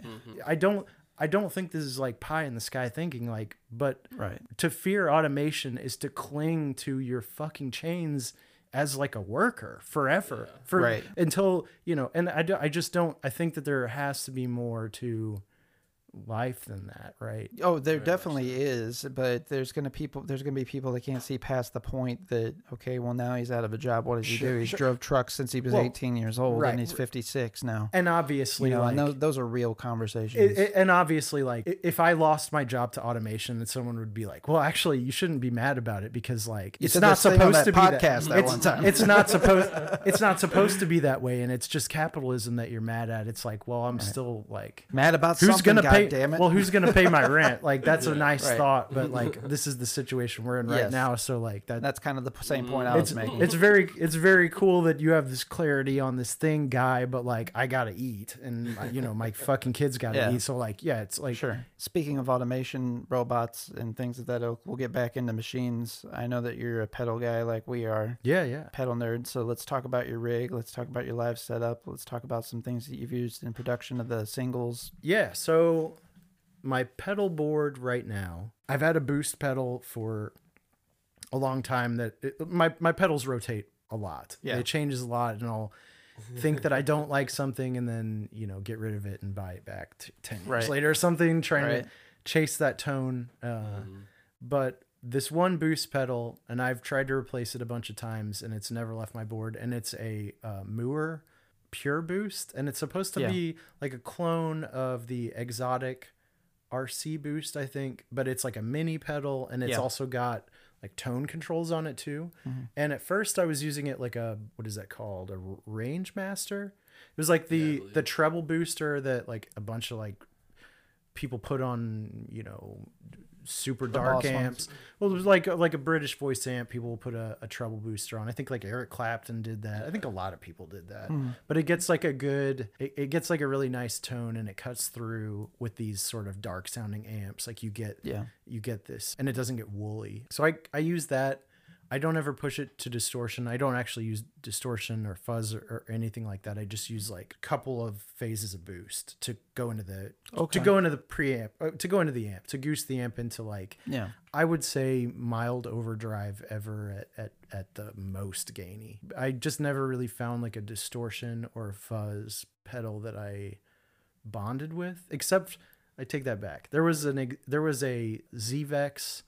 I don't I don't think this is like pie in the sky thinking like but right. to fear automation is to cling to your fucking chains as like a worker forever. For Right. until you know and I, do, I just don't i think that there has to be more to life than that right Oh, there definitely is, but there's gonna people. There's gonna be people that can't see past the point that okay, well now he's out of a job. What does he do? He's drove trucks since he was Well, 18 years old, right. and he's 56 now. and obviously You know, like and those, those are real conversations. it, it- and obviously like if i lost my job to automation then someone would be like well actually you shouldn't be mad about it because like it's not this thing on supposed to be podcast that it's, one time. it's not supposed it's not supposed to be that way and it's just capitalism that you're mad at it's like well i'm still like Mad about who's gonna God damn it! well who's gonna pay my rent like that's a nice Right. thought but like this is the situation we're in right Yes. now so like that That's kind of the same point I mm. it's was making. it's very it's very cool that you have this clarity on this thing guy but like i gotta eat and you know my fucking kids gotta Yeah. eat so like yeah it's like Sure. Speaking of automation, robots, and things of that ilk, we'll get back into machines. I know that you're a pedal guy like we are, yeah yeah pedal nerd. So let's talk about your rig. Let's talk about your live setup. Let's talk about some things that you've used in production of the singles. Yeah, so my pedal board right now, I've had a boost pedal for a long time that it, my my pedals rotate a lot. Yeah. It changes a lot and I'll think that I don't like something and then, you know, get rid of it and buy it back t- 10 years Right. later or something trying Right. to chase that tone uh but this one boost pedal and I've tried to replace it a bunch of times and it's never left my board and it's a uh, Mooer pure boost and it's supposed to Yeah. be like a clone of the Xotic RC boost I think but it's like a mini pedal and it's Yeah. also got like tone controls on it too Mm-hmm. and at first I was using it like a what is that called A Rangemaster it was like the the treble booster that like a bunch of like people put on you know super dark boss ones. amps. Well, it was like like a British Vox amp. People will put a, a treble booster on. I think like Eric Clapton did that. I think a lot of people did that. Hmm. But it gets like a good. It, it gets like a really nice tone, and it cuts through with these sort of dark sounding amps. Like you get Yeah. you get this, and it doesn't get woolly. So I I use that. I don't ever push it to distortion. I don't actually use distortion or fuzz or, or anything like that. I just use like a couple of phases of boost to go into the Okay. to go into the preamp uh, to go into the amp to goose the amp into like Yeah. I would say mild overdrive ever at, at, at the most gainy. I just never really found like a distortion or fuzz pedal that I bonded with, except I take that back. There was an there was a Zvex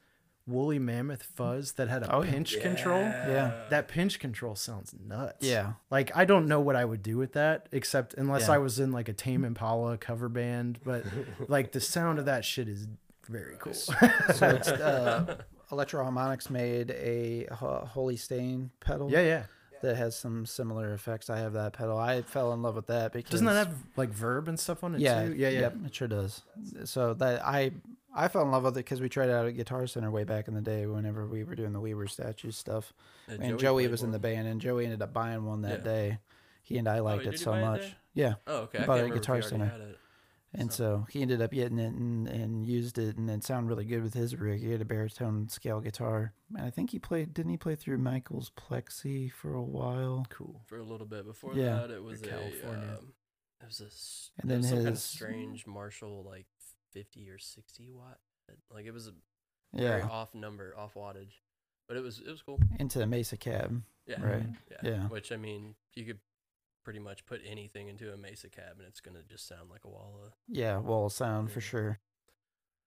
woolly mammoth fuzz that had a Oh, yeah. pinch control. Yeah. That pinch control sounds nuts. Yeah. Like I don't know what I would do with that except unless Yeah. I was in like a Tame Impala cover band, but like the sound of that shit is very cool. So it's uh, Electro Harmonix made a Ho- Holy Stain pedal. yeah, yeah. That has some similar effects. I have that pedal. I fell in love with that because Doesn't that have like verb and stuff on it yeah, too? Yeah, yeah. Yep, it sure does. So that I I fell in love with it because we tried it out at Guitar Center way back in the day whenever we were doing the Weaver statue stuff. Yeah, and Joey, played was in the band, and Joey ended up buying one that Yeah. day. He and I oh, liked did it so buy it much. Yeah, Oh, okay. He I bought it at Guitar Center. had it. And so he ended up getting it and, and used it, and it sounded really good with his rig. He had a baritone scale guitar, and I think he played. Didn't he play through Michael's Plexi for a while? Cool. for a little bit. Before Yeah. that, it was a California. Um, it was a s- And then was some kind of his- strange Marshall like fifty or sixty watt. Like it was a very Yeah, off number, off wattage, but it was it was cool. into the Mesa cab. Yeah, Right. Yeah. Yeah. Which I mean, you could pretty much put anything into a Mesa cab, and it's gonna just sound like a wall. of. Yeah, wall sound for sure.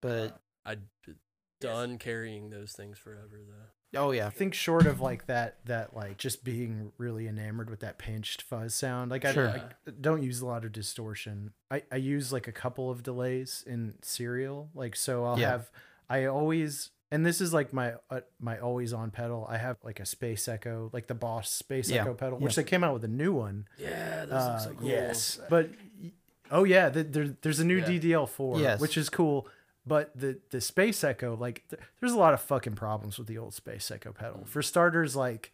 Uh, but I'd b- done carrying those things forever though. oh I yeah, think short of like that, that like just being really enamored with that pinched fuzz sound. Like I, Sure. I don't use a lot of distortion. I, I use like a couple of delays in serial. Like so, I'll Yeah. have I always and this is like my uh, my always on pedal. I have like a Space Echo, like the Boss Space Yeah. Echo pedal, Yeah. which they came out with a new one. Yeah, those Uh, look so cool. Yes, but oh yeah, the, there, there's a new Yeah. DDL4, Yes. which is cool. But the the Space Echo, like, th- there's a lot of fucking problems with the old Space Echo pedal. For starters, like,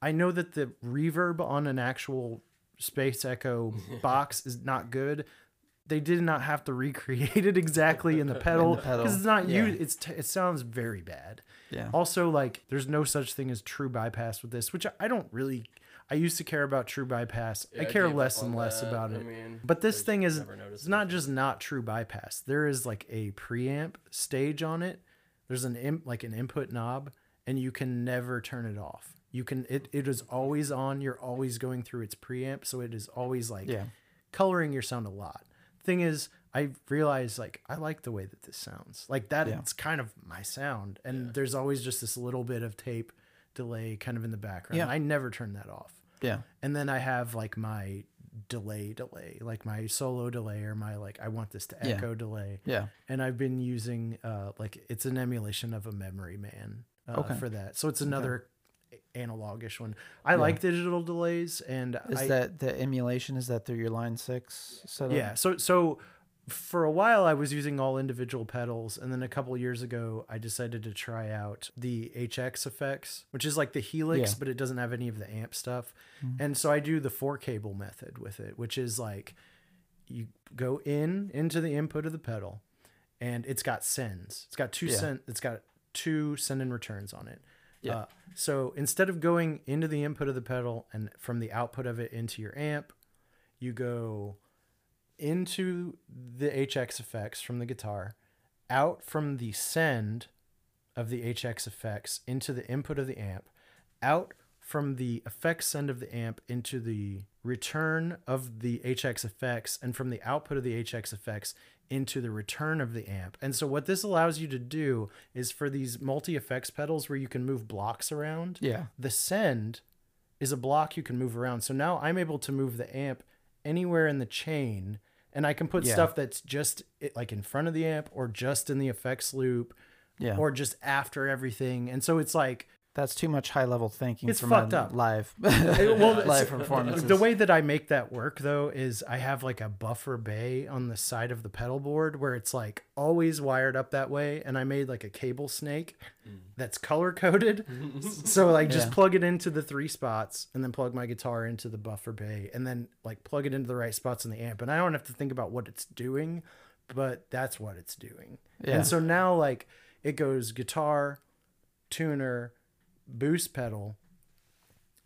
I know that the reverb on an actual Space Echo box is not good. They did not have to recreate it exactly in the pedal pedal, because it's not yeah. you. It's t- it sounds very bad. yeah, Also, like, there's no such thing as true bypass with this, which I- I don't really. I used to care about true bypass. Yeah, I care gave up less and less that. about I it. mean, But this thing is it's not just not true bypass. There is like a preamp stage on it. There's an imp, like an input knob, and you can never turn it off. You can it, it is always on. You're always going through its preamp, so it is always like yeah, coloring your sound a lot. Thing is, I realized like I like the way that this sounds. Like that Yeah. it's kind of my sound. And there's always just this little bit of tape delay kind of in the background. Yeah. I never turn that off. yeah, And then I have like my delay delay, like my solo delay or my like I want this to Yeah. echo delay. yeah. And I've been using uh like it's an emulation of a memory man uh, Okay. for that. So it's another analogish one. I like digital delays and Is I, that the emulation? Is that through your line six setup? yeah. So so for a while I was using all individual pedals and then a couple years ago I decided to try out the HX effects, which is like the Helix Yeah. Mm-hmm. but it doesn't have any of the amp stuff. And so I do the four cable method with it, which is like you go in into the input of the pedal and it's got sends. It's got two Yeah. send it's got two send and returns on it. Yeah. Uh, so instead of going into the input of the pedal and from the output of it into your amp, you go into the HX effects from the guitar, out from the send of the HX effects into the input of the amp, out from the effects send of the amp into the return of the HX effects, and from the output of the HX effects into the return of the amp. And so, what this allows you to do is for these multi effects pedals where you can move blocks around, yeah, the send is a block you can move around. So now I'm able to move the amp anywhere in the chain and I can put Yeah. stuff that's just like in front of the amp or just in the effects loop yeah. or just after everything. And so it's like That's too much high level thinking. It's for fucked my up. live well, live so- uh, performances. The way that I make that work though is I have like a buffer bay on the side of the pedal board where it's like always wired up that way, and I made like a cable snake mm. that's color coded. so like just Yeah. plug it into the three spots, and then plug my guitar into the buffer bay, and then like plug it into the right spots in the amp, and I don't have to think about what it's doing, but that's what it's doing. Yeah. And so now like it goes guitar, tuner, boost pedal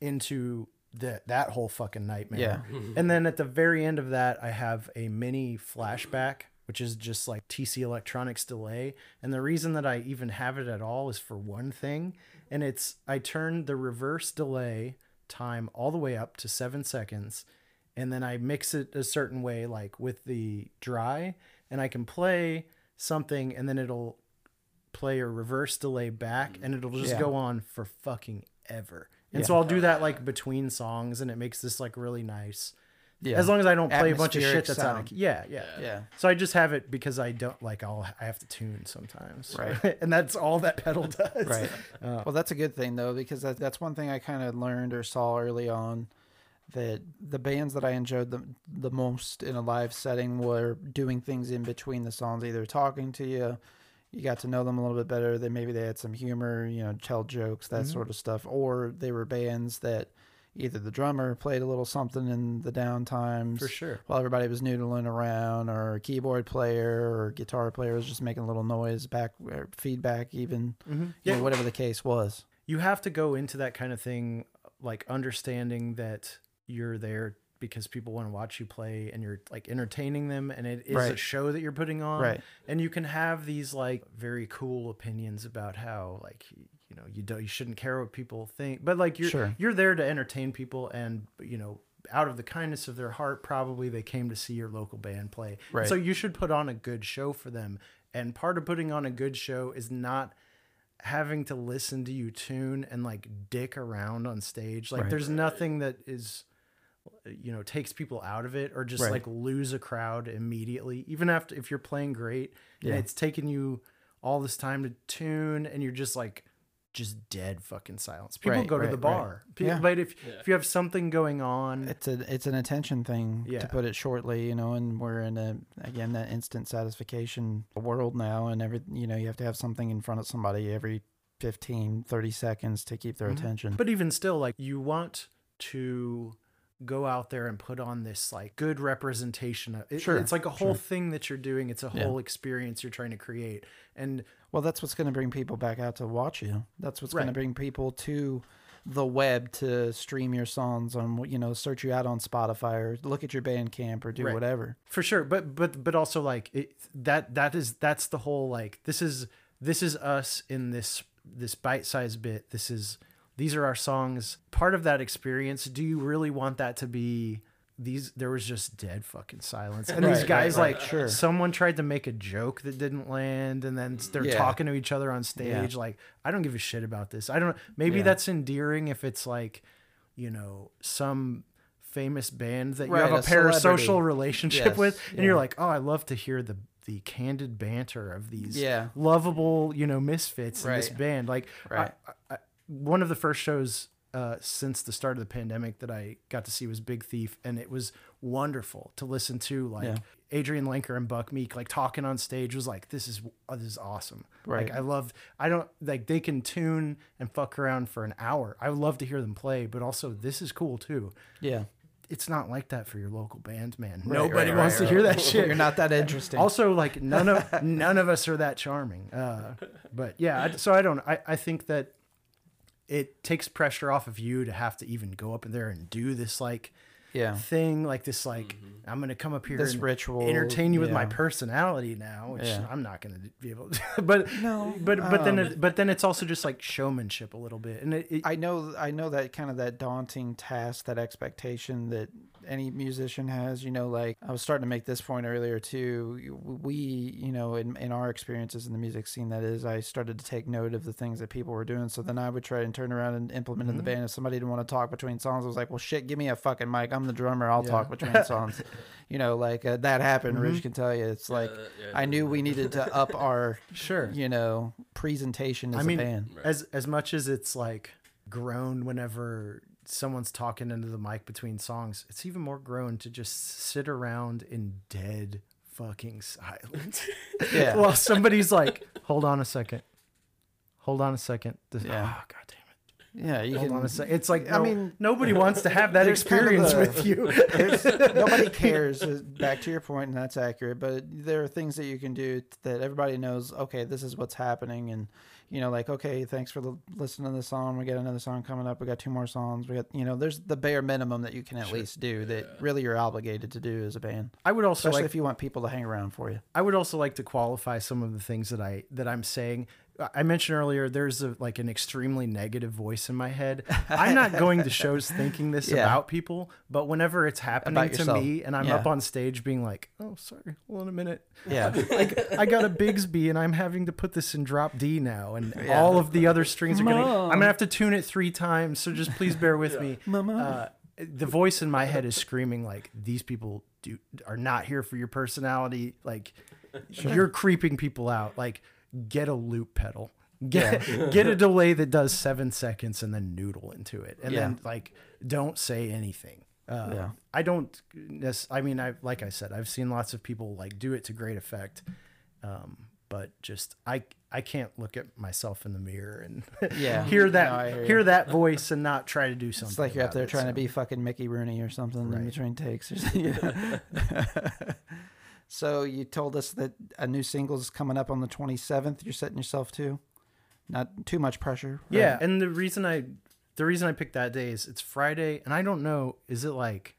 into the, that whole fucking nightmare. Yeah. Mm-hmm. And then at the very end of that, I have a mini flashback, which is just like TC Electronics delay. And the reason that I even have it at all is for one thing, and it's I turned the reverse delay time all the way up to seven seconds, and then I mix it a certain way, like with the dry, and I can play something, and then it'll play a reverse delay back and it'll just Yeah. go on for fucking ever. And Yeah. so I'll do that like between songs and it makes this like really nice. yeah. As long as I don't play a bunch of shit that's out sound. of yeah, yeah, yeah. So I just have it because I don't like I'll I have to tune sometimes. Right. and that's all that pedal does. Right. Uh, well, that's a good thing though, because that, that's one thing I kind of learned or saw early on that the bands that I enjoyed the the most in a live setting were doing things in between the songs, either talking to you, you got to know them a little bit better. Then maybe they had some humor, you know, tell jokes, that Mhm. sort of stuff, or they were bands that either the drummer played a little something in the downtimes For sure. while everybody was noodling around, or a keyboard player or guitar player was just making a little noise, back feedback, even Mm-hmm. you Yeah. know, whatever the case was. you have to go into that kind of thing like understanding that you're there because people want to watch you play and you're like entertaining them and it is a show that you're putting on Right. and you can have these like very cool opinions about how like you know you don't you shouldn't care what people think but like you're Sure. you're there to entertain people and you know out of the kindness of their heart probably they came to see your local band play Right. so you should put on a good show for them and part of putting on a good show is not having to listen to you tune and like dick around on stage like Right. there's nothing that is you know takes people out of it or just Right. like lose a crowd immediately even after if you're playing great Yeah. and it's taken you all this time to tune and you're just like just dead fucking silence people Right, go to right, the right. bar Pe- Yeah. but if Yeah. if you have something going on It's a it's an attention thing Yeah. to put it shortly, you know, and we're in a again that instant satisfaction world now and every you know, you have to have something in front of somebody every 15 30 seconds to keep their Mhm. attention. But even still, like you want to go out there and put on this like good representation. Of, it, Sure, it's like a whole sure. thing that you're doing. It's a Yeah. whole experience you're trying to create. And well, that's what's going to bring people back out to watch you. That's what's going to bring people to the web to stream your songs on you know, search you out on Spotify or look at your Bandcamp or do Right. whatever. for sure, but but but also like it, that that is that's the whole like this is this is us in this this bite sized bit. This is these are our songs. Part of that experience. Do you really want that to be? These there was just dead fucking silence, and Right, these guys right, like sure. someone tried to make a joke that didn't land, and then they're Yeah. talking to each other on Yeah. stage. Like I don't give a shit about this. I don't. Maybe Yeah. that's endearing if it's like, you know, some famous band that you have a, a parasocial relationship Yes, with, and yeah. you're like, oh, I love to hear the the candid banter of these Yeah. lovable, you know, misfits in this band. Like, Right. I, one of the first shows uh, since the start of the pandemic that I got to see was Big Thief, and it was wonderful to listen to. Like Yeah. Adrianne Lenker and Buck Meek, like talking on stage, was like, "This is oh, this is awesome." Right. Like I love. I don't like they can tune and fuck around for an hour. I would love to hear them play, but also this is cool too. Yeah. It's not like that for your local band, man. Right, Nobody right, wants to hear that shit. You're not that interesting. Also, like none of none of us are that charming. Uh, but yeah, I, so I don't. I, I think that it takes pressure off of you to have to even go up in there and do this like yeah. thing, like this like I'm gonna come up here This and ritual, entertain you with my personality now, which Yeah. I'm not gonna be able to. but No, but but then um, it, but then it's also just like showmanship a little bit, and it, it I know I know that kind of that daunting task, that expectation that any musician has. You know, like I was starting to make this point earlier too. We, you know, in in our experiences in the music scene, that is, I started to take note of the things that people were doing. So then I would try and turn around and implement in the Mhm. band. If somebody didn't want to talk between songs, I was like, well, shit, give me a fucking mic. I'm the drummer. I'll Yeah. talk between songs. You know, like uh, that happened. Mhm. Rich can tell you. It's like Uh, yeah, I knew we needed to up our, Sure. you know, presentation as I mean, a band. Right. As as much as it's like grown whenever someone's talking into the mic between songs, it's even more grown to just sit around in dead fucking silence. Yeah. While somebody's like, hold on a second. Hold on a second. This, Yeah. Oh, God damn it. Yeah, you Hold can. on a second. It's like, I no- mean, nobody wants to have that there's kind of experience a- with you. Nobody cares. uh, Back to your point, and that's accurate. But there are things that you can do that everybody knows. Okay, this is what's happening, and you know, like, okay, thanks for the, listening to the song. We got another song coming up. We got two more songs. We got, you know, there's the bare minimum that you can at Sure. least do that Yeah. really you're obligated to do as a band, I would also especially like if you want people to hang around for you. I would also like to qualify some of the things that I that I'm saying. I mentioned earlier there's a, like an extremely negative voice in my head. I'm not going to shows thinking this Yeah. about people, but whenever it's happening About to yourself. me and I'm Yeah. up on stage being like, "Oh, sorry, hold on a minute. Yeah, I, I got a Bigsby and I'm having to put this in drop D now, and Yeah. all of the other strings are going. to I'm gonna have to tune it three times, so just please bear with me." Mama. Uh, the voice in my head is screaming like, "These people do are not here for your personality. Like, you're creeping people out. Like, get a loop pedal." Get, get a delay that does seven seconds and then noodle into it and Yeah. then like don't say anything uh, Yeah. I don't. I mean, I like I said, I've seen lots of people like do it to great effect, um, but just I I can't look at myself in the mirror and Yeah. hear that No, hear hear, that voice and not try to do something. It's like you're up there it, trying to be fucking Mickey Rooney or something in between takes. Or something, yeah. So you told us that a new single is coming up on the 27th. You're setting yourself to, not too much pressure. right? Yeah, and the reason I the reason I picked that day is it's Friday, and I don't know. Is it like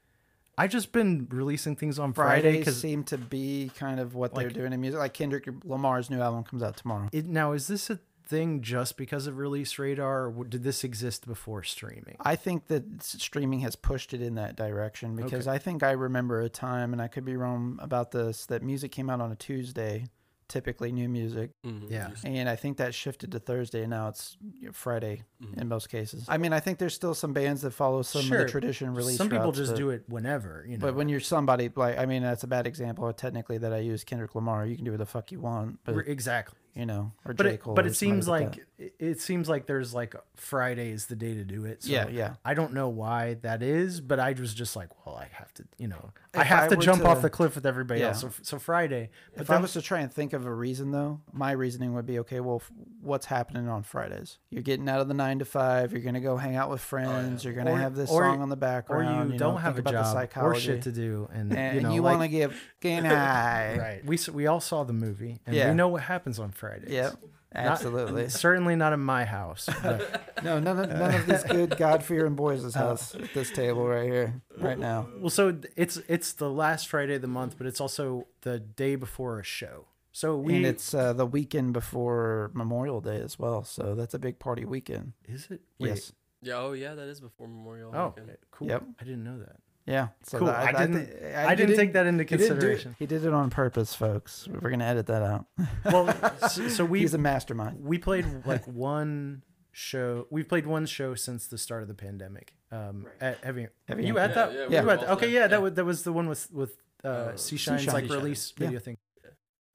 I've just been releasing things on Friday because seem to be kind of what they're doing in music. Like Kendrick Lamar's new album comes out tomorrow. it now is this a thing just because of release radar, or did this exist before streaming? I think that streaming has pushed it in that direction because I think I remember a time, and I could be wrong about this, that music came out on a Tuesday, typically new music, Mhm. Yeah. And I think that shifted to Thursday, and now it's Friday mhm. in most cases. I mean, I think there's still some bands that follow some of the tradition release. Some people routes, just but- do it whenever, you know. But when you're somebody like, I mean, that's a bad example. Technically, that I use Kendrick Lamar. You can do what the fuck you want, but exactly. You know, or But J it, but it seems like like it, seems like there's like Friday is the day to do it. So yeah, yeah. I don't know why that is, but I was just like, well, I have to, you know, I have I to jump to- off the cliff with everybody Yeah. else. So, so Friday, but If then, I was to try and think of a reason, though, my reasoning would be okay. Well, what's happening on Fridays? You're getting out of the nine to five. You're gonna go hang out with oh, friends. You're gonna Or- have this or- song on the background. or background. you, don't have a think about the job or shit to do, and, and you know, you like- want to get fucking high. right. We we all saw the movie, and Yeah. we know what happens on Fridays. Yep. Not- Absolutely. certainly not in my house. no, none of none of these good God fearing boys' house at this table right here, right now. well, so it's it's the last Friday of the month, but it's also the day before a show. So we and it's uh, the weekend before Memorial Day as well, so that's a big party weekend. is it? Yes. Yeah. Oh, yeah. That is before Memorial. Oh, weekend. cool. Yep. I didn't know that. Yeah. So Cool. that- I didn't- thi- I, didn't take that into he didn't it- consideration. He did it on purpose, folks. We're gonna edit that out. Well, so, so we He's a mastermind. we played like one show. We've played one show since the start of the pandemic. Um, at Heavy. Heavy you Ink. at that? yeah, you we at were that? all Okay, there, yeah, yeah. that was that was the one with with uh, Uh, Sea Shine's like Sea Shine. release Yeah. video thing.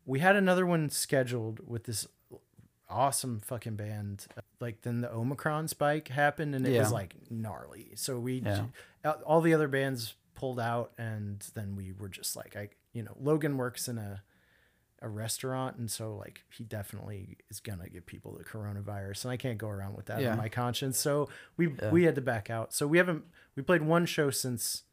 We had another one scheduled with this awesome fucking band. Like then the Omicron spike happened and it Yeah. was like gnarly. So we Yeah. all the other bands pulled out and then we were just like I you know Logan works in a a restaurant and so like he definitely is gonna give people the coronavirus and I can't go around with that Yeah. on my conscience so we we had to back out so we haven't we played one show since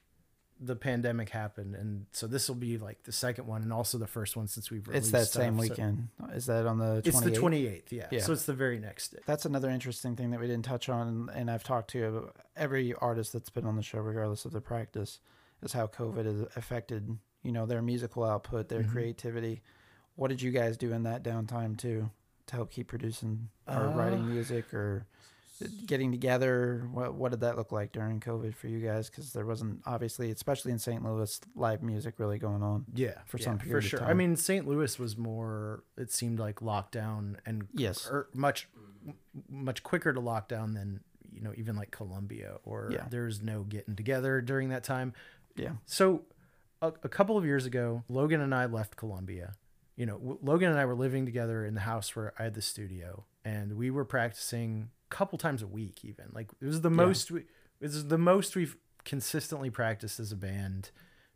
the pandemic happened and so this will be like the second one and also the first one since we've released. It's that same stuff, so- weekend. Is that on the 28th? it's the 28th yeah. Yeah. so it's the very next day That's another interesting thing that we didn't touch on, and I've talked to every artist that's been on the show, regardless of their practice, is how COVID has affected, you know, their musical output, their Mhm. creativity. What did you guys do in that downtime too to help keep producing or Uh, writing music, or getting together. What what did that look like during COVID for you guys? Because there wasn't obviously, especially in St. Louis, live music really going on. Yeah, For yeah, some period for sure. I time. mean, St. Louis was more. It seemed like lockdown and Yes. er, much much quicker to lockdown than you know even like Columbia or Yeah. there's no getting together during that time. Yeah, So a, a couple of years ago, Logan and I left Columbia. You know, w- Logan and I were living together in the house where I had the studio, and we were practicing couple times a week. Even like it was the most we, it was the most we've consistently practiced as a band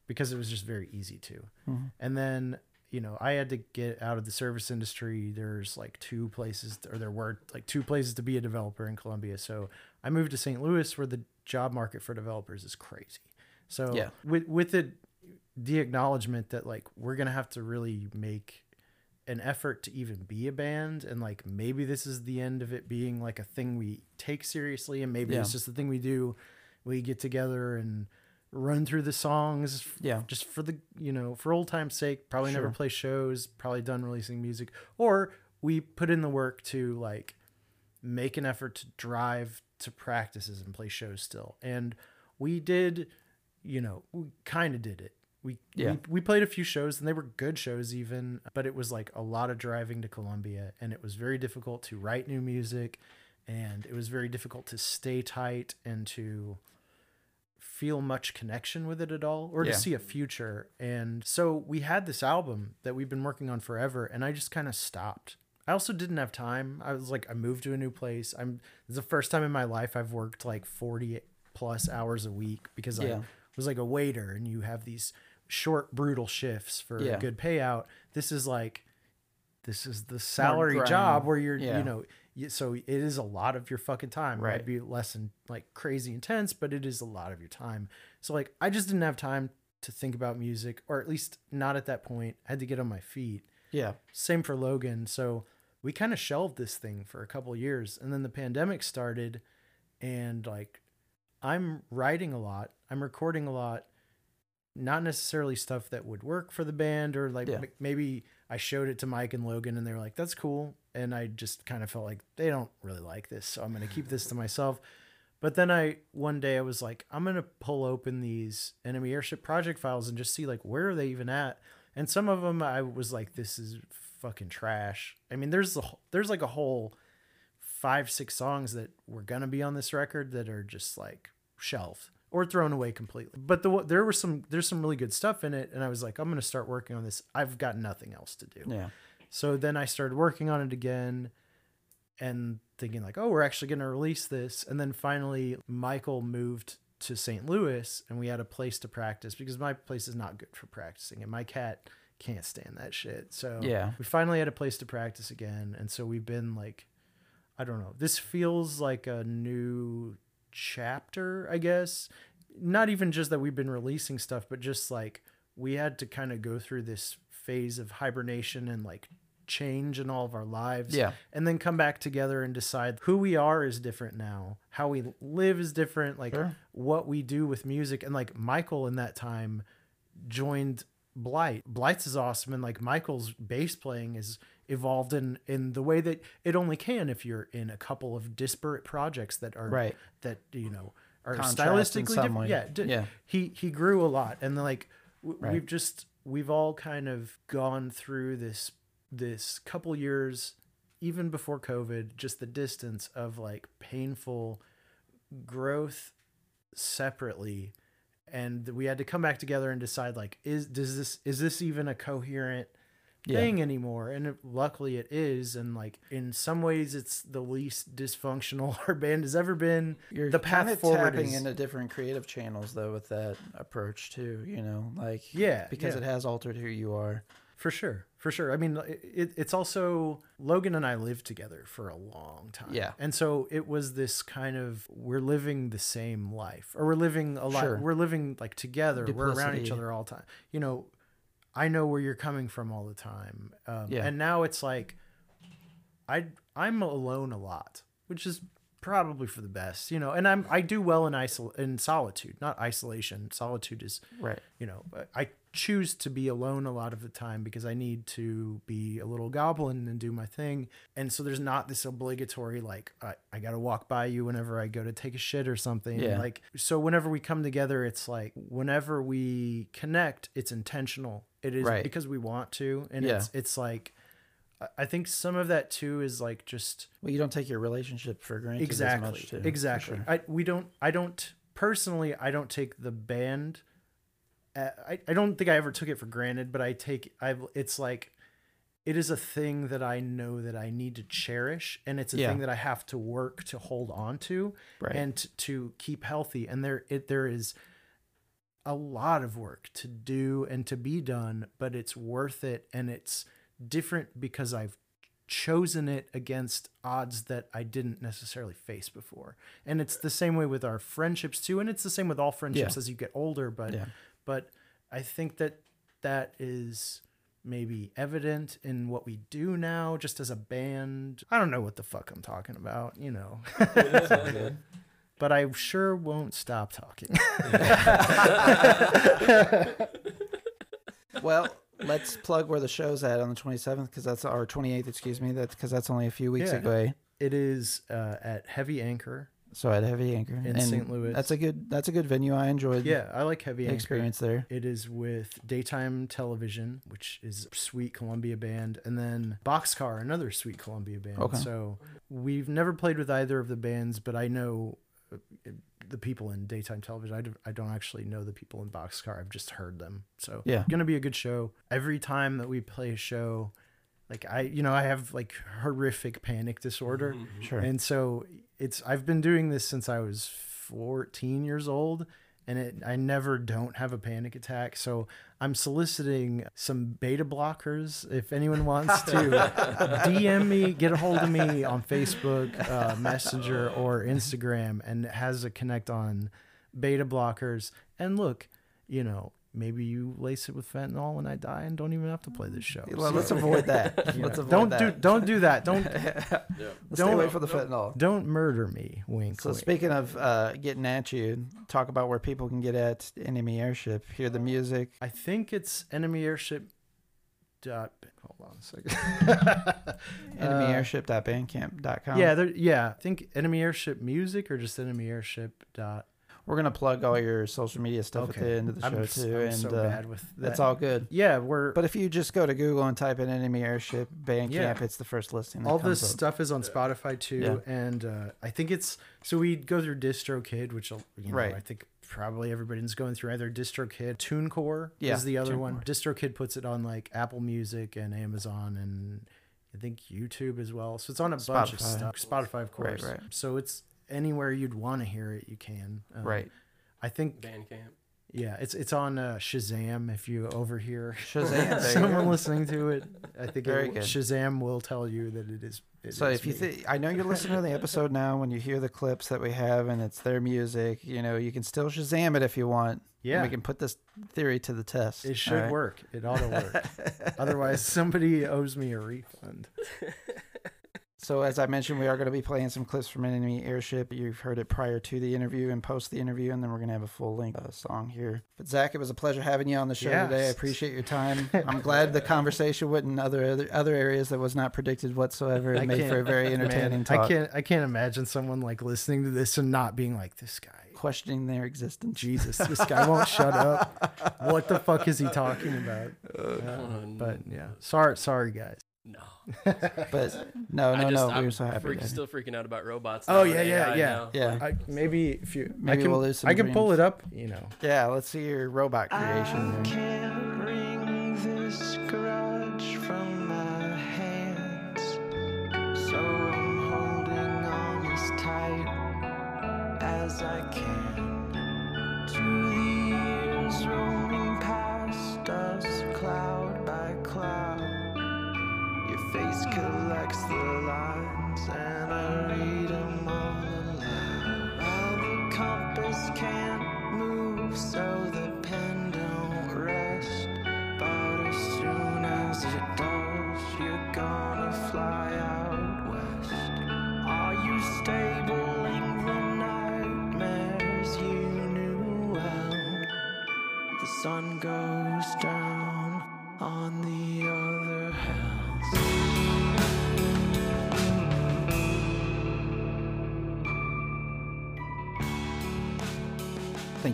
because it was just very easy to. Mm-hmm. And then you know, I had to get out of the service industry. There's like two places, or there were like two places to be a developer in Columbia. So I moved to St. Louis, where the job market for developers is crazy. So Yeah. with with the the acknowledgement that like we're gonna have to really make an effort to even be a band and like maybe this is the end of it being like a thing we take seriously and maybe it's just the thing we do. We get together and run through the songs Yeah. just for the you know for old time's sake probably never play shows probably done releasing music or we put in the work to like make an effort to drive to practices and play shows still. And we did you know we kind of did it we, Yeah. we we played a few shows and they were good shows even but it was like a lot of driving to columbia and it was very difficult to write new music and it was very difficult to stay tight and to feel much connection with it at all or Yeah. to see a future and so we had this album that we've been working on forever and i just kind of stopped i also didn't have time i was like i moved to a new place i'm is the first time in my life i've worked like 40 plus hours a week because Yeah. i was like a waiter and you have these short brutal shifts for Yeah. a good payout. This is like this is the salary job where you're Yeah. you know so it is a lot of your fucking time. Right. right. be less than like crazy intense but it is a lot of your time. So like i just didn't have time to think about music or at least not at that point. I had to get on my feet. Yeah, same for logan. So we kind of shelved this thing for a couple years and then the pandemic started and like i'm writing a lot. I'm recording a lot not necessarily stuff that would work for the band or like Yeah. m- maybe I showed it to Mike and Logan and they were like that's cool. And I just kind of felt like they don't really like this so I'm going to keep this to myself. But then I one day I was like I'm going to pull open these enemy airship project files and just see like where are they even at? And some of them I was like this is fucking trash. I mean there's a, there's like a whole five six songs that were going to be on this record that are just like shelved or thrown away completely. But the there were some there's some really good stuff in it and I was like I'm to start working on this. I've got nothing else to do. yeah, So then I started working on it again and thinking like, "Oh, we're actually to release this." And then finally Michael moved to St. Louis and we had a place to practice because my place is not good for practicing and my cat can't stand that shit. So Yeah. we finally had a place to practice again and so we've been like I don't know. This feels like a new chapter, I guess. Not even just that we've been releasing stuff, but just like we had to kind of go through this phase of hibernation and like change in all of our lives. Yeah. And then come back together and decide who we are is different now. How we live is different. Like Sure. what we do with music. And like Michael in that time joined Blight. Blight's is awesome, and like Michael's bass playing is evolved in in the way that it only can if you're in a couple of disparate projects that are Right. that you know are Contrast stylistically different. way. Yeah, di- Yeah. He he grew a lot, and like w- Right. we've just we've all kind of gone through this this couple years, even before COVID, just the distance of like painful growth separately and we had to come back together and decide like is does this is this even a coherent Yeah. thing anymore and it, luckily it is and like in some ways it's the least dysfunctional our band has ever been You're the kind path of forward tapping is into different creative channels though with that approach too. You know, like Yeah, because yeah. it has altered who you are. for sure for sure i mean it, it, it's also logan and i lived together for a long time Yeah. and so it was this kind of we're living the same life or we're living a lot Sure. we're living like together we're around each other all the time you know i know where you're coming from all the time um, Yeah. and now it's like i i'm alone a lot which is probably for the best you know and i'm i do well in isol in solitude not isolation solitude is Right. you know i choose to be alone a lot of the time because I need to be a little goblin and do my thing. And so there's not this obligatory like I, I got to walk by you whenever I go to take a shit or something. Yeah. Like so whenever we come together it's like whenever we connect it's intentional. It is Right. because we want to and Yeah. it's it's like I- think some of that too is like just Well, you don't take your relationship for granted exactly as much, too. exactly sure. i we don't i don't personally i don't take the band uh, I, I don't think i ever took it for granted but i take I've it's like it is a thing that i know that i need to cherish and it's a Yeah. thing that i have to work to hold on to Right. and to keep healthy and there it there is a lot of work to do and to be done but it's worth it and it's different because i've chosen it against odds that I didn't necessarily face before. And it's the same way with our friendships too, and it's the same with all friendships Yeah. as you get older, but Yeah. but I think that that is maybe evident in what we do now just as a band. I don't know what the fuck I'm talking about, you know. but I sure won't stop talking. well, let's plug where the show's at on the 27th because that's our 28th. Excuse me. That's because that's only a few weeks Yeah. away. it is uh, at Heavy Anchor. So at Heavy Anchor In And St. Louis. That's a good. That's a good venue. I enjoyed. Yeah, I like Heavy the Anchor. experience there. It is with Daytime Television, which is sweet Columbia band, and then Boxcar, another sweet Columbia band. Okay. So we've never played with either of the bands, but I know the people in Daytime Television. I, do, I don't actually know the people in Boxcar. I've just heard them. So Yeah. gonna be a good show. Every time that we play a show, like I, you know, I have like horrific panic disorder. Mm-hmm. Sure. And so it's I've been doing this since I was 14 years old and it I never don't have a panic attack. So I'm soliciting some beta blockers if anyone wants to DM me, get a hold of me on Facebook, uh, Messenger or Instagram and has a connect on beta blockers. And look, you know, maybe you lace it with fentanyl and I die and don't even have to play this show. Well, So, let's avoid that. you know, Let's avoid don't that. do don't do that. Don't Let's don't- away from the fentanyl. don't murder me. Wink. So wink. speaking of uh, getting at you, talk about where people can get at Enemy Airship. Hear the music. I think it's enemy airship. Dot. Hold on a second. enemy EnemyAirship.bandcamp.com. yeah, there, yeah. I think enemy airship music or just enemy airship. Dot. We're gonna plug all your social media stuff at the end of the show I'm, too, I'm and so uh, bad with that. that's all good. Yeah, we're But if you just go to Google and type in Enemy Airship Bandcamp, Yeah. it's the first listing. All this up. stuff is on Spotify too, Yeah. and uh, I think it's so we go through DistroKid, which you know, Right. I think probably everybody's going through either DistroKid, TuneCore Yeah, is the other TuneCore. one. DistroKid puts it on like Apple Music and Amazon and I think YouTube as well. So it's on a bunch of Spotify. stuff. Spotify, of Right, course. right. So it's anywhere you'd want to hear it, you can. Um, right. I think Bandcamp. yeah, it's it's on uh, Shazam. If you overhear Shazam, someone listening to it, I think it. Shazam will tell you that it is. it So is if you me. think, I know you're listening to the episode now. When you hear the clips that we have and it's their music, you know you can still Shazam it if you want. and Yeah. we can put this theory to the test. It should all right? work. It ought to work. Otherwise, somebody owes me a refund. So as I mentioned, we are going to be playing some clips from Enemy Airship. You've heard it prior to the interview and post the interview, and then we're going to have a full length uh, song here. But Zach, it was a pleasure having you on the show Yes. today. I appreciate your time. I'm glad the conversation went in other other, other areas that was not predicted whatsoever. It I made for a very entertaining Man, talk. I can't. I can't imagine someone like listening to this and not being like, "This guy, Questioning their existence. Jesus, this guy won't shut up. What the fuck is he talking about?" Uh, but yeah, sorry, sorry guys. No. But no, I no, just, no. I'm we were so happy. freak- still freaking out about robots. Oh, now yeah, yeah, AI yeah. now. Yeah. I, maybe if you, Maybe I can, we'll lose some I can pull it up. You know, Yeah, let's see your robot creation. here. can't wring this grudge from my hands, so I'm holding on as tight as I can the lines and I read them all aloud. While the compass can't move, so the pen don't rest. But as soon as it does, you're gonna fly out west. Are you stabling the nightmares you knew well? The sun goes down on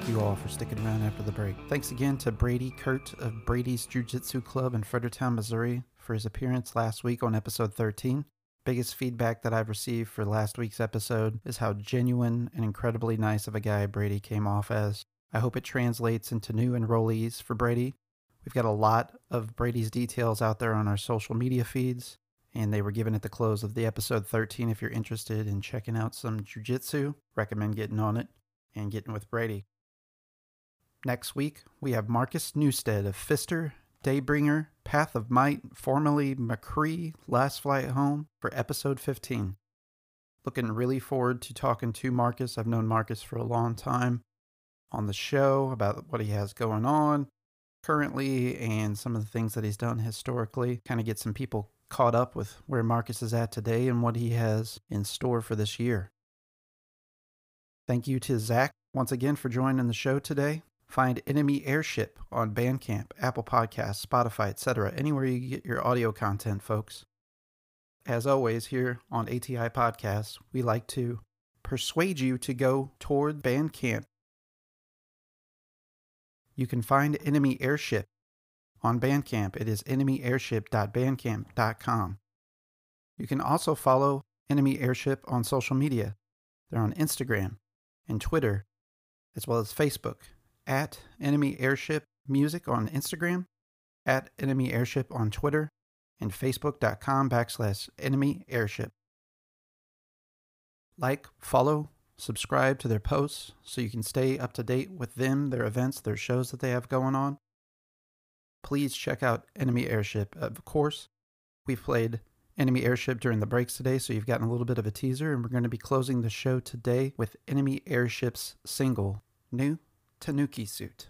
Thank you all for sticking around after the break. Thanks again to Brady Kurt of Brady's Jiu Jitsu Club in Fredericktown, Missouri, for his appearance last week on episode 13. Biggest feedback that I've received for last week's episode is how genuine and incredibly nice of a guy Brady came off as. I hope it translates into new enrollees for Brady. We've got a lot of Brady's details out there on our social media feeds, and they were given at the close of the episode 13. If you're interested in checking out some jujitsu, recommend getting on it and getting with Brady. Next week, we have Marcus Newstead of Fister, Daybringer, Path of Might, formerly McCree, Last Flight Home, for episode 15. Looking really forward to talking to Marcus. I've known Marcus for a long time on the show about what he has going on currently and some of the things that he's done historically. Kind of get some people caught up with where Marcus is at today and what he has in store for this year. Thank you to Zach once again for joining the show today. Find Enemy Airship on Bandcamp, Apple Podcasts, Spotify, etc. Anywhere you get your audio content, folks. As always, here on ATI Podcasts, we like to persuade you to go toward Bandcamp. You can find Enemy Airship on Bandcamp. It is enemyairship.bandcamp.com. You can also follow Enemy Airship on social media. They're on Instagram and Twitter, as well as Facebook at Enemy Airship Music on Instagram, at Enemy Airship on Twitter, and Facebook.com backslash Enemy Airship. Like, follow, subscribe to their posts so you can stay up to date with them, their events, their shows that they have going on. Please check out Enemy Airship. Of course, we've played Enemy Airship during the breaks today, so you've gotten a little bit of a teaser, and we're going to be closing the show today with Enemy Airship's single, New Tanuki Suit.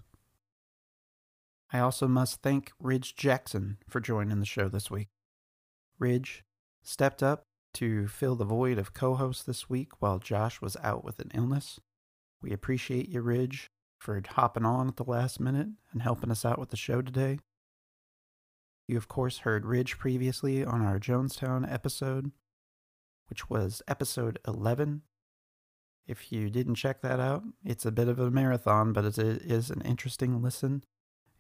I also must thank Ridge Jackson for joining the show this week. Ridge stepped up to fill the void of co host this week while Josh was out with an illness. We appreciate you, Ridge, for hopping on at the last minute and helping us out with the show today. You, of course, heard Ridge previously on our Jonestown episode, which was episode 11. If you didn't check that out, it's a bit of a marathon, but it is an interesting listen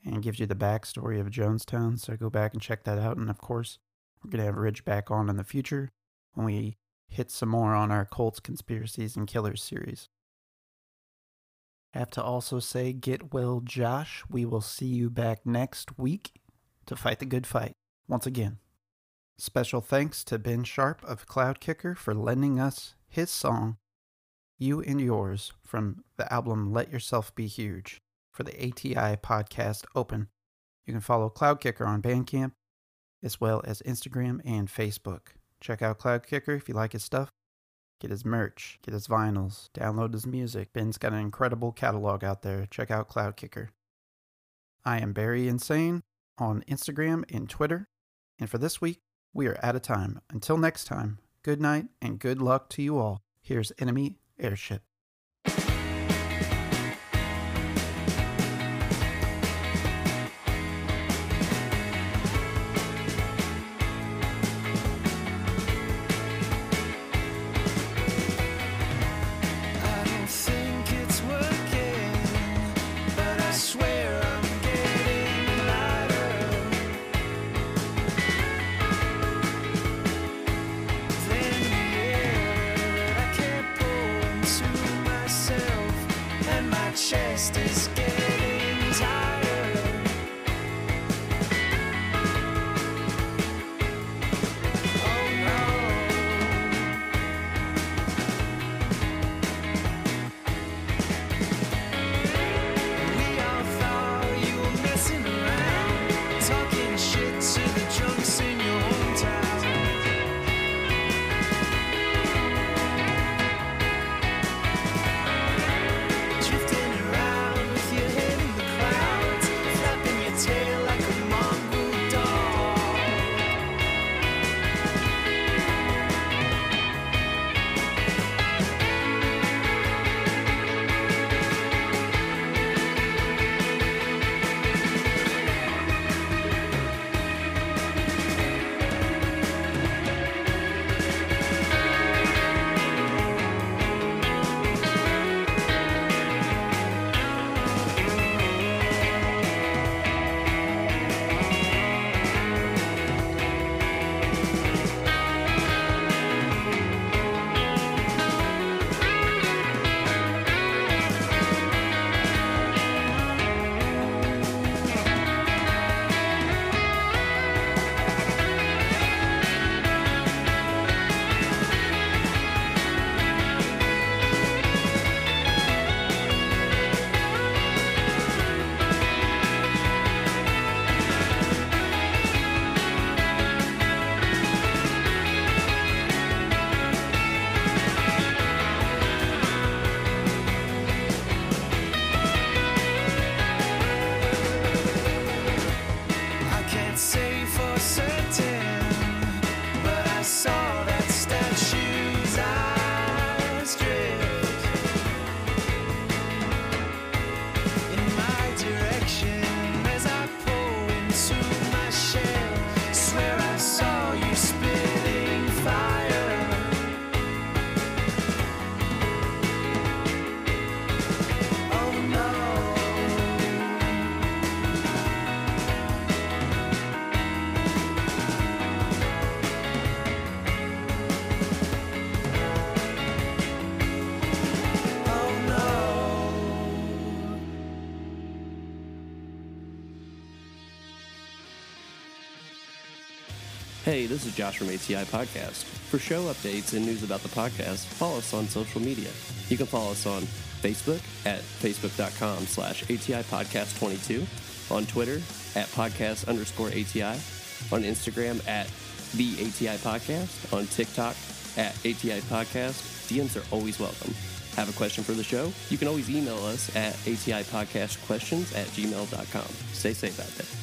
and gives you the backstory of Jonestown. So go back and check that out. And of course, we're going to have Ridge back on in the future when we hit some more on our Cults Conspiracies and Killers series. Have to also say, get well, Josh. We will see you back next week to fight the good fight once again. Special thanks to Ben Sharp of Cloudkicker for lending us his song, You and Yours, from the album Let Yourself Be Huge for the ATI Podcast Open. You can follow Cloudkicker on Bandcamp as well as Instagram and Facebook. Check out Cloudkicker if you like his stuff. Get his merch, get his vinyls, download his music. Ben's got an incredible catalog out there. Check out Cloud Kicker. I am Barry Insane on Instagram and Twitter. And for this week, we are out of time. Until next time, good night and good luck to you all. Here's Enemy Airship. Hey, this is Josh from ATI Podcast. For show updates and news about the podcast, follow us on social media. You can follow us on Facebook at facebook.com slash ATI Podcast 22, on Twitter at podcast underscore ATI, on Instagram at the ATI Podcast, on TikTok at ATI Podcast. DMs are always welcome. Have a question for the show? You can always email us at ATI Podcast Questions at gmail.com. Stay safe out there.